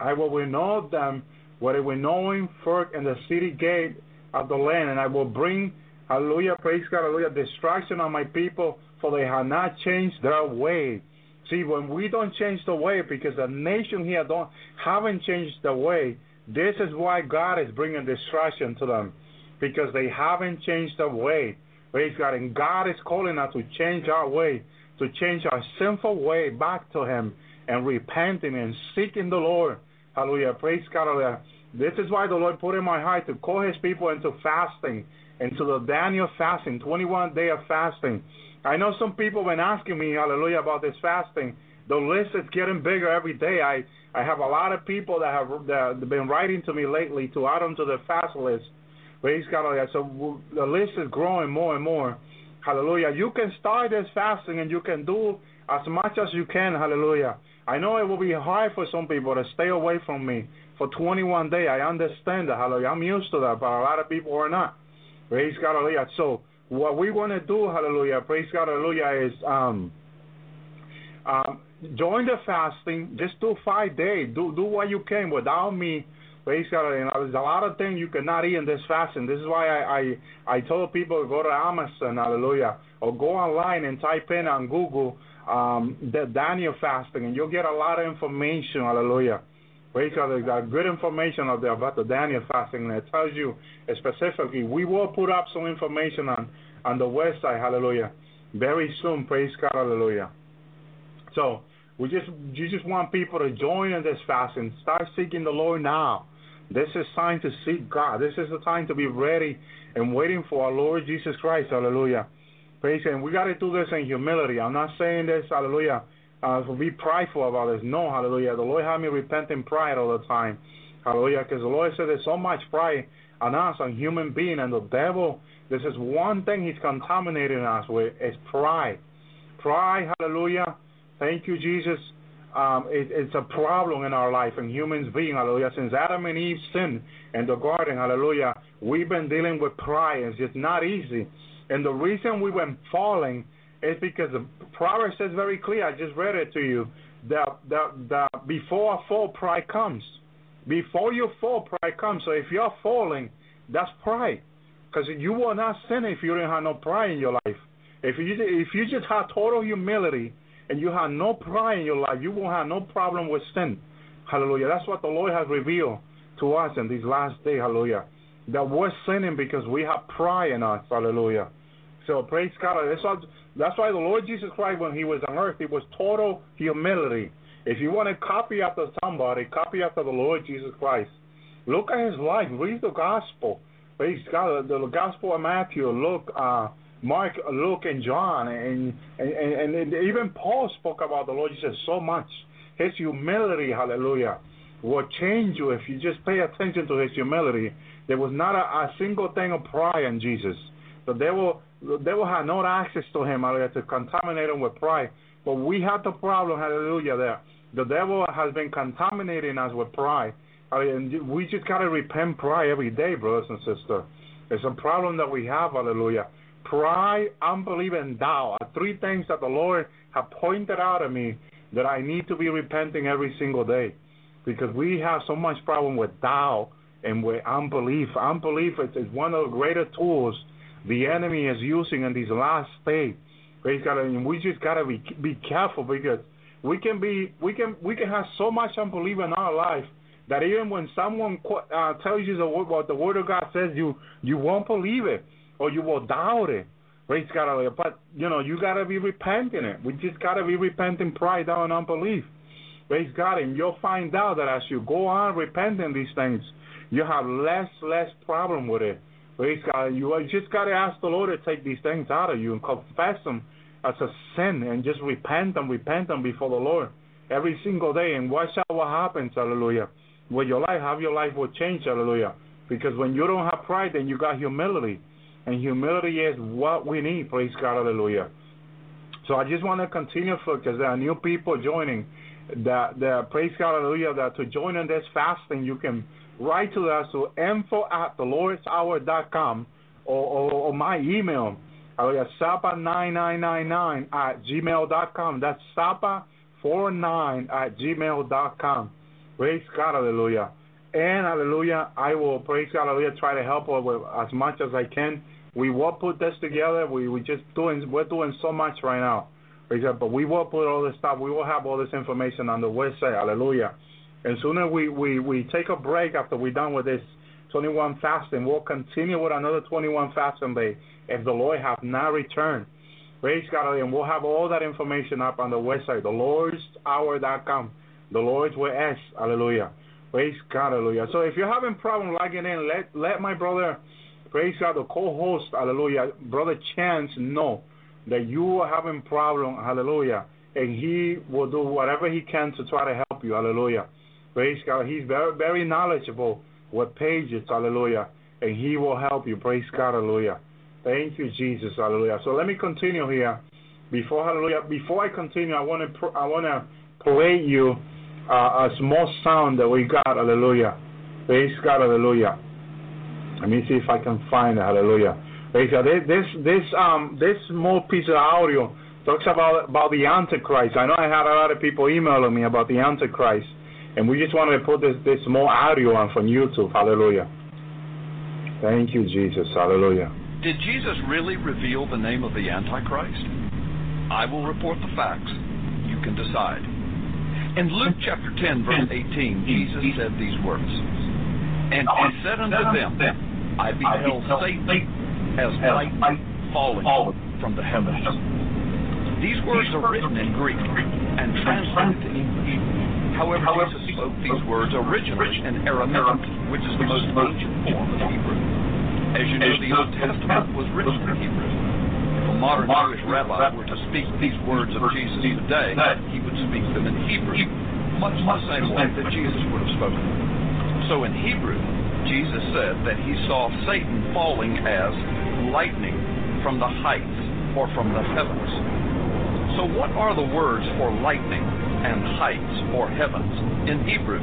I will renew them what it will knowing for in the city gate of the land, and I will bring, hallelujah, praise God, hallelujah, destruction on my people, for they have not changed their way. See, when we don't change the way, because the nation here don't haven't changed the way, this is why God is bringing destruction to them, because they haven't changed the way. Praise God, and God is calling us to change our way, to change our sinful way back to Him, and repenting and seeking the Lord. Hallelujah. Praise God. Hallelujah. This is why the Lord put in my heart to call His people into fasting, into the Daniel fasting, 21 day of fasting. I know some people have been asking me, hallelujah, about this fasting. The list is getting bigger every day. I, I have a lot of people that have, that have been writing to me lately to add them to the fast list. Praise God. So the list is growing more and more. Hallelujah. You can start this fasting and you can do as much as you can. Hallelujah. I know it will be hard for some people to stay away from me for 21 days. I understand that. Hallelujah. I'm used to that, but a lot of people are not. Praise God. Hallelujah. So what we want to do, hallelujah, praise God, hallelujah, is um, um, join the fasting. Just do five days. Do do what you can without me. Praise God. You know, there's a lot of things you cannot eat in this fasting. This is why I I, I told people to go to Amazon, hallelujah, or go online and type in on Google um, the Daniel fasting, and you'll get a lot of information, hallelujah. God, there's got good information out there about the Daniel fasting, and it tells you specifically. We will put up some information on, on the website, hallelujah, very soon, praise God, hallelujah. So, we just you just want people to join in this fasting. Start seeking the Lord now. This is time to seek God. This is the time to be ready and waiting for our Lord Jesus Christ. Hallelujah. Praise Him. We got to do this in humility. I'm not saying this, hallelujah, uh, to be prideful about this. No, hallelujah. The Lord had me repent in pride all the time. Hallelujah. Because the Lord said there's so much pride on us, on human being, and the devil, this is one thing he's contaminating us with, is pride. Pride, hallelujah. Thank you, Jesus. Um, it, it's a problem in our life and humans being, hallelujah. Since Adam and Eve sinned in the garden, hallelujah, we've been dealing with pride. It's just not easy. And the reason we went falling is because the Proverbs says very clear, I just read it to you, that, that, that before a fall, pride comes. Before you fall, pride comes. So if you're falling, that's pride. Because you will not sin if you do not have no pride in your life. If you, if you just have total humility and you have no pride in your life, you won't have no problem with sin. Hallelujah. That's what the Lord has revealed to us in these last days. Hallelujah. That we're sinning because we have pride in us. Hallelujah. So praise God. That's why the Lord Jesus Christ, when he was on earth, it was total humility. If you want to copy after somebody, copy after the Lord Jesus Christ. Look at his life. Read the gospel. Praise God. The, gospel of Matthew, Luke, uh, Mark, Luke, and John, and, and, and, and even Paul spoke about the Lord Jesus so much. His humility, hallelujah, will change you if you just pay attention to his humility. There was not a, a single thing of pride in Jesus. The devil, the devil had no access to him, hallelujah, to contaminate him with pride. But we have the problem, hallelujah, there. The devil has been contaminating us with pride. And we just got to repent pride every day, brothers and sisters. It's a problem that we have, hallelujah pride, unbelief, and doubt are three things that the Lord have pointed out to me that I need to be repenting every single day. Because we have so much problem with doubt and with unbelief. Unbelief is, is one of the greater tools the enemy is using in these last days. Praise and we just gotta be be careful because we can be we can we can have so much unbelief in our life that even when someone uh, tells you the, what the Word of God says, you you won't believe it or you will doubt it. Praise God, but you know you gotta be repenting it. We just gotta be repenting pride, and unbelief. Praise God, and you'll find out that as you go on repenting these things, you have less less problem with it. Praise God, you just gotta ask the Lord to take these things out of you and confess them as a sin and just repent and repent them before the Lord every single day and watch out what happens. Hallelujah. With your life, how your life will change. Hallelujah. Because when you don't have pride, then you got humility. And humility is what we need. Praise God. Hallelujah. So I just want to continue because there are new people joining. That the praise God, hallelujah. That to join in this fasting, you can write to us to info at thelordshour.com or, or, or my email, hallelujah, sapa9999 at gmail.com. That's sapa49 at gmail.com. Praise God, hallelujah. And hallelujah, I will praise God, hallelujah, try to help with as much as I can we will put this together. We we just doing we're doing so much right now. But we will put all this stuff. We will have all this information on the website. Hallelujah. And sooner we, we, we take a break after we're done with this 21 fasting, we'll continue with another 21 fasting day if the Lord have not returned. Praise God. And we'll have all that information up on the website, thelordshour.com. The Lord's with S. Hallelujah. Praise God, hallelujah. So if you're having problem logging in, let let my brother, praise God, the co-host, hallelujah, brother Chance know that you are having problem, hallelujah, and he will do whatever he can to try to help you, hallelujah. Praise God. He's very very knowledgeable with pages, hallelujah, and he will help you. Praise God, hallelujah. Thank you, Jesus, hallelujah. So let me continue here. Before hallelujah, before I continue, I want to I want to play you uh, a small sound that we got. Hallelujah. Praise God. Hallelujah. Let me see if I can find it. Hallelujah. Praise God. This this um this small piece of audio talks about about the Antichrist. I know I had a lot of people emailing me about the Antichrist, and we just want to put this this small audio on from YouTube. Hallelujah. Thank you, Jesus. Hallelujah. Did Jesus really reveal the name of the Antichrist? I will report the facts. You can decide. In Luke chapter 10, verse 18, Jesus said these words And he said unto them, I beheld Satan as light falling from the heavens. These words are written in Greek and translated to English. However, Jesus spoke these words originally in Aramaic, which is the most ancient form of Hebrew. As you know, the Old Testament was written in Hebrew. If a modern Jewish rabbi were to speak these words of Jesus today, he would speak them in Hebrew, much the same way. that Jesus would have spoken. So in Hebrew, Jesus said that he saw Satan falling as lightning from the heights or from the heavens. So what are the words for lightning and heights or heavens in Hebrew?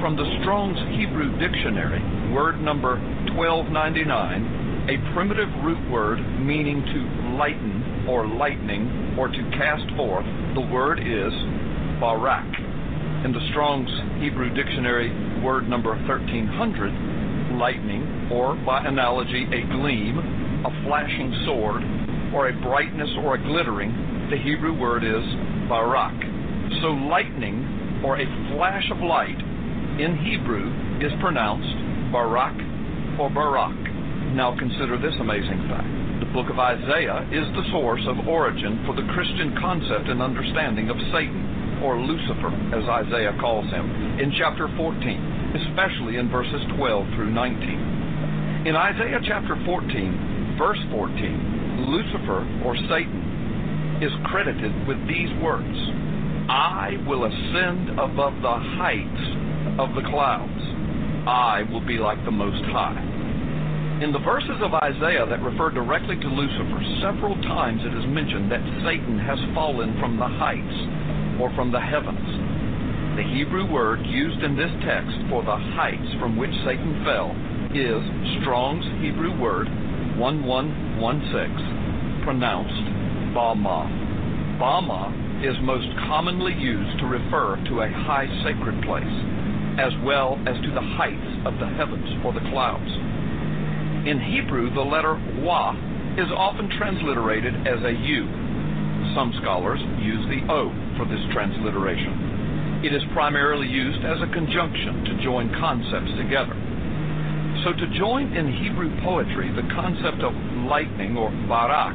From the Strong's Hebrew Dictionary, word number 1299, a primitive root word meaning to lighten or lightning or to cast forth. The word is barak. In the Strong's Hebrew Dictionary, word number 1300, lightning, or by analogy, a gleam, a flashing sword, or a brightness or a glittering, the Hebrew word is barak. So lightning, or a flash of light, in Hebrew is pronounced barak or barak. Now consider this amazing fact. The book of Isaiah is the source of origin for the Christian concept and understanding of Satan, or Lucifer, as Isaiah calls him, in chapter 14, especially in verses 12 through 19. In Isaiah chapter 14, verse 14, Lucifer, or Satan, is credited with these words I will ascend above the heights of the clouds. I will be like the Most High. In the verses of Isaiah that refer directly to Lucifer, several times it is mentioned that Satan has fallen from the heights or from the heavens. The Hebrew word used in this text for the heights from which Satan fell is Strong's Hebrew word 1116, pronounced Bama. Bama is most commonly used to refer to a high sacred place, as well as to the heights of the heavens or the clouds. In Hebrew, the letter wa is often transliterated as a u. Some scholars use the o for this transliteration. It is primarily used as a conjunction to join concepts together. So to join in Hebrew poetry the concept of lightning or barak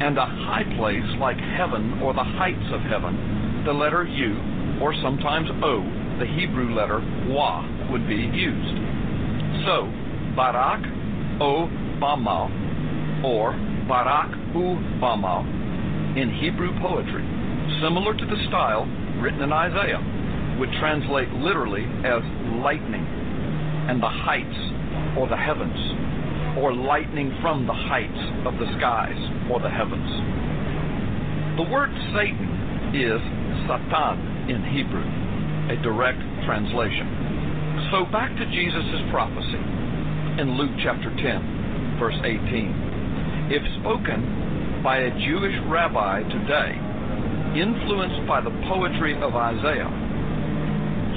and a high place like heaven or the heights of heaven, the letter u or sometimes o, the Hebrew letter wa, would be used. So, barak O Bamal, or Barak U Bamal, in Hebrew poetry, similar to the style written in Isaiah, would translate literally as lightning and the heights or the heavens, or lightning from the heights of the skies or the heavens. The word Satan is Satan in Hebrew, a direct translation. So back to Jesus' prophecy in Luke chapter 10, verse 18. If spoken by a Jewish rabbi today, influenced by the poetry of Isaiah,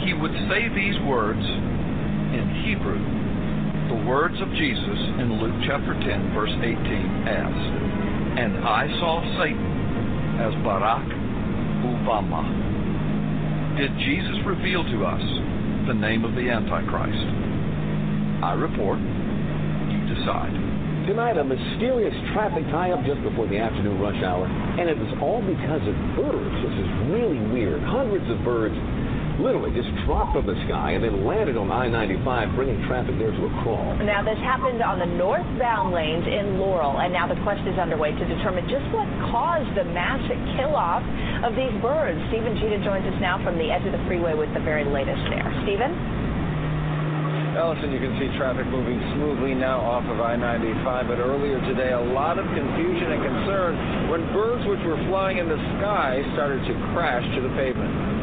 he would say these words in Hebrew, the words of Jesus in Luke chapter 10, verse 18, as, And I saw Satan as Barak Uvama. Did Jesus reveal to us the name of the Antichrist? I report. You decide. Tonight, a mysterious traffic tie-up just before the afternoon rush hour, and it was all because of birds. This is really weird. Hundreds of birds literally just dropped from the sky and then landed on I-95, bringing traffic there to a crawl. Now, this happened on the northbound lanes in Laurel, and now the quest is underway to determine just what caused the massive kill-off of these birds. Stephen Tschida joins us now from the edge of the freeway with the very latest there. Stephen? Alison, you can see traffic moving smoothly now off of I-95, but earlier today, a lot of confusion and concern when birds which were flying in the sky started to crash to the pavement.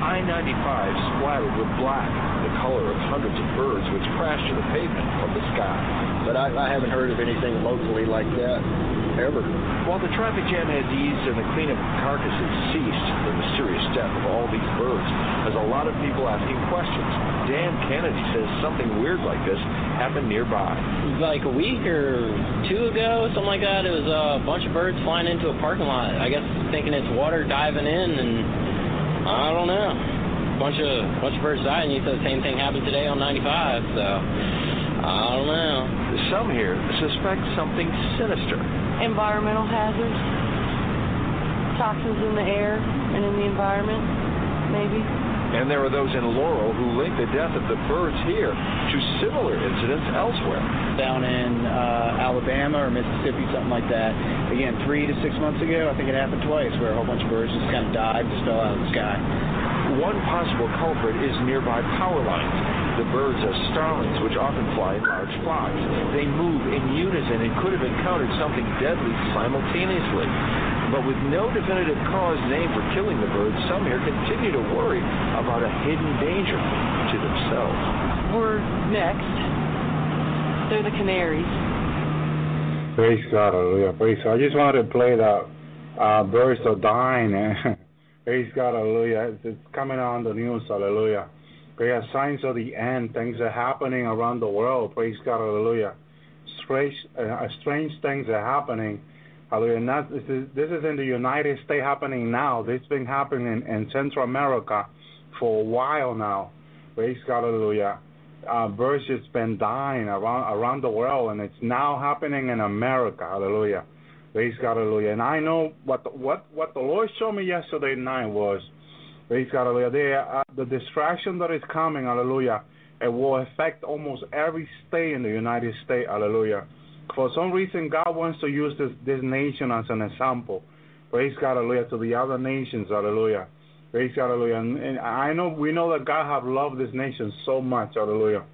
I-95 splattered with black, the color of hundreds of birds which crashed to the pavement from the sky. But I, I haven't heard of anything locally like that ever. While the traffic jam has eased and the cleanup of carcasses ceased, the mysterious death of all these birds has a lot of people asking questions. Dan Kennedy says something weird like this happened nearby. Like a week or two ago, something like that, it was a bunch of birds flying into a parking lot. I guess thinking it's water diving in, and I don't know. A bunch of bunch of birds died, and you said the same thing happened today on 95. So I don't know. Some here suspect something sinister environmental hazards, toxins in the air and in the environment, maybe. And there are those in Laurel who link the death of the birds here to similar incidents elsewhere. Down in uh, Alabama or Mississippi, something like that. Again, three to six months ago, I think it happened twice, where a whole bunch of birds just kind of died, just fell out of the sky. One possible culprit is nearby power lines. The birds are starlings, which often fly in large flocks. They move in unison and could have encountered something deadly simultaneously. But with no definitive cause named for killing the birds, some here continue to worry about a hidden danger to themselves. We're next. They're the canaries. Praise God, hallelujah. Praise God. I just wanted to play that uh, birds are dying. [laughs] Praise God, hallelujah. It's coming on the news, hallelujah. There are signs of the end. Things are happening around the world. Praise God, hallelujah. Strange, uh, strange things are happening. Hallelujah. Not, this, is, this is in the United States happening now. This has been happening in, in Central America for a while now. Praise God, hallelujah. Uh, birds has been dying around around the world, and it's now happening in America. Hallelujah. Praise God, hallelujah. And I know what the, what what the Lord showed me yesterday night was, praise God, hallelujah. The, uh, the distraction that is coming, hallelujah, it will affect almost every state in the United States, hallelujah. For some reason, God wants to use this this nation as an example. Praise God, hallelujah, to the other nations, hallelujah. Praise God, hallelujah. And, and I know we know that God have loved this nation so much, hallelujah.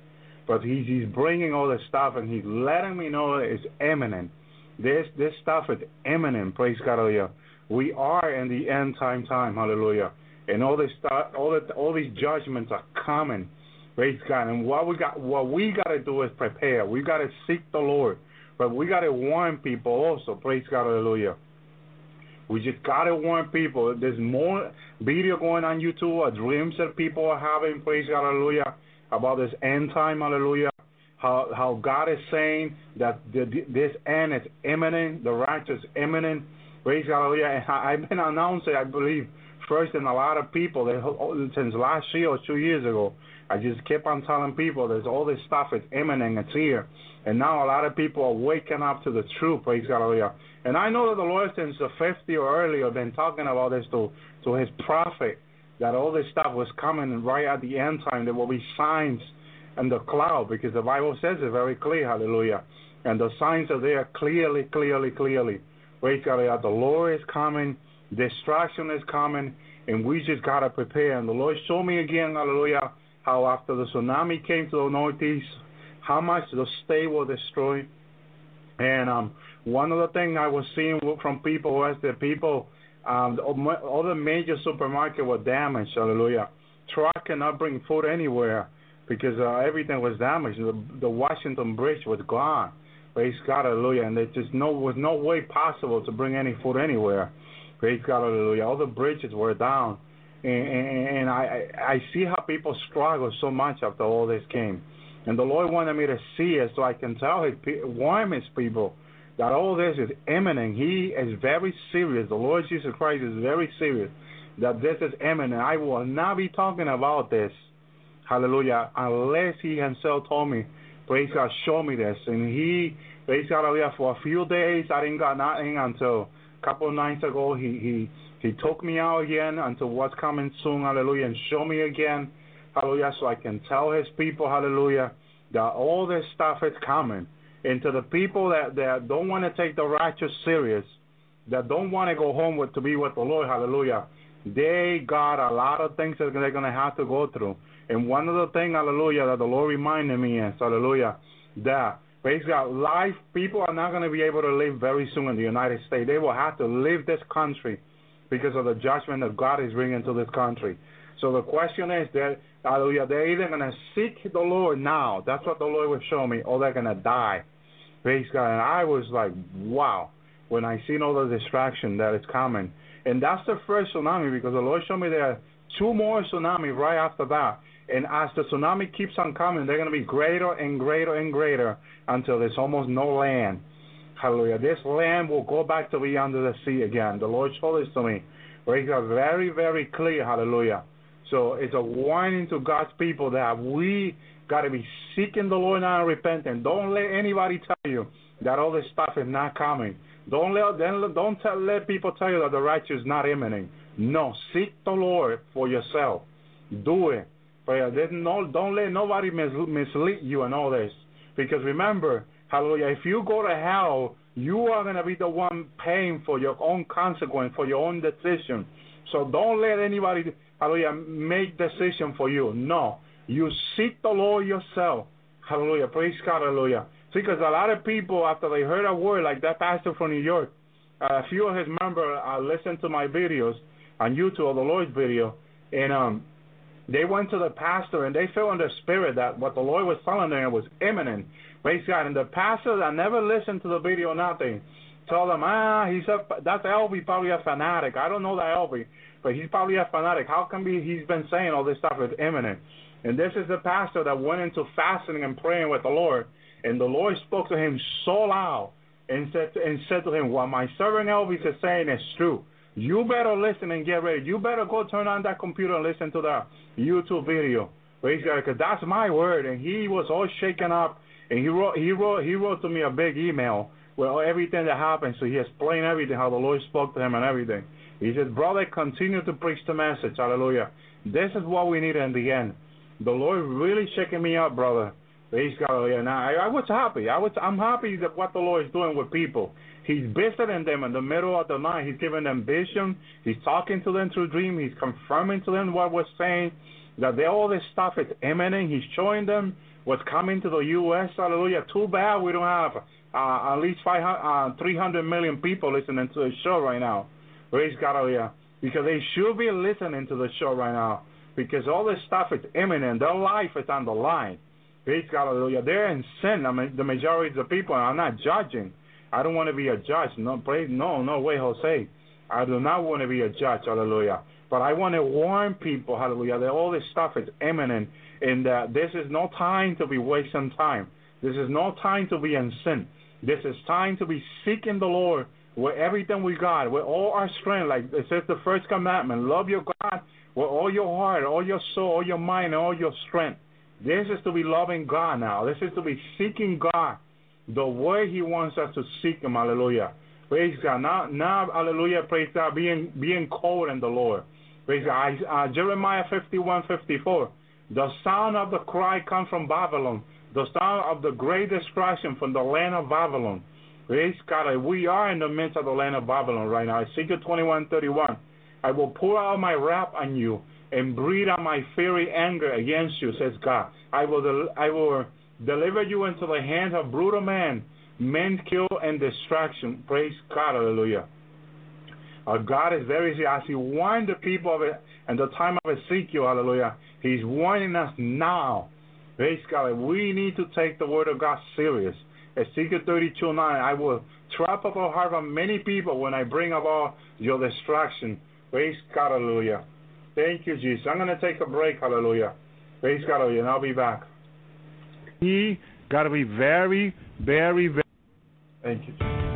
But He's He's bringing all this stuff and He's letting me know that it's imminent. This this stuff is imminent. Praise God, hallelujah. We are in the end time time, hallelujah. And all this stuff, all the, all these judgments are coming. Praise God. And what we got, what we got to do is prepare. We got to seek the Lord, but we got to warn people also. Praise God, hallelujah. We just got to warn people. There's more video going on YouTube, or dreams that people are having. Praise God, hallelujah. About this end time, hallelujah how how God is saying that the, this end is imminent, the righteous is imminent. Praise hallelujah. And I, I've been announcing, I believe, first in a lot of people that oh, since last year or two years ago. I just keep on telling people there's all this stuff is imminent, it's here. And now a lot of people are waking up to the truth, praise hallelujah. And I know that the Lord since the 50 or earlier been talking about this to, to his prophet, that all this stuff was coming right at the end time. There will be signs and the cloud, because the Bible says it very clear, hallelujah. And the signs are there clearly, clearly, clearly. Praise God, the Lord is coming, destruction is coming, and we just got to prepare. And the Lord showed me again, hallelujah, how after the tsunami came to the northeast, how much the state was destroyed. And um, one of the things I was seeing from people was that people, um, all the major supermarkets were damaged, hallelujah. Truck cannot bring food anywhere because uh, everything was damaged. The, the Washington Bridge was gone. Praise God, hallelujah. And there just no was no way possible to bring any food anywhere. Praise God, hallelujah. All the bridges were down, and, and, and I I see how people struggle so much after all this came, and the Lord wanted me to see it so I can tell His warn His people that all this is imminent. He is very serious. The Lord Jesus Christ is very serious that this is imminent. I will not be talking about this Hallelujah. Unless he himself told me, praise God, show me this. And he, praise God, for a few days, I didn't got nothing until a couple of nights ago. He he he took me out again unto what's coming soon, hallelujah, and show me again, hallelujah, so I can tell his people, hallelujah, that all this stuff is coming. And to the people that, that don't want to take the righteous serious, that don't want to go home with to be with the Lord, hallelujah, they got a lot of things that they're going to have to go through. And one of the things, hallelujah, that the Lord reminded me is, hallelujah, that basically life, people are not going to be able to live very soon in the United States. They will have to leave this country because of the judgment that God is bringing to this country. So the question is that, hallelujah, they're either going to seek the Lord now, that's what the Lord was showing me, or they're going to die. Praise God. And I was like, wow, when I seen all the distraction that is coming. And that's the first tsunami because the Lord showed me there are two more tsunamis right after that. And as the tsunami keeps on coming, they're going to be greater and greater and greater until there's almost no land. Hallelujah. This land will go back to be under the sea again. The Lord showed this to me. It's very, very clear. Hallelujah. So it's a warning to God's people that we got to be seeking the Lord now and repenting. Don't let anybody tell you that all this stuff is not coming. Don't let don't tell, let people tell you that the righteous is not imminent. No, seek the Lord for yourself. Do it. But no, don't let nobody mislead you and all this. Because remember, hallelujah, if you go to hell, you are going to be the one paying for your own consequence, for your own decision. So don't let anybody, hallelujah, make decision for you. No. You seek the Lord yourself. Hallelujah. Praise God. Hallelujah. See, because a lot of people, after they heard a word like that pastor from New York, a few of his members uh, listened to my videos on YouTube, the Lord's video, and um, they went to the pastor and they felt in their spirit that what the Lord was telling them was imminent. Praise God. And the pastor that never listened to the video, nothing, told them, ah, he's a, that's Elvi, probably a fanatic. I don't know that Elvi, but he's probably a fanatic. How come he, he's been saying all this stuff is imminent? And this is the pastor that went into fasting and praying with the Lord. And the Lord spoke to him so loud and said and said to him, What my servant Elvis is saying is true. You better listen and get ready. You better go turn on that computer and listen to the YouTube video. Because that's my word. And he was all shaken up. And he wrote, he wrote, he wrote to me a big email with everything that happened. So he explained everything, how the Lord spoke to him and everything. He said, brother, continue to preach the message. Hallelujah. This is what we need in the end. The Lord really shaking me up, brother. Praise God. Now, I, I was happy. I was, I'm happy that what the Lord is doing with people. He's visiting them in the middle of the night. He's giving them vision. He's talking to them through dream. He's confirming to them what we're saying, that they, all this stuff is imminent. He's showing them what's coming to the U.S. Hallelujah. Too bad we don't have uh, at least 500, uh, 300 million people listening to the show right now. Praise God. Hallelujah. Because they should be listening to the show right now. Because all this stuff is imminent. Their life is on the line. Praise God. Hallelujah. They're in sin. I mean, the majority of the people. I'm not judging. I don't want to be a judge. No, no, no way, Jose. I do not want to be a judge. Hallelujah. But I want to warn people, hallelujah, that all this stuff is imminent and that this is no time to be wasting time. This is no time to be in sin. This is time to be seeking the Lord with everything we got, with all our strength. Like it says the first commandment love your God with all your heart, all your soul, all your mind, all your strength. This is to be loving God now. This is to be seeking God the way He wants us to seek Him. Hallelujah. Praise God. Now, now, hallelujah. Praise God. Being being cold in the Lord. Praise God. Uh, Jeremiah 51, 54. The sound of the cry comes from Babylon. The sound of the great destruction from the land of Babylon. Praise God. We are in the midst of the land of Babylon right now. Ezekiel 21, 31. I will pour out my wrath on you and breathe out my fiery anger against you, says God. I will, I will deliver you into the hands of brutal men, men kill and destruction. Praise God, hallelujah. Our God is very, serious He warned the people of it and the time of Ezekiel, hallelujah, He's warning us now. Praise God. We need to take the word of God serious. Ezekiel 32 9, I will trap up the heart of many people when I bring about your destruction. Praise God, hallelujah. Thank you, Jesus. I'm going to take a break, hallelujah. Praise God, hallelujah, and I'll be back. He got to be very, very, very. Thank you.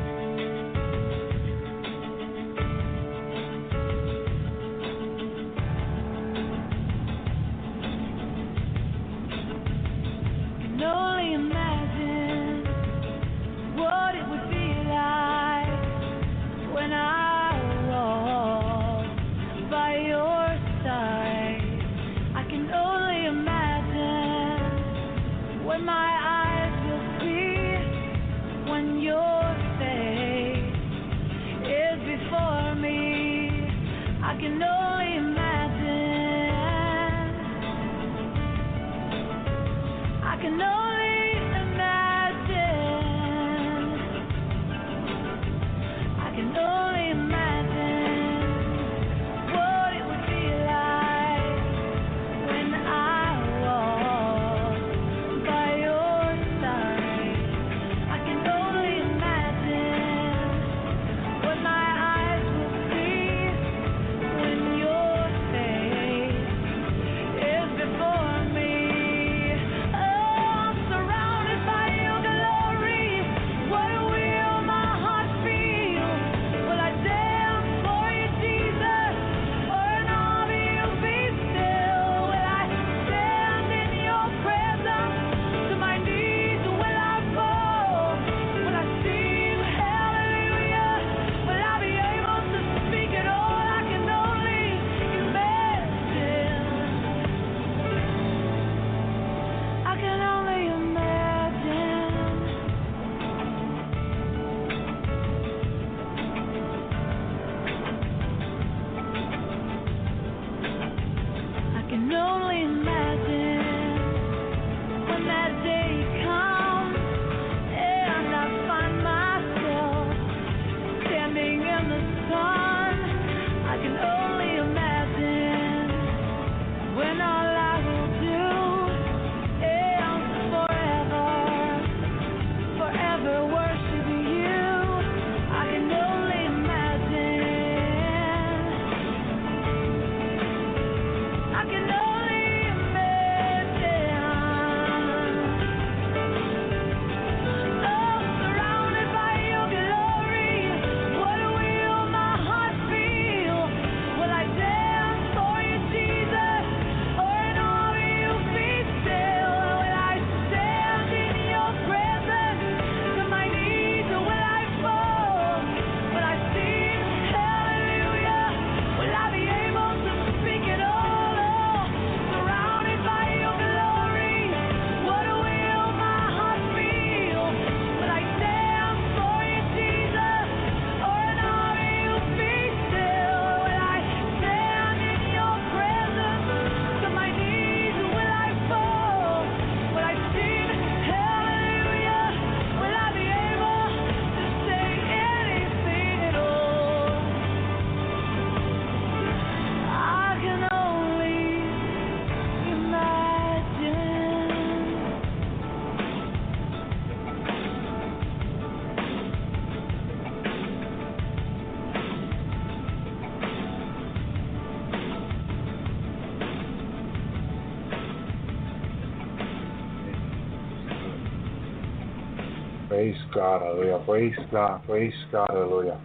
Praise God, hallelujah. Praise God, praise God, hallelujah.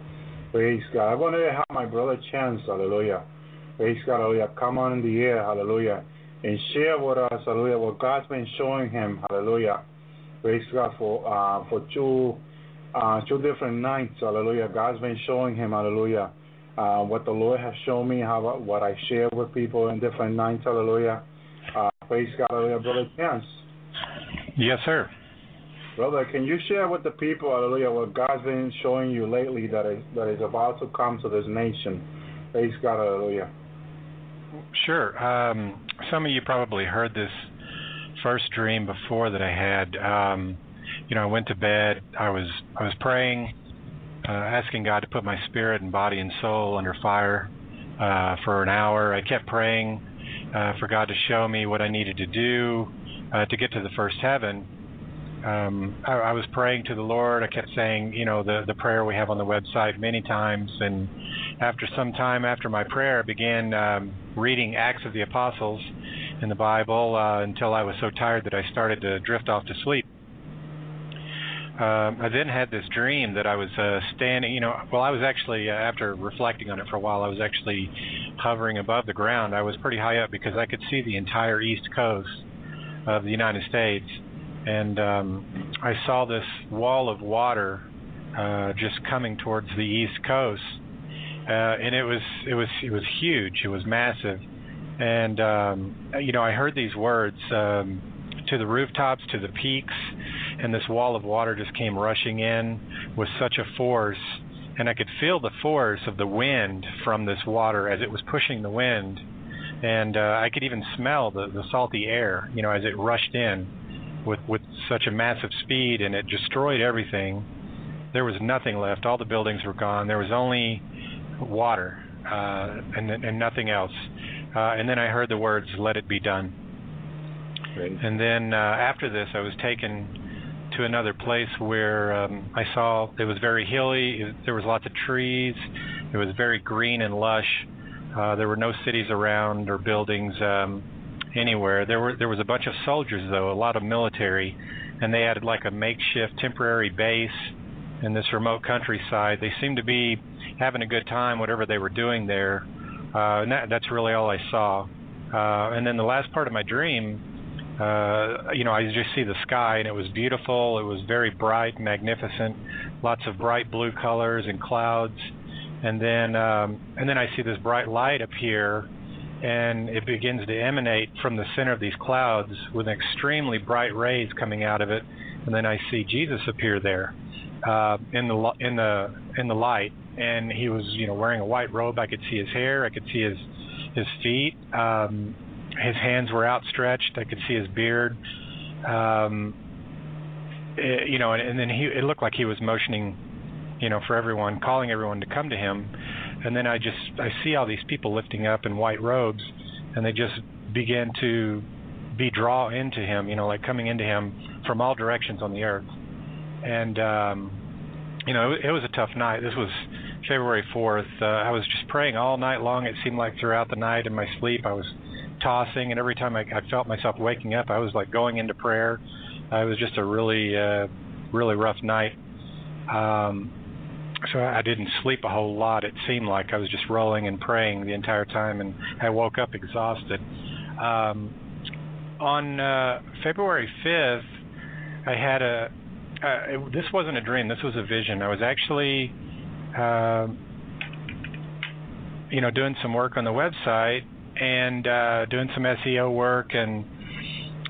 Praise God. I want to have my brother Chance, hallelujah. Praise God, hallelujah. Come on in the air, hallelujah. And share with us, hallelujah, what God's been showing him, hallelujah. Praise God for uh, for two uh, two different nights, hallelujah. God's been showing him, hallelujah, uh, what the Lord has shown me, how what I share with people in different nights, hallelujah. Uh, praise God, hallelujah, brother Chance. Yes, sir. Brother, can you share with the people, hallelujah, what God's been showing you lately that is that is about to come to this nation? Praise God, hallelujah. Sure. Um, some of you probably heard this first dream before that I had. Um, you know, I went to bed. I was I was praying, uh, asking God to put my spirit and body and soul under fire uh, for an hour. I kept praying uh, for God to show me what I needed to do uh, to get to the first heaven um, I, I was praying to the Lord. I kept saying, you know, the the prayer we have on the website many times. And after some time after my prayer, I began um, reading Acts of the Apostles in the Bible uh, until I was so tired that I started to drift off to sleep. Um, I then had this dream that I was uh, standing, you know, well, I was actually, uh, after reflecting on it for a while, I was actually hovering above the ground. I was pretty high up because I could see the entire east coast of the United States and um, I saw this wall of water uh, just coming towards the east coast, uh, and it was it was it was huge. It was massive, and um, you know I heard these words um, to the rooftops, to the peaks, and this wall of water just came rushing in with such a force, and I could feel the force of the wind from this water as it was pushing the wind, and uh, I could even smell the the salty air, you know, as it rushed in with with such a massive speed and it destroyed everything. There was nothing left. All the buildings were gone. There was only water uh, and and nothing else. Uh, and then I heard the words, "Let it be done." Great. And then uh, after this, I was taken to another place where um, I saw it was very hilly. It, there was lots of trees. It was very green and lush. Uh, there were no cities around or buildings. Um, anywhere. There were there was a bunch of soldiers though, a lot of military, and they had like a makeshift temporary base in this remote countryside. They seemed to be having a good time, whatever they were doing there. Uh, and that, that's really all I saw. Uh, and then the last part of my dream, uh, you know, I just see the sky, and it was beautiful. It was very bright, magnificent, lots of bright blue colors and clouds. And then, um, and then I see this bright light appear and it begins to emanate from the center of these clouds with extremely bright rays coming out of it, and then I see Jesus appear there uh, in the in the in the light, and he was you know wearing a white robe. I could see his hair, I could see his his feet, um, his hands were outstretched. I could see his beard. Um, it, you know, and, and then he it looked like he was motioning, you know, for everyone, calling everyone to come to him and then I just I see all these people lifting up in white robes, and they just begin to be draw into him, you know, like coming into him from all directions on the earth. And um, you know, it, it was a tough night. This was February 4th. Uh, I was just praying all night long. It seemed like throughout the night in my sleep, I was tossing, and every time I, I felt myself waking up, I was like going into prayer. Uh, it was just a really, uh, really rough night. Um, so I didn't sleep a whole lot. It seemed like I was just rolling and praying the entire time, and I woke up exhausted. Um, on uh, February 5th, I had a. Uh, it, this wasn't a dream. This was a vision. I was actually, uh, you know, doing some work on the website and uh, doing some SEO work, and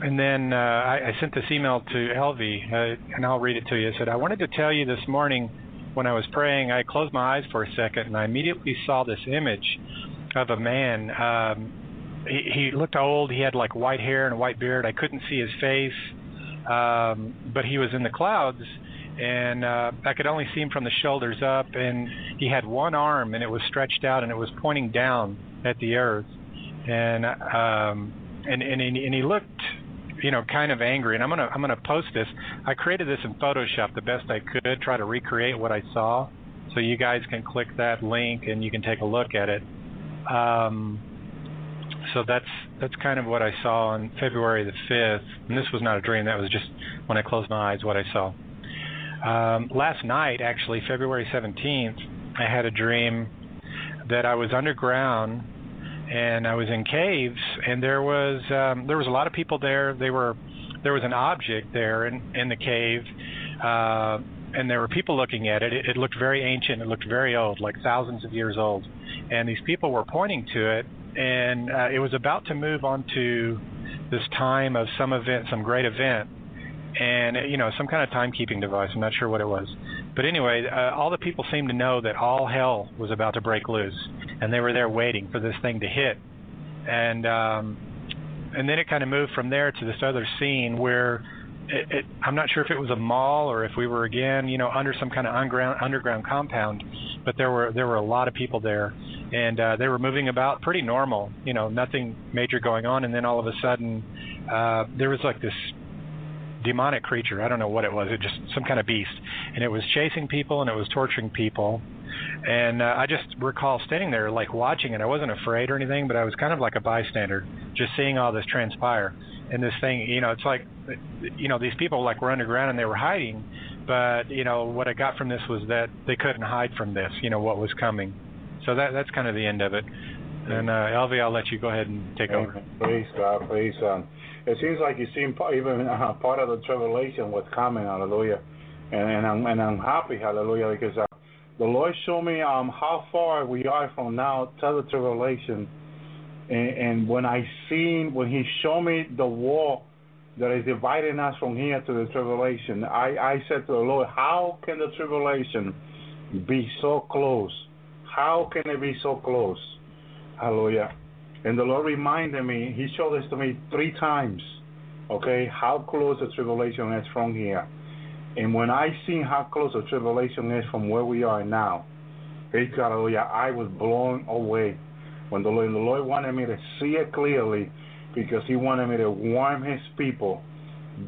and then uh, I, I sent this email to Elvi, uh, and I'll read it to you. I said, I wanted to tell you this morning when I was praying, I closed my eyes for a second and I immediately saw this image of a man. Um, he, he looked old. He had like white hair and a white beard. I couldn't see his face, um, but he was in the clouds, and uh, I could only see him from the shoulders up. And he had one arm, and it was stretched out, and it was pointing down at the earth. And um, and and and he looked you know, kind of angry. And I'm gonna I'm gonna post this. I created this in Photoshop the best I could, try to recreate what I saw. So you guys can click that link and you can take a look at it. Um, so that's that's kind of what I saw on February the 5th. And this was not a dream. That was just when I closed my eyes what I saw. Um, last night, actually, February 17th, I had a dream that I was underground and I was in caves, and there was um, there was a lot of people there. They were there was an object there in in the cave. Uh, and there were people looking at it. it. It looked very ancient. It looked very old, like thousands of years old. And these people were pointing to it, and uh, it was about to move on to this time of some event, some great event, and you know, some kind of timekeeping device. I'm not sure what it was, but anyway, uh, all the people seemed to know that all hell was about to break loose, and they were there waiting for this thing to hit. And um, and then it kind of moved from there to this other scene where it, it, I'm not sure if it was a mall or if we were again, you know, under some kind of underground underground compound, but there were there were a lot of people there, and uh, they were moving about pretty normal, you know, nothing major going on, and then all of a sudden, uh, there was like this demonic creature. I don't know what it was. It just some kind of beast, and it was chasing people and it was torturing people. And uh, I just recall standing there like watching it. I wasn't afraid or anything, but I was kind of like a bystander, just seeing all this transpire. And this thing, you know, it's like, you know, these people like were underground and they were hiding, but you know what I got from this was that they couldn't hide from this, you know, what was coming. So that that's kind of the end of it. And uh, Elvi, I'll let you go ahead and take over. Praise God, praise God it seems like you seen even uh, part of the tribulation was coming, hallelujah. And, and I'm and I'm happy, hallelujah, because uh, the Lord showed me um how far we are from now to the tribulation. And, and when I seen when He showed me the wall that is dividing us from here to the tribulation, I I said to the Lord, how can the tribulation be so close? How can it be so close? Hallelujah. And the Lord reminded me, He showed this to me three times, okay, how close the tribulation is from here. And when I seen how close the tribulation is from where we are now, hallelujah, I was blown away. When the Lord, the Lord wanted me to see it clearly because He wanted me to warn His people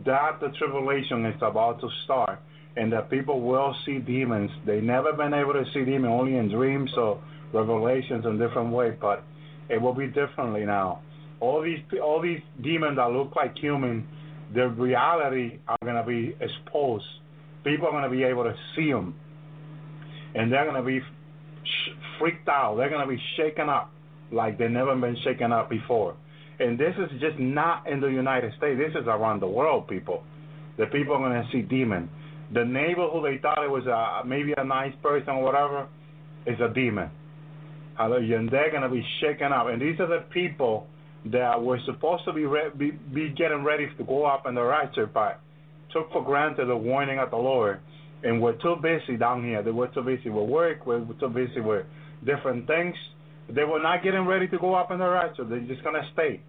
that the tribulation is about to start and that people will see demons. They never been able to see demons, only in dreams or revelations in different ways, but it will be differently now. All these all these demons that look like human, their reality are going to be exposed. People are going to be able to see them, and they're going to be freaked out. They're going to be shaken up like they've never been shaken up before. And this is just not in the United States. This is around the world, people. The people are going to see demon. The neighbor who they thought it was a, maybe a nice person or whatever is a demon. Hallelujah. And they're going to be shaken up. And these are the people that were supposed to be, re- be, be getting ready to go up in the rapture, but took for granted the warning of the Lord. And we're too busy down here. They were too busy with work. We're too busy with different things. They were not getting ready to go up in the rapture. They're just going to stay.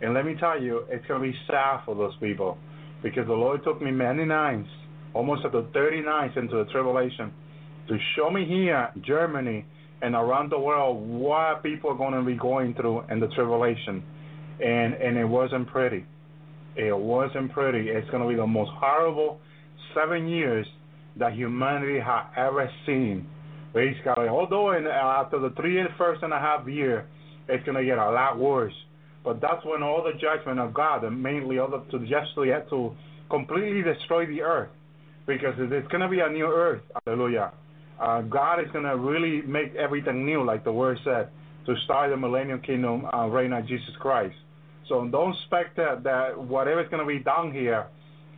And let me tell you, it's going to be sad for those people because the Lord took me many nights, almost up to 30 nights into the tribulation, to show me here, Germany, and around the world what people are going to be going through in the tribulation. And and it wasn't pretty. It wasn't pretty. It's going to be the most horrible seven years that humanity has ever seen. Basically, although in, uh, after the three and first and a half year, it's going to get a lot worse. But that's when all the judgment of God, and mainly all the, to justly have to completely destroy the earth, because it's going to be a new earth. Hallelujah uh, God is going to really make everything new, like the word said, to start the millennial kingdom uh, reign of Jesus Christ. So don't expect that, that whatever is going to be done here,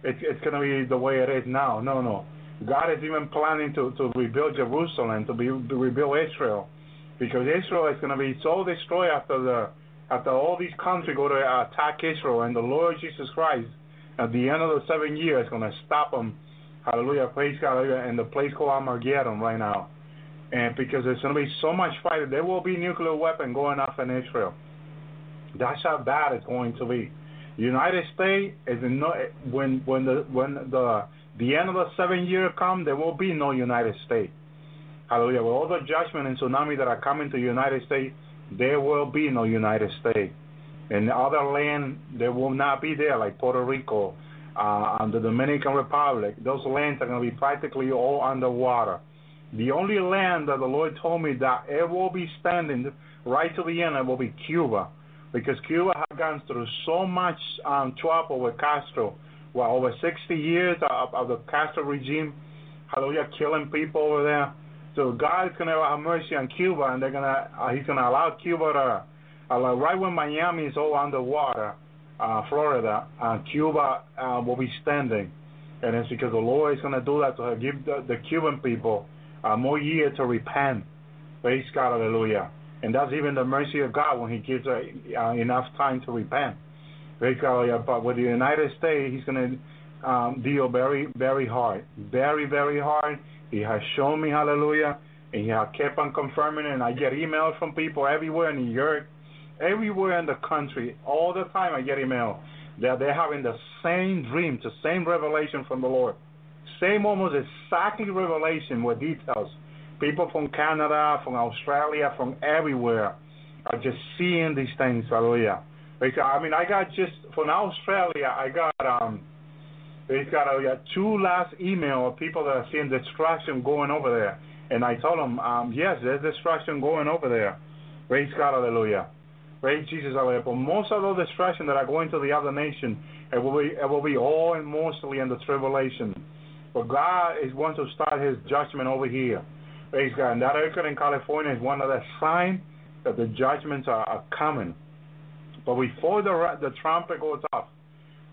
it, it's going to be the way it is now. No, no. God is even planning to, to rebuild Jerusalem, to, be, to rebuild Israel, because Israel is going to be so destroyed after the after all these countries go to attack Israel, and the Lord Jesus Christ, at the end of the seven years, is going to stop them Hallelujah. Praise God. In the place called Armageddon right now. And because there's going to be so much fighting, there will be nuclear weapon going off in Israel. That's how bad it's going to be. United States is no when when the when the the end of the seven year come, there will be no United States. Hallelujah. With all the judgment and tsunami that are coming to United States, there will be no United States. The other land, there will not be there, like Puerto Rico, uh, and the Dominican Republic, those lands are going to be practically all underwater. The only land that the Lord told me that it will be standing right to the end, it will be Cuba, because Cuba has gone through so much um, trouble with Castro. Well, over 60 years of, of the Castro regime, hallelujah, killing people over there. So God is going to have mercy on Cuba, and they're going to, uh, He's going to allow Cuba to, uh, like right when Miami is all underwater, uh, Florida, uh, Cuba uh, will be standing. And it's because the Lord is going to do that to give the, the Cuban people uh, more year to repent. Praise God, hallelujah. And that's even the mercy of God when He gives uh, enough time to repent. Praise God, hallelujah. But with the United States, He's going to um, deal very, very hard. Very, very hard. He has shown me, hallelujah. And He has kept on confirming it. And I get emails from people everywhere in New York, everywhere in the country, all the time I get email that they're having the same dream, the same revelation from the Lord. Same almost exactly revelation with details. People from Canada, from Australia, from everywhere are just seeing these things, hallelujah. Because, I mean, I got just, from Australia, I got, um, they got uh, two last email of people that are seeing destruction going over there. And I told them, um, yes, there's destruction going over there. Praise God, hallelujah. Praise Jesus. But most of those destruction that are going to the other nation, it will be, it will be all and mostly in the tribulation. But God is going to start His judgment over here. Praise God. And that earthquake in California is one of the signs that the judgments are, are coming. But before the the trumpet goes off,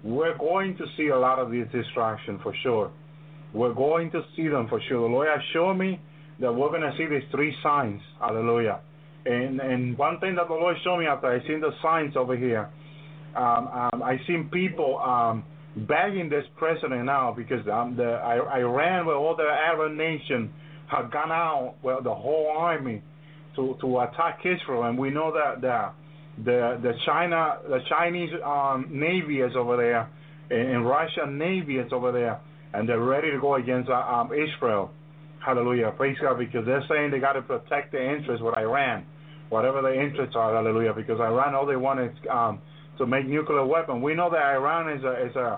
we're going to see a lot of these distractions for sure. We're going to see them for sure. The Lord has shown me that we're going to see these three signs. Hallelujah. And and one thing that the Lord showed me after I seen the signs over here, um, um, I seen people um, begging this president now because um, the Iran with all the Arab nation have gone out, well, the whole army to to attack Israel, and we know that the the the China the Chinese um, navy is over there, and Russian navy is over there, and they're ready to go against uh, um, Israel. Hallelujah, praise God, because they're saying they got to protect their interests with Iran, whatever their interests are. Hallelujah, because Iran all they want is um, to make nuclear weapon. We know that Iran is a is a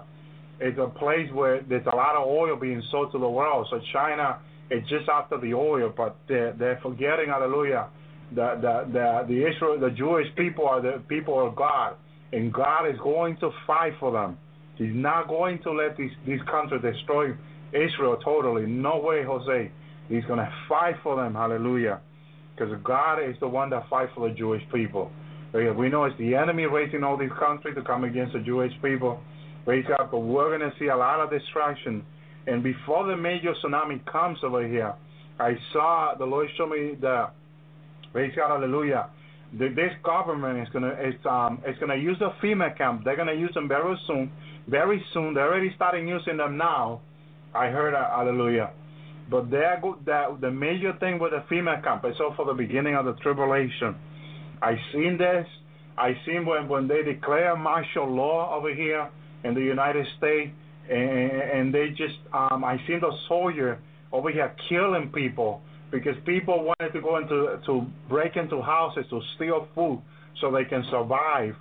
is a place where there's a lot of oil being sold to the world. So China is just after the oil, but they're, they're forgetting, hallelujah, that the, the, the Israel, the Jewish people are the people of God, and God is going to fight for them. He's not going to let these, these countries destroy Israel totally. No way, Jose. He's going to fight for them, hallelujah, because God is the one that fights for the Jewish people. We know it's the enemy raising all these countries to come against the Jewish people. Praise God, but we're going to see a lot of destruction. And before the major tsunami comes over here, I saw the Lord show me the praise God, hallelujah. The, this government is gonna um gonna use the FEMA camp. They're gonna use them very soon, very soon. They're already starting using them now. I heard uh, hallelujah. But they're go, the the major thing with the FEMA camp is all for the beginning of the tribulation. I seen this. I seen when when they declare martial law over here in the United States, and, and they just um, I seen the soldier over here killing people because people wanted to go into to break into houses to steal food so they can survive.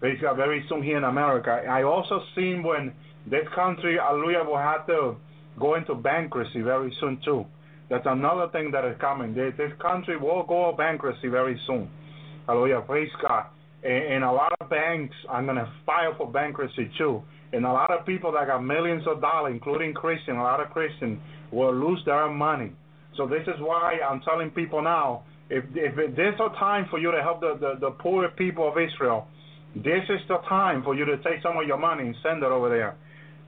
Basically, very soon here in America. I also seen when this country, Hallelujah, will have to go into bankruptcy very soon too. That's another thing that is coming. This, this country will go bankruptcy very soon. Hallelujah, praise God. And, and a lot of banks are going to file for bankruptcy too. And a lot of people that got millions of dollars, including Christians, a lot of Christians, will lose their money. So this is why I'm telling people now, if if there's a time for you to help the, the, the poor people of Israel, this is the time for you to take some of your money and send it over there.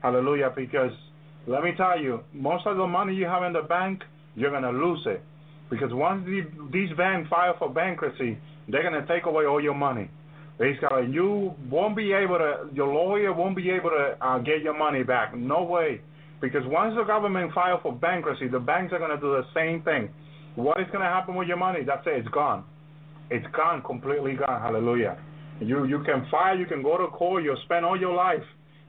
Hallelujah. Because let me tell you, most of the money you have in the bank, you're going to lose it. Because once the, these banks file for bankruptcy, they're going to take away all your money. Basically, you won't be able to, your lawyer won't be able to uh, get your money back. No way. Because once the government files for bankruptcy, the banks are going to do the same thing. What is going to happen with your money? That's it. It's gone. It's gone, completely gone. Hallelujah. You you can file, you can go to court, you'll spend all your life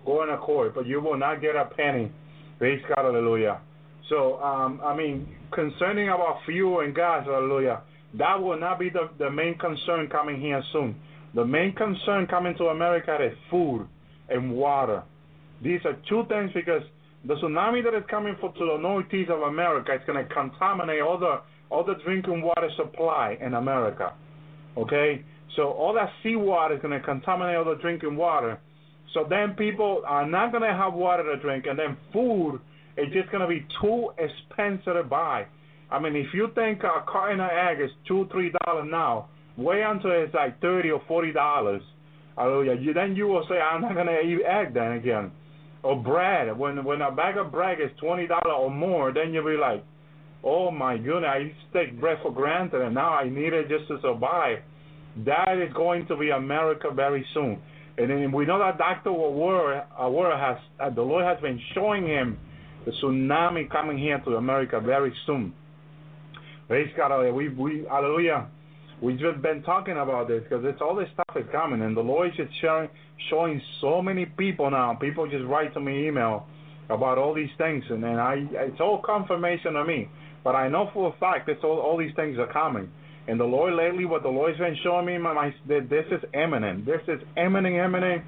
going to court, but you will not get a penny. Praise God, hallelujah. So, um, I mean, concerning about fuel and gas, hallelujah, that will not be the, the main concern coming here soon. The main concern coming to America is food and water. These are two things because the tsunami that is coming for, to the northeast of America is going to contaminate all the all the drinking water supply in America. Okay, so all that seawater is going to contaminate all the drinking water. So then people are not going to have water to drink, and then food is just going to be too expensive to buy. I mean, if you think a carton of egg is two, three dollars now, way until it's like thirty or forty dollars. Hallelujah. You, then you will say, I'm not going to eat egg then again. Or bread. When when a bag of bread is twenty dollars or more, then you'll be like, oh my goodness, I used to take bread for granted, and now I need it just to survive. That is going to be America very soon. And then we know that Dr. Awara, Awara has, uh, the Lord has been showing him the tsunami coming here to America very soon. Praise God, we, we, hallelujah. We've just been talking about this because it's all this stuff is coming, and the Lord is just showing, showing so many people now. People just write to me email about all these things, and then I, it's all confirmation to me. But I know for a fact that all, all these things are coming. And the Lord lately, what the Lord's been showing me, my, my that this is imminent. This is imminent, imminent.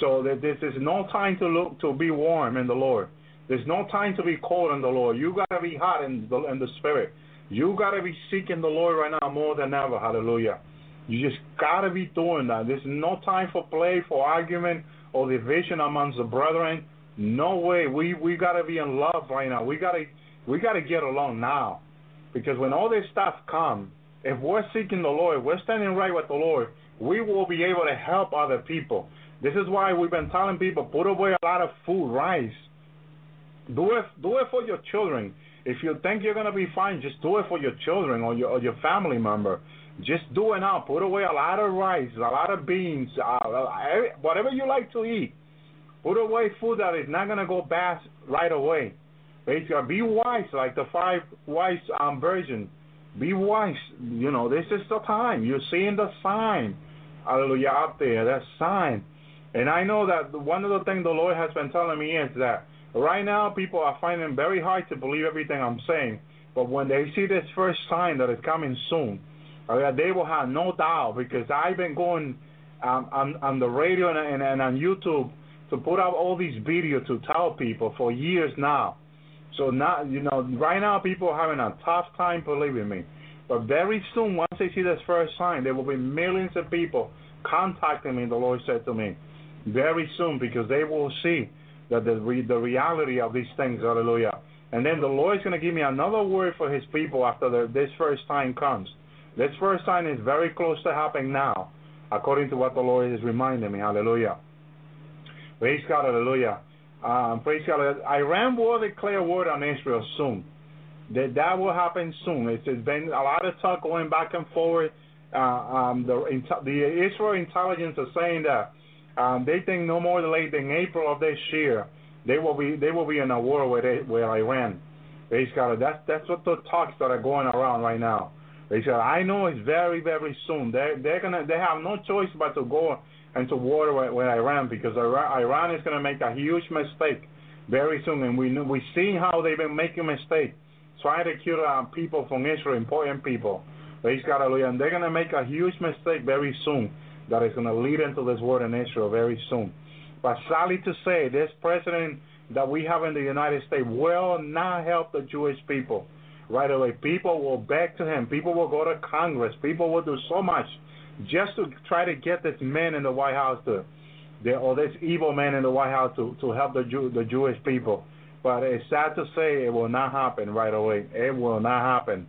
So that this is no time to look to be warm in the Lord. There's no time to be cold in the Lord. You gotta be hot in the in the spirit. You gotta be seeking the Lord right now more than ever. Hallelujah. You just gotta be doing that. There's no time for play, for argument, or division amongst the brethren. No way. We we gotta be in love right now. We gotta we gotta get along now, because when all this stuff comes, if we're seeking the Lord, we're standing right with the Lord, we will be able to help other people. This is why we've been telling people put away a lot of food, rice. Do it, do it for your children. If you think you're gonna be fine, just do it for your children or your or your family member. Just do it now. Put away a lot of rice, a lot of beans, uh, whatever you like to eat. Put away food that is not gonna go bad right away. Basically, be wise, like the five wise um, version. Be wise. You know, this is the time. You're seeing the sign. Hallelujah, out there, that sign. And I know that one of the things the Lord has been telling me is that right now people are finding it very hard to believe everything I'm saying. But when they see this first sign that is coming soon, they will have no doubt because I've been going um, on, on the radio and, and, and on YouTube to put out all these videos to tell people for years now. So now, you know, right now people are having a tough time believing me. But very soon, once they see this first sign, there will be millions of people contacting me, the Lord said to me. Very soon, because they will see that the, re- the reality of these things, hallelujah. And then the Lord is going to give me another word for his people after the, this first sign comes. This first sign is very close to happening now, according to what the Lord is reminding me, hallelujah. Praise God, hallelujah. Um, praise God. Iran will declare war on Israel soon. That that will happen soon. It's, it's been a lot of talk going back and forward. Uh, um, the, the Israel intelligence is saying that um, they think no more late than April of this year they will be they will be in a war with it, with Iran. Praise God. That's that's what the talks that are going around right now. They said I know it's very very soon. They they're gonna they have no choice but to go and to war with, with Iran because Iran is going to make a huge mistake very soon, and we we see how they've been making mistakes trying to kill uh, people from Israel, important people. Praise God, hallelujah. And they're going to make a huge mistake very soon that is going to lead into this war in Israel very soon. But sadly to say, this president that we have in the United States will not help the Jewish people right away. People will beg to him. People will go to Congress. People will do so much just to try to get this man in the White House to, or this evil man in the White House to, to help the Jew, the Jewish people. But it's sad to say it will not happen right away. It will not happen.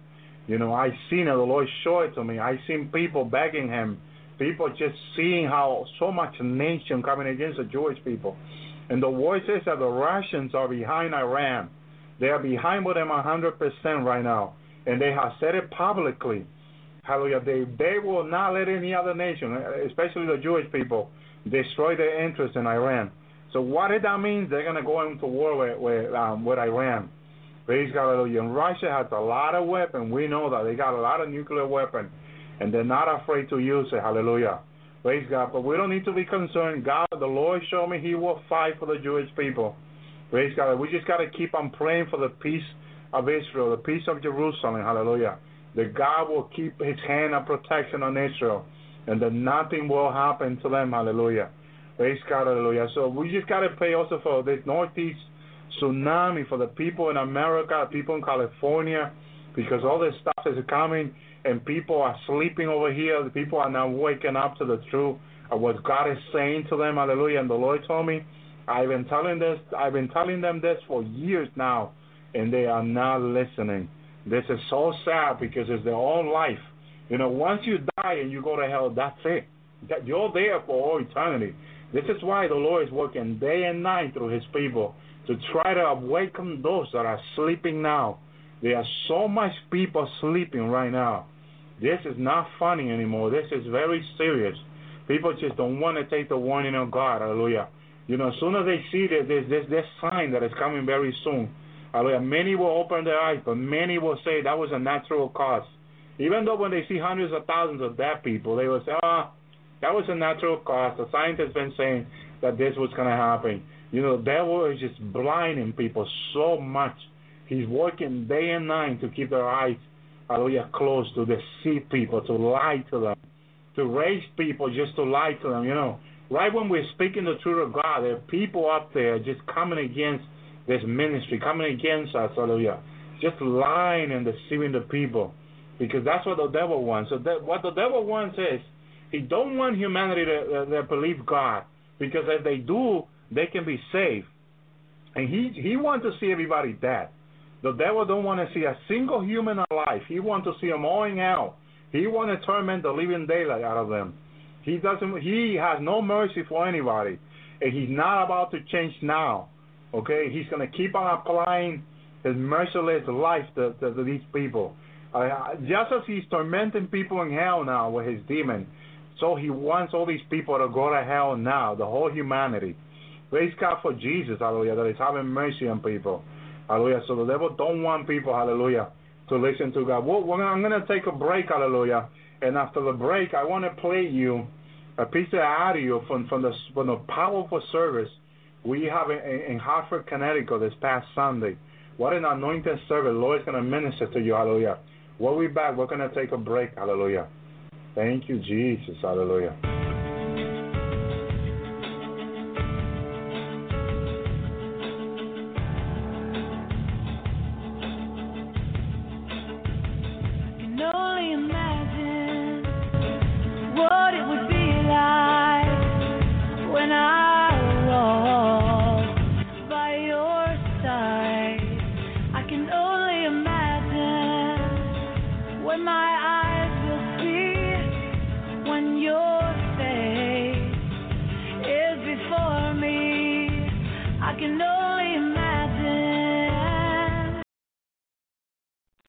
You know, I seen it. The Lord showed it to me. I seen people begging him, people just seeing how so much nation coming against the Jewish people. And the word says that the Russians are behind Iran. They are behind with them 100% right now. And they have said it publicly. Hallelujah. They, they will not let any other nation, especially the Jewish people, destroy their interest in Iran. So what did that mean? They're going to go into war with, with, um, with Iran. Praise God, hallelujah. And Russia has a lot of weapons. We know that. They got a lot of nuclear weapons, and they're not afraid to use it. Hallelujah. Praise God. But we don't need to be concerned. God, the Lord showed me He will fight for the Jewish people. Praise God. We just got to keep on praying for the peace of Israel, the peace of Jerusalem. Hallelujah that God will keep his hand of protection on Israel and that nothing will happen to them. Hallelujah. Praise God. Hallelujah. So we just got to pray also for this Northeast tsunami for the people in America, people in California, because all this stuff is coming and people are sleeping over here. The people are now waking up to the truth of what God is saying to them. Hallelujah. And the Lord told me I've been telling this. I've been telling them this for years now, and they are not listening. This is so sad because it's their own life. You know, once you die and you go to hell, that's it. You're there for all eternity. This is why the Lord is working day and night through His people to try to awaken those that are sleeping now. There are so much people sleeping right now. This is not funny anymore. This is very serious. People just don't want to take the warning of God. Hallelujah. You know, as soon as they see that there's this, this sign that is coming very soon, hallelujah, many will open their eyes, but many will say that was a natural cause. Even though when they see hundreds of thousands of dead people, they will say, ah, oh, that was a natural cause. The science has been saying that this was going to happen. You know, the devil is just blinding people so much. He's working day and night to keep their eyes, hallelujah, closed to deceive people, to lie to them, to raise people just to lie to them. You know, right when we're speaking the truth of God, there are people up there just coming against this ministry, coming against us, hallelujah, just lying and deceiving the people, because that's what the devil wants. So that, what the devil wants is he don't want humanity to, uh, to believe God, because if they do, they can be saved. And he he wants to see everybody dead. The devil don't want to see a single human alive. He wants to see them all in hell. He wants to torment the living daylight out of them. He doesn't. He has no mercy for anybody, and he's not about to change now. Okay, he's going to keep on applying his merciless life to, to, to these people. Uh, just as he's tormenting people in hell now with his demon, so he wants all these people to go to hell now, the whole humanity. Praise God for Jesus, hallelujah, that is having mercy on people. Hallelujah. So the devil don't want people, hallelujah, to listen to God. Well, I'm going to take a break, hallelujah. And after the break, I want to play you a piece of audio from, from, the, from the powerful service we have in, Hartford, Connecticut this past Sunday. What an anointed service. Lord is going to minister to you, hallelujah. When We'll be back. We're going to take a break, hallelujah. Thank you, Jesus, hallelujah.